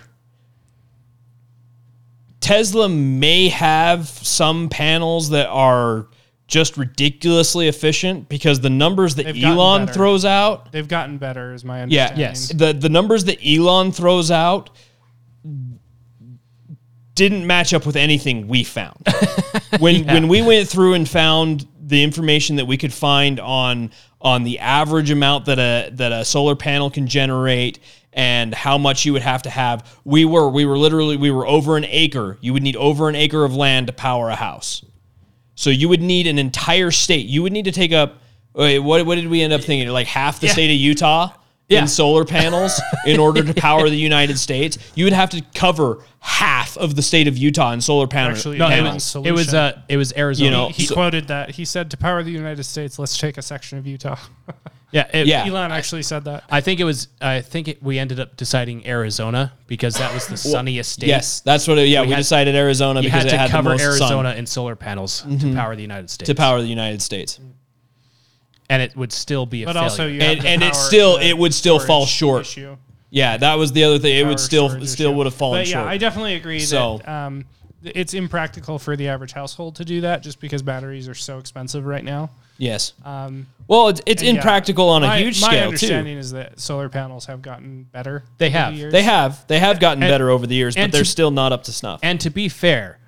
Tesla may have some panels that are just ridiculously efficient because the numbers that They've Elon throws out, they've gotten better, is my understanding. yeah, yes. the the numbers that Elon throws out didn't match up with anything we found. when when we went through and found the information that we could find on on the average amount that a that a solar panel can generate and how much you would have to have, we were we were literally we were over an acre. You would need over an acre of land to power a house. So you would need an entire state. You would need to take up wait, what what did we end up thinking? Like half the state of Utah Yeah. in solar panels in order to power the United States. You would have to cover half of the state of Utah in solar panel, Actually, no, it panels. was, it was uh, it was Arizona. You know, he so- quoted that. He said, "To power the United States, let's take a section of Utah." yeah, it- Yeah. Elon actually said that. I think it was. I think it, we ended up deciding Arizona because that was the sunniest state. Yes, that's what. It, yeah, we, had- decided Arizona you because had it to had cover the most Arizona sun in solar panels to power the United States. to power the United States, and it would still be a But failure. also, you And- have the and it still- it would still fall short. issue. Yeah, that was the other thing. It power would still still issue. would have fallen but short. Yeah, I definitely agree So- that um, it's impractical for the average household to do that just because batteries are so expensive right now. yes. Um, Well, it's, it's and yeah, impractical on a my, huge my scale too. My understanding is that solar panels have gotten better. They the have. years. They have they have gotten And- better over the years, but they're still not up to snuff. and to be fair,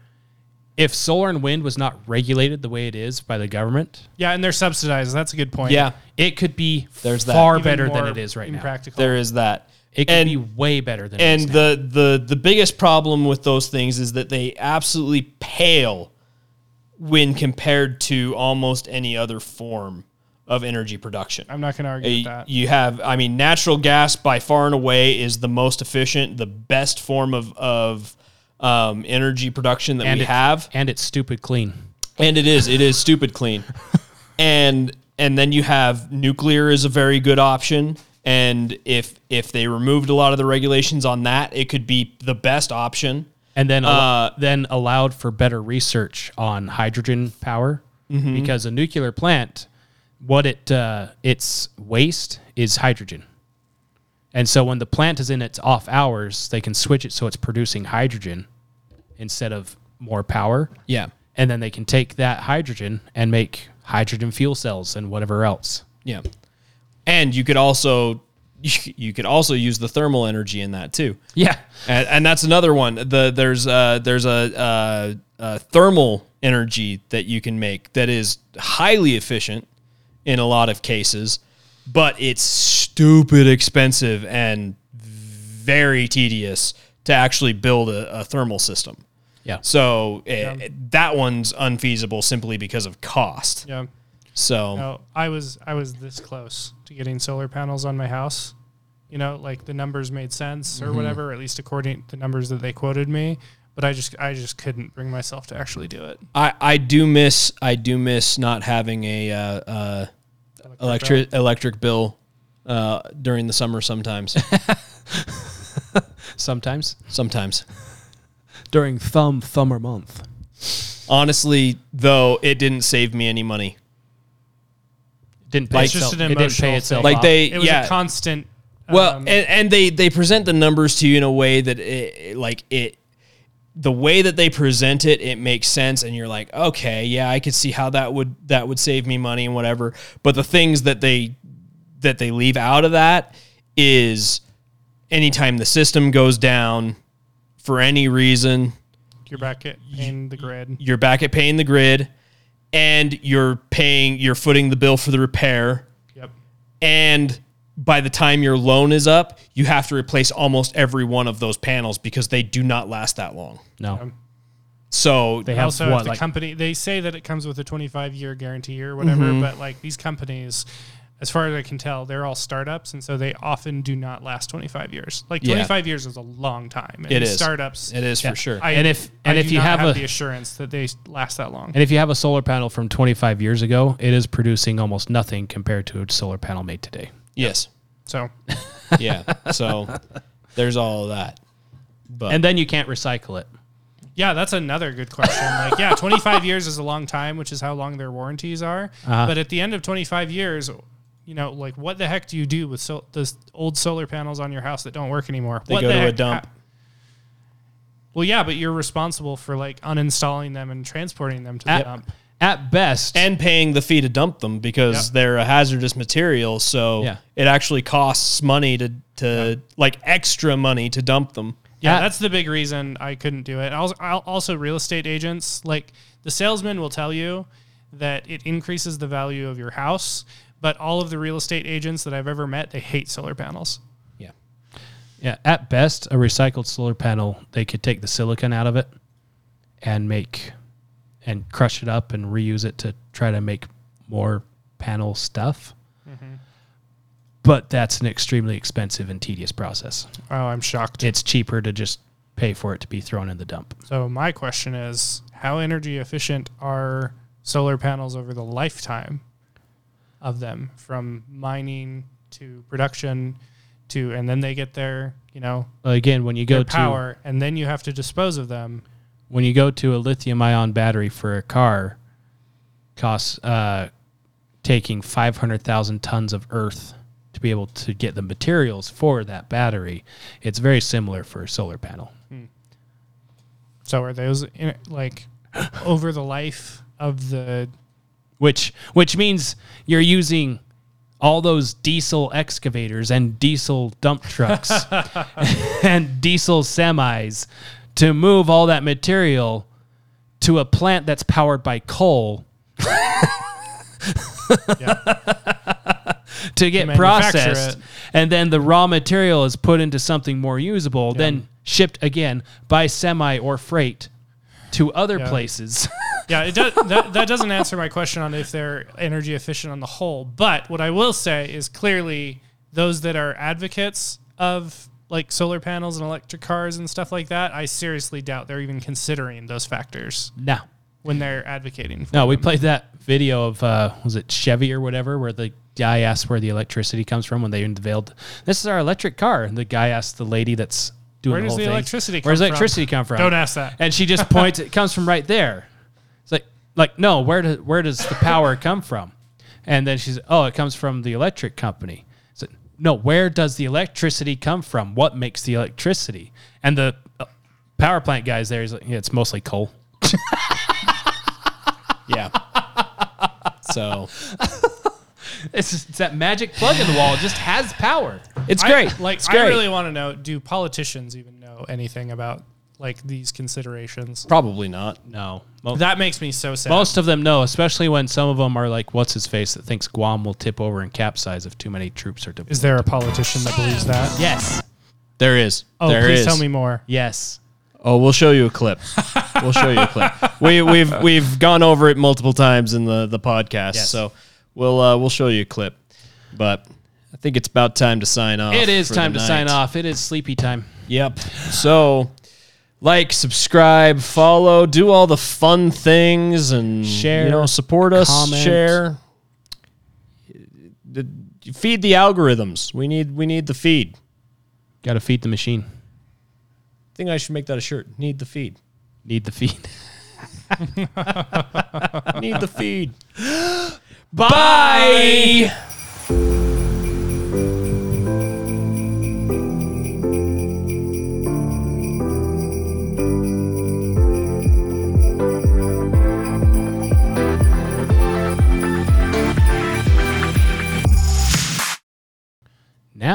if solar and wind was not regulated the way it is by the government, Yeah, and they're subsidized. That's a good point. yeah, it could be There's far Even better than it is right now. impractical. there is that. It could and be way better than and the the the biggest problem with those things is that they absolutely pale when compared to almost any other form of energy production. I'm not going to argue with Uh, that. You have, I mean, natural gas by far and away is the most efficient, the best form of of um, energy production that and we it- have, and it's stupid clean. and it is it is stupid clean, and and then you have nuclear is a very good option, and if if they removed a lot of the regulations on that, it could be the best option. and then Uh, then allowed for better research on hydrogen power Mm-hmm. because a nuclear plant what it uh, its waste is hydrogen And so when the plant is in its off hours, they can switch it so it's producing hydrogen instead of more power. Yeah. And then they can take that hydrogen and make hydrogen fuel cells and whatever else. Yeah. And you could also you could also use the thermal energy in that too. Yeah. And, and that's another one. The there's uh there's a, uh uh thermal energy that you can make that is highly efficient in a lot of cases, but it's stupid expensive and very tedious to actually build a, a thermal system. Yeah. So eh, that one's unfeasible simply because of cost. Yeah. So No, I was I was this close to getting solar panels on my house. You know, like the numbers made sense or Mhm. whatever, at least according to the numbers that they quoted me. But I just I just couldn't bring myself to actually do it. I, I do miss I do miss not having a uh, uh, electric electric bill uh, during the summer sometimes. Sometimes. Sometimes. During thumb thumber month. Honestly, though, it didn't save me any money. Didn't Like- it's just an it didn't pay itself thing. Like they- it was yeah. a constant. Well, um, and, and they they present the numbers to you in a way that it, like it the way that they present it it makes sense and you're like okay yeah i could see how that would that would save me money and whatever but the things that they that they leave out of that is anytime the system goes down for any reason you're back at paying the grid. you're back at paying the grid and you're paying you're footing the bill for the repair Yep. and by the time your loan is up you have to replace almost every one of those panels because they do not last that long No. so They have also, what, the like- company they say that it comes with a 25 year guarantee or whatever, Mhm. but like these companies, as far as I can tell, they're all startups, and so they often do not last 25 years. Like Yeah. 25 years is a long time. And It these is. Startups. It is for sure. I, And if- I and if do you not have a- the assurance that they last that long. And if you have a solar panel from 25 years ago, it is producing almost nothing compared to a solar panel made today. yes So yeah so there's all of that but And then you can't recycle it. yeah, that's another good question. Like yeah, 25 years is a long time, which is how long their warranties are. Uh-huh. But at the end of 25 years. You know, like what the heck do you do with so, those old solar panels on your house that don't work anymore? They what go the to a dump. Well, yeah, but you're responsible for like uninstalling them and transporting them to the At, dump. at best, and paying the fee to dump them because Yep. they're a hazardous material so Yeah. it actually costs money to to like extra money to dump them Yeah, At- that's the big reason I couldn't do it. Also, also, real estate agents, like the salesman will tell you that it increases the value of your house, but all of the real estate agents that I've ever met, they hate solar panels. yeah yeah, at best, a recycled solar panel, they could take the silicon out of it and make and crush it up and reuse it to try to make more panel stuff. Mm-hmm. But that's an extremely expensive and tedious process. Oh, I'm shocked. It's cheaper to just pay for it to be thrown in the dump. So my question is, how energy efficient are solar panels over the lifetime of them, from mining to production to, and then they get their, you know, again, when you go to power, and then you have to dispose of them. when you go to a lithium ion battery for a car costs uh, taking 500,000 tons of earth to be able to get the materials for that battery. It's very similar for a solar panel. So are those in, like over the life of the? Which which means you're using all those diesel excavators and diesel dump trucks and diesel semis to move all that material to a plant that's powered by coal to get processed it. and then the raw material is put into something more usable then shipped again by semi or freight to other Yeah. places Yeah, it does, that that doesn't answer my question on if they're energy efficient on the whole. But what I will say is clearly those that are advocates of like solar panels and electric cars and stuff like that, I seriously doubt they're even considering those factors no when they're advocating. For No, we them. played that video of uh, was it Chevy or whatever, where the guy asked where the electricity comes from when they unveiled this is our electric car, and the guy asked the lady that's doing Where the does whole the thing, electricity come the from?" electricity come from? Don't ask that. And she just points. it comes from right there. Like no, where do, where does the power come from? And then she's oh, it comes from the electric company. So no, where does the electricity come from? What makes the electricity? And the uh, power plant guys there is like, yeah, it's mostly coal. Yeah. so It's, just, it's that magic plug in the wall. It just has power. it's I- great. like, it's I great. really want to know: Do politicians even know anything about like these considerations? Probably not. No. Mo- That makes me so sad. most of them know, especially when some of them are like, what's his face that thinks Guam will tip over and capsize if too many troops are deployed. Is there a politician that believes that? Yes. There is. Oh, There please is. tell me more. Yes. Oh, we'll show you a clip. we'll show you a clip. We, we've we've gone over it multiple times in the the podcast, Yes. so we'll uh, we'll show you a clip. But I think it's about time to sign off. It is for the time to sign night. off. It is sleepy time. Yep. So, like, subscribe, follow, do all the fun things, and Share, You know, support us. comment. Share. Feed the algorithms. We need we need the feed. Got to feed the machine. think I should make that a shirt. Need the feed. Need the feed. Need the feed. Bye.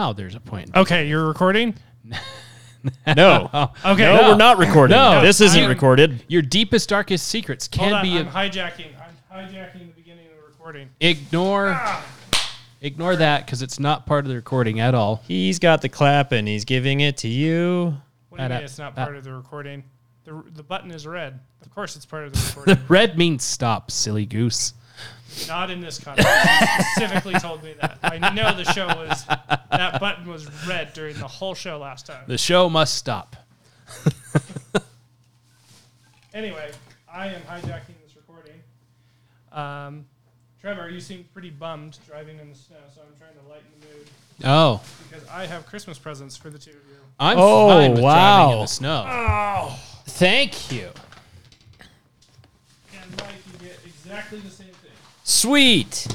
Now there's a point. Okay, you're recording. No. Okay, No, we're not recording. No. This isn't You- recorded. Your deepest, darkest secrets Hold can on, be I'm hijacking. I'm hijacking the beginning of the recording. ignore. Ignore that because it's not part of the recording at all. He's got the clap and he's giving it to you. What do you Uh, mean it's not uh, part of the recording? The, the button is red. Of course, it's part of the recording. Red means stop, silly goose. Not in this context. You specifically told me that. I know the show was that button was red during the whole show last time. The show must stop. Anyway, I am hijacking this recording. Um, Trevor, you seem pretty bummed driving in the snow, so I'm trying to lighten the mood Oh, because I have Christmas presents for the two of you. I'm Oh, fine with driving in wow. the snow. Thank you. And Mike, you get exactly the same thing. Sweet.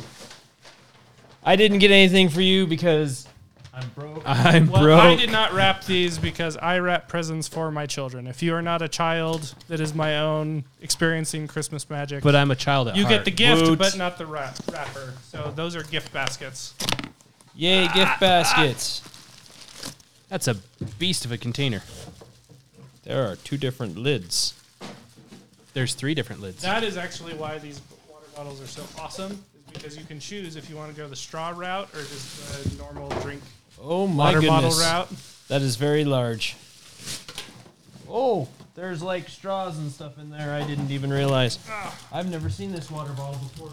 I didn't get anything for you because I'm broke. I'm Well, broke. I did not wrap these because I wrap presents for my children. If you are not a child that is my own experiencing Christmas magic, but I'm a child at you heart. get the gift, Woot. but not the wrap- wrapper. So those are gift baskets. Yay, gift baskets. That's a beast of a container. There are two different lids. There's three different lids. That is actually why these bottles are so awesome, is because you can choose if you want to go the straw route or just the normal drink Oh my water bottle goodness. route. That is very large. Oh, there's like straws and stuff in there. I didn't even realize. Ah. I've never seen this water bottle before.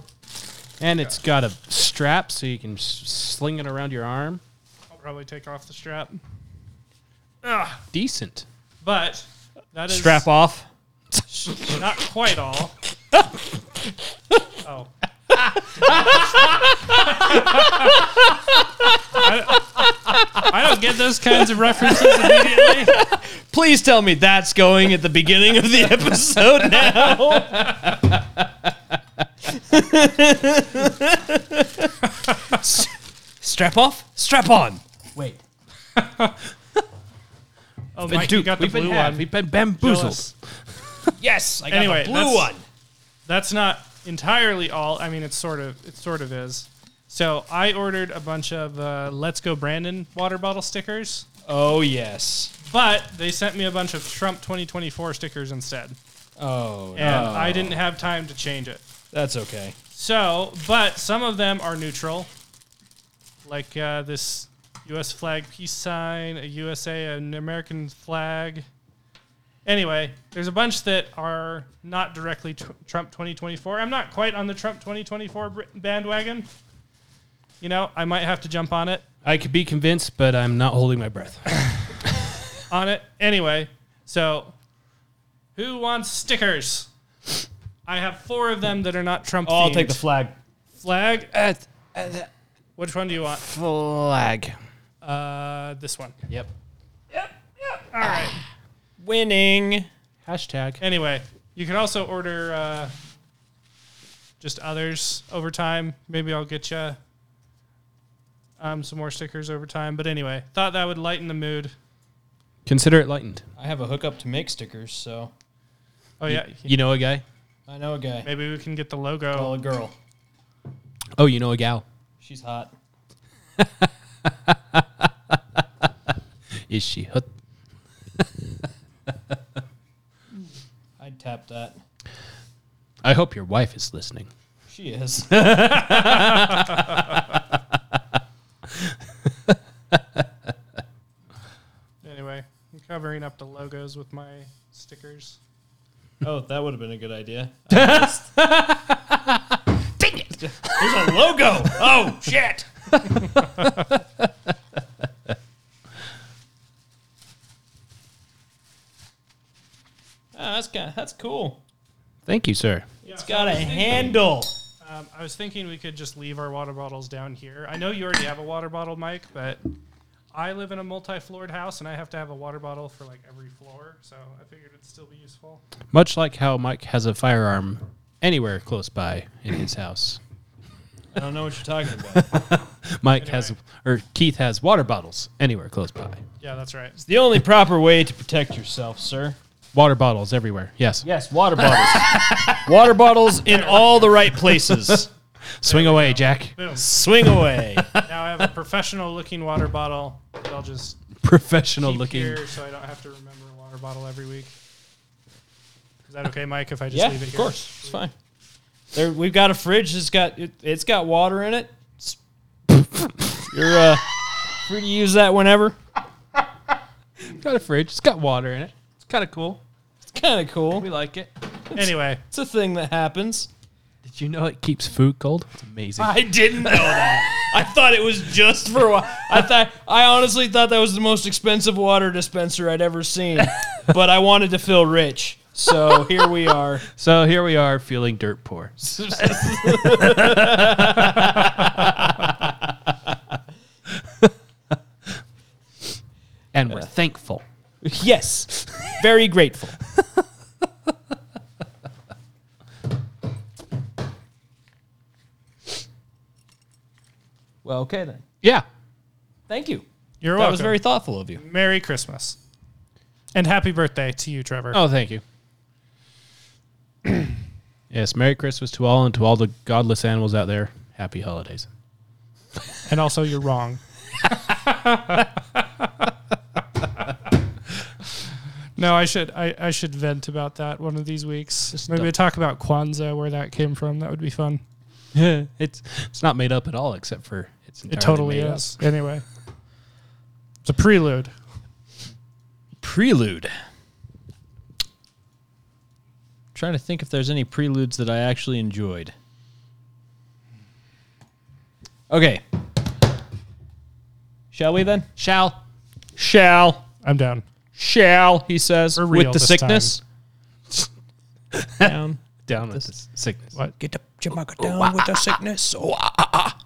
And it's got a strap so you can s- sling it around your arm. I'll probably take off the strap. Ah. Decent. But that is Strap off. not quite all. Oh. I, I don't get those kinds of references immediately. Please tell me that's going at the beginning of the episode now. S- Strap off? Strap on. Wait. Oh, Mike, you got the We've been blue had. one. We've been bamboozled. Jealous. Yes, I got Anyway, the blue one. That's not entirely all. I mean, it's sort of it sort of is. So I ordered a bunch of uh, Let's Go Brandon water bottle stickers, Oh yes. but they sent me a bunch of Trump 2024 stickers instead, Oh, and I didn't have time to change it. that's okay. So, but some of them are neutral, like uh, this U.S. flag peace sign, a USA, an American flag. Anyway, there's a bunch that are not directly tr- Trump 2024. I'm not quite on the Trump 2024 br- bandwagon. You know, I might have to jump on it. I could be convinced, but I'm not holding my breath. On it anyway. So, who wants stickers? I have four of them that are not Trump. Oh, I'll take the flag. flag. Which one do you want? Flag. Uh, this one. Yep. Yep. Yep. All right. Winning. Hashtag. Anyway, you can also order uh, just others over time. Maybe I'll get you um, some more stickers over time. But anyway, thought that would lighten the mood. Consider it lightened. I have a hookup to make stickers, so Oh yeah, You know a guy? I know a guy. maybe we can get the logo. Well, a girl. Oh, you know a gal? She's hot. Is she hot? I'd tap that. I hope your wife is listening. She is. Anyway, I'm covering up the logos with my stickers. oh, that would have been a good idea. Dang it! There's a logo. Oh shit! Ah, that's kind that's cool. Thank you, sir. Yeah, It's got a handle. Um, I was thinking we could just leave our water bottles down here. I know you already have a water bottle, Mike, but I live in a multi-floored house and I have to have a water bottle for like every floor, so I figured it'd still be useful. Much like how Mike has a firearm anywhere close by in his house. I don't know what you're talking about. Mike has, or Keith has water bottles anywhere close by. Yeah, that's right. It's the only proper way to protect yourself, sir. Water bottles everywhere. Yes. Yes, water bottles. water bottles in all the right places. Swing away, Jack. Boom. Swing away. now I have a professional-looking water bottle that I'll just Professional keep looking. here so I don't have to remember a water bottle every week. Is that okay, Mike? If I just yeah, leave it of here? course, it's fine. There, we've got a fridge. It's got it, it's got water in it. It's- you're uh, free to use that whenever. Got a fridge. It's got water in it. It's kind of cool. It's kind of cool. We like it. Anyway, It's a thing that happens. Did you know it keeps food cold? It's amazing. I didn't know that. I thought it was just for. wa- I thought I honestly thought that was the most expensive water dispenser I'd ever seen, but I wanted to feel rich, so here we are. So here we are feeling dirt poor. and we're thankful. Yes, very grateful. well, okay then. Yeah. Thank you. you're that welcome. was very thoughtful of you. Merry Christmas. And happy birthday to you, Trevor. Oh, thank you. yes, Merry Christmas to all and to all the godless animals out there. Happy holidays. And also, you're wrong. no, I should I, I should vent about that one of these weeks. Maybe don't- talk about Kwanzaa, where that came from. That would be fun. Yeah, it's it's not made up at all except for it's It totally is. Anyway, it's a prelude. Prelude. trying to think if there's any preludes that I actually enjoyed. Okay. Shall we then? Shall Shall. I'm down. Shall, he says, For real with the this sickness. Down. down with this sickness. What? Get the chipmunk down with the sickness. Oh, ah, ah, ah.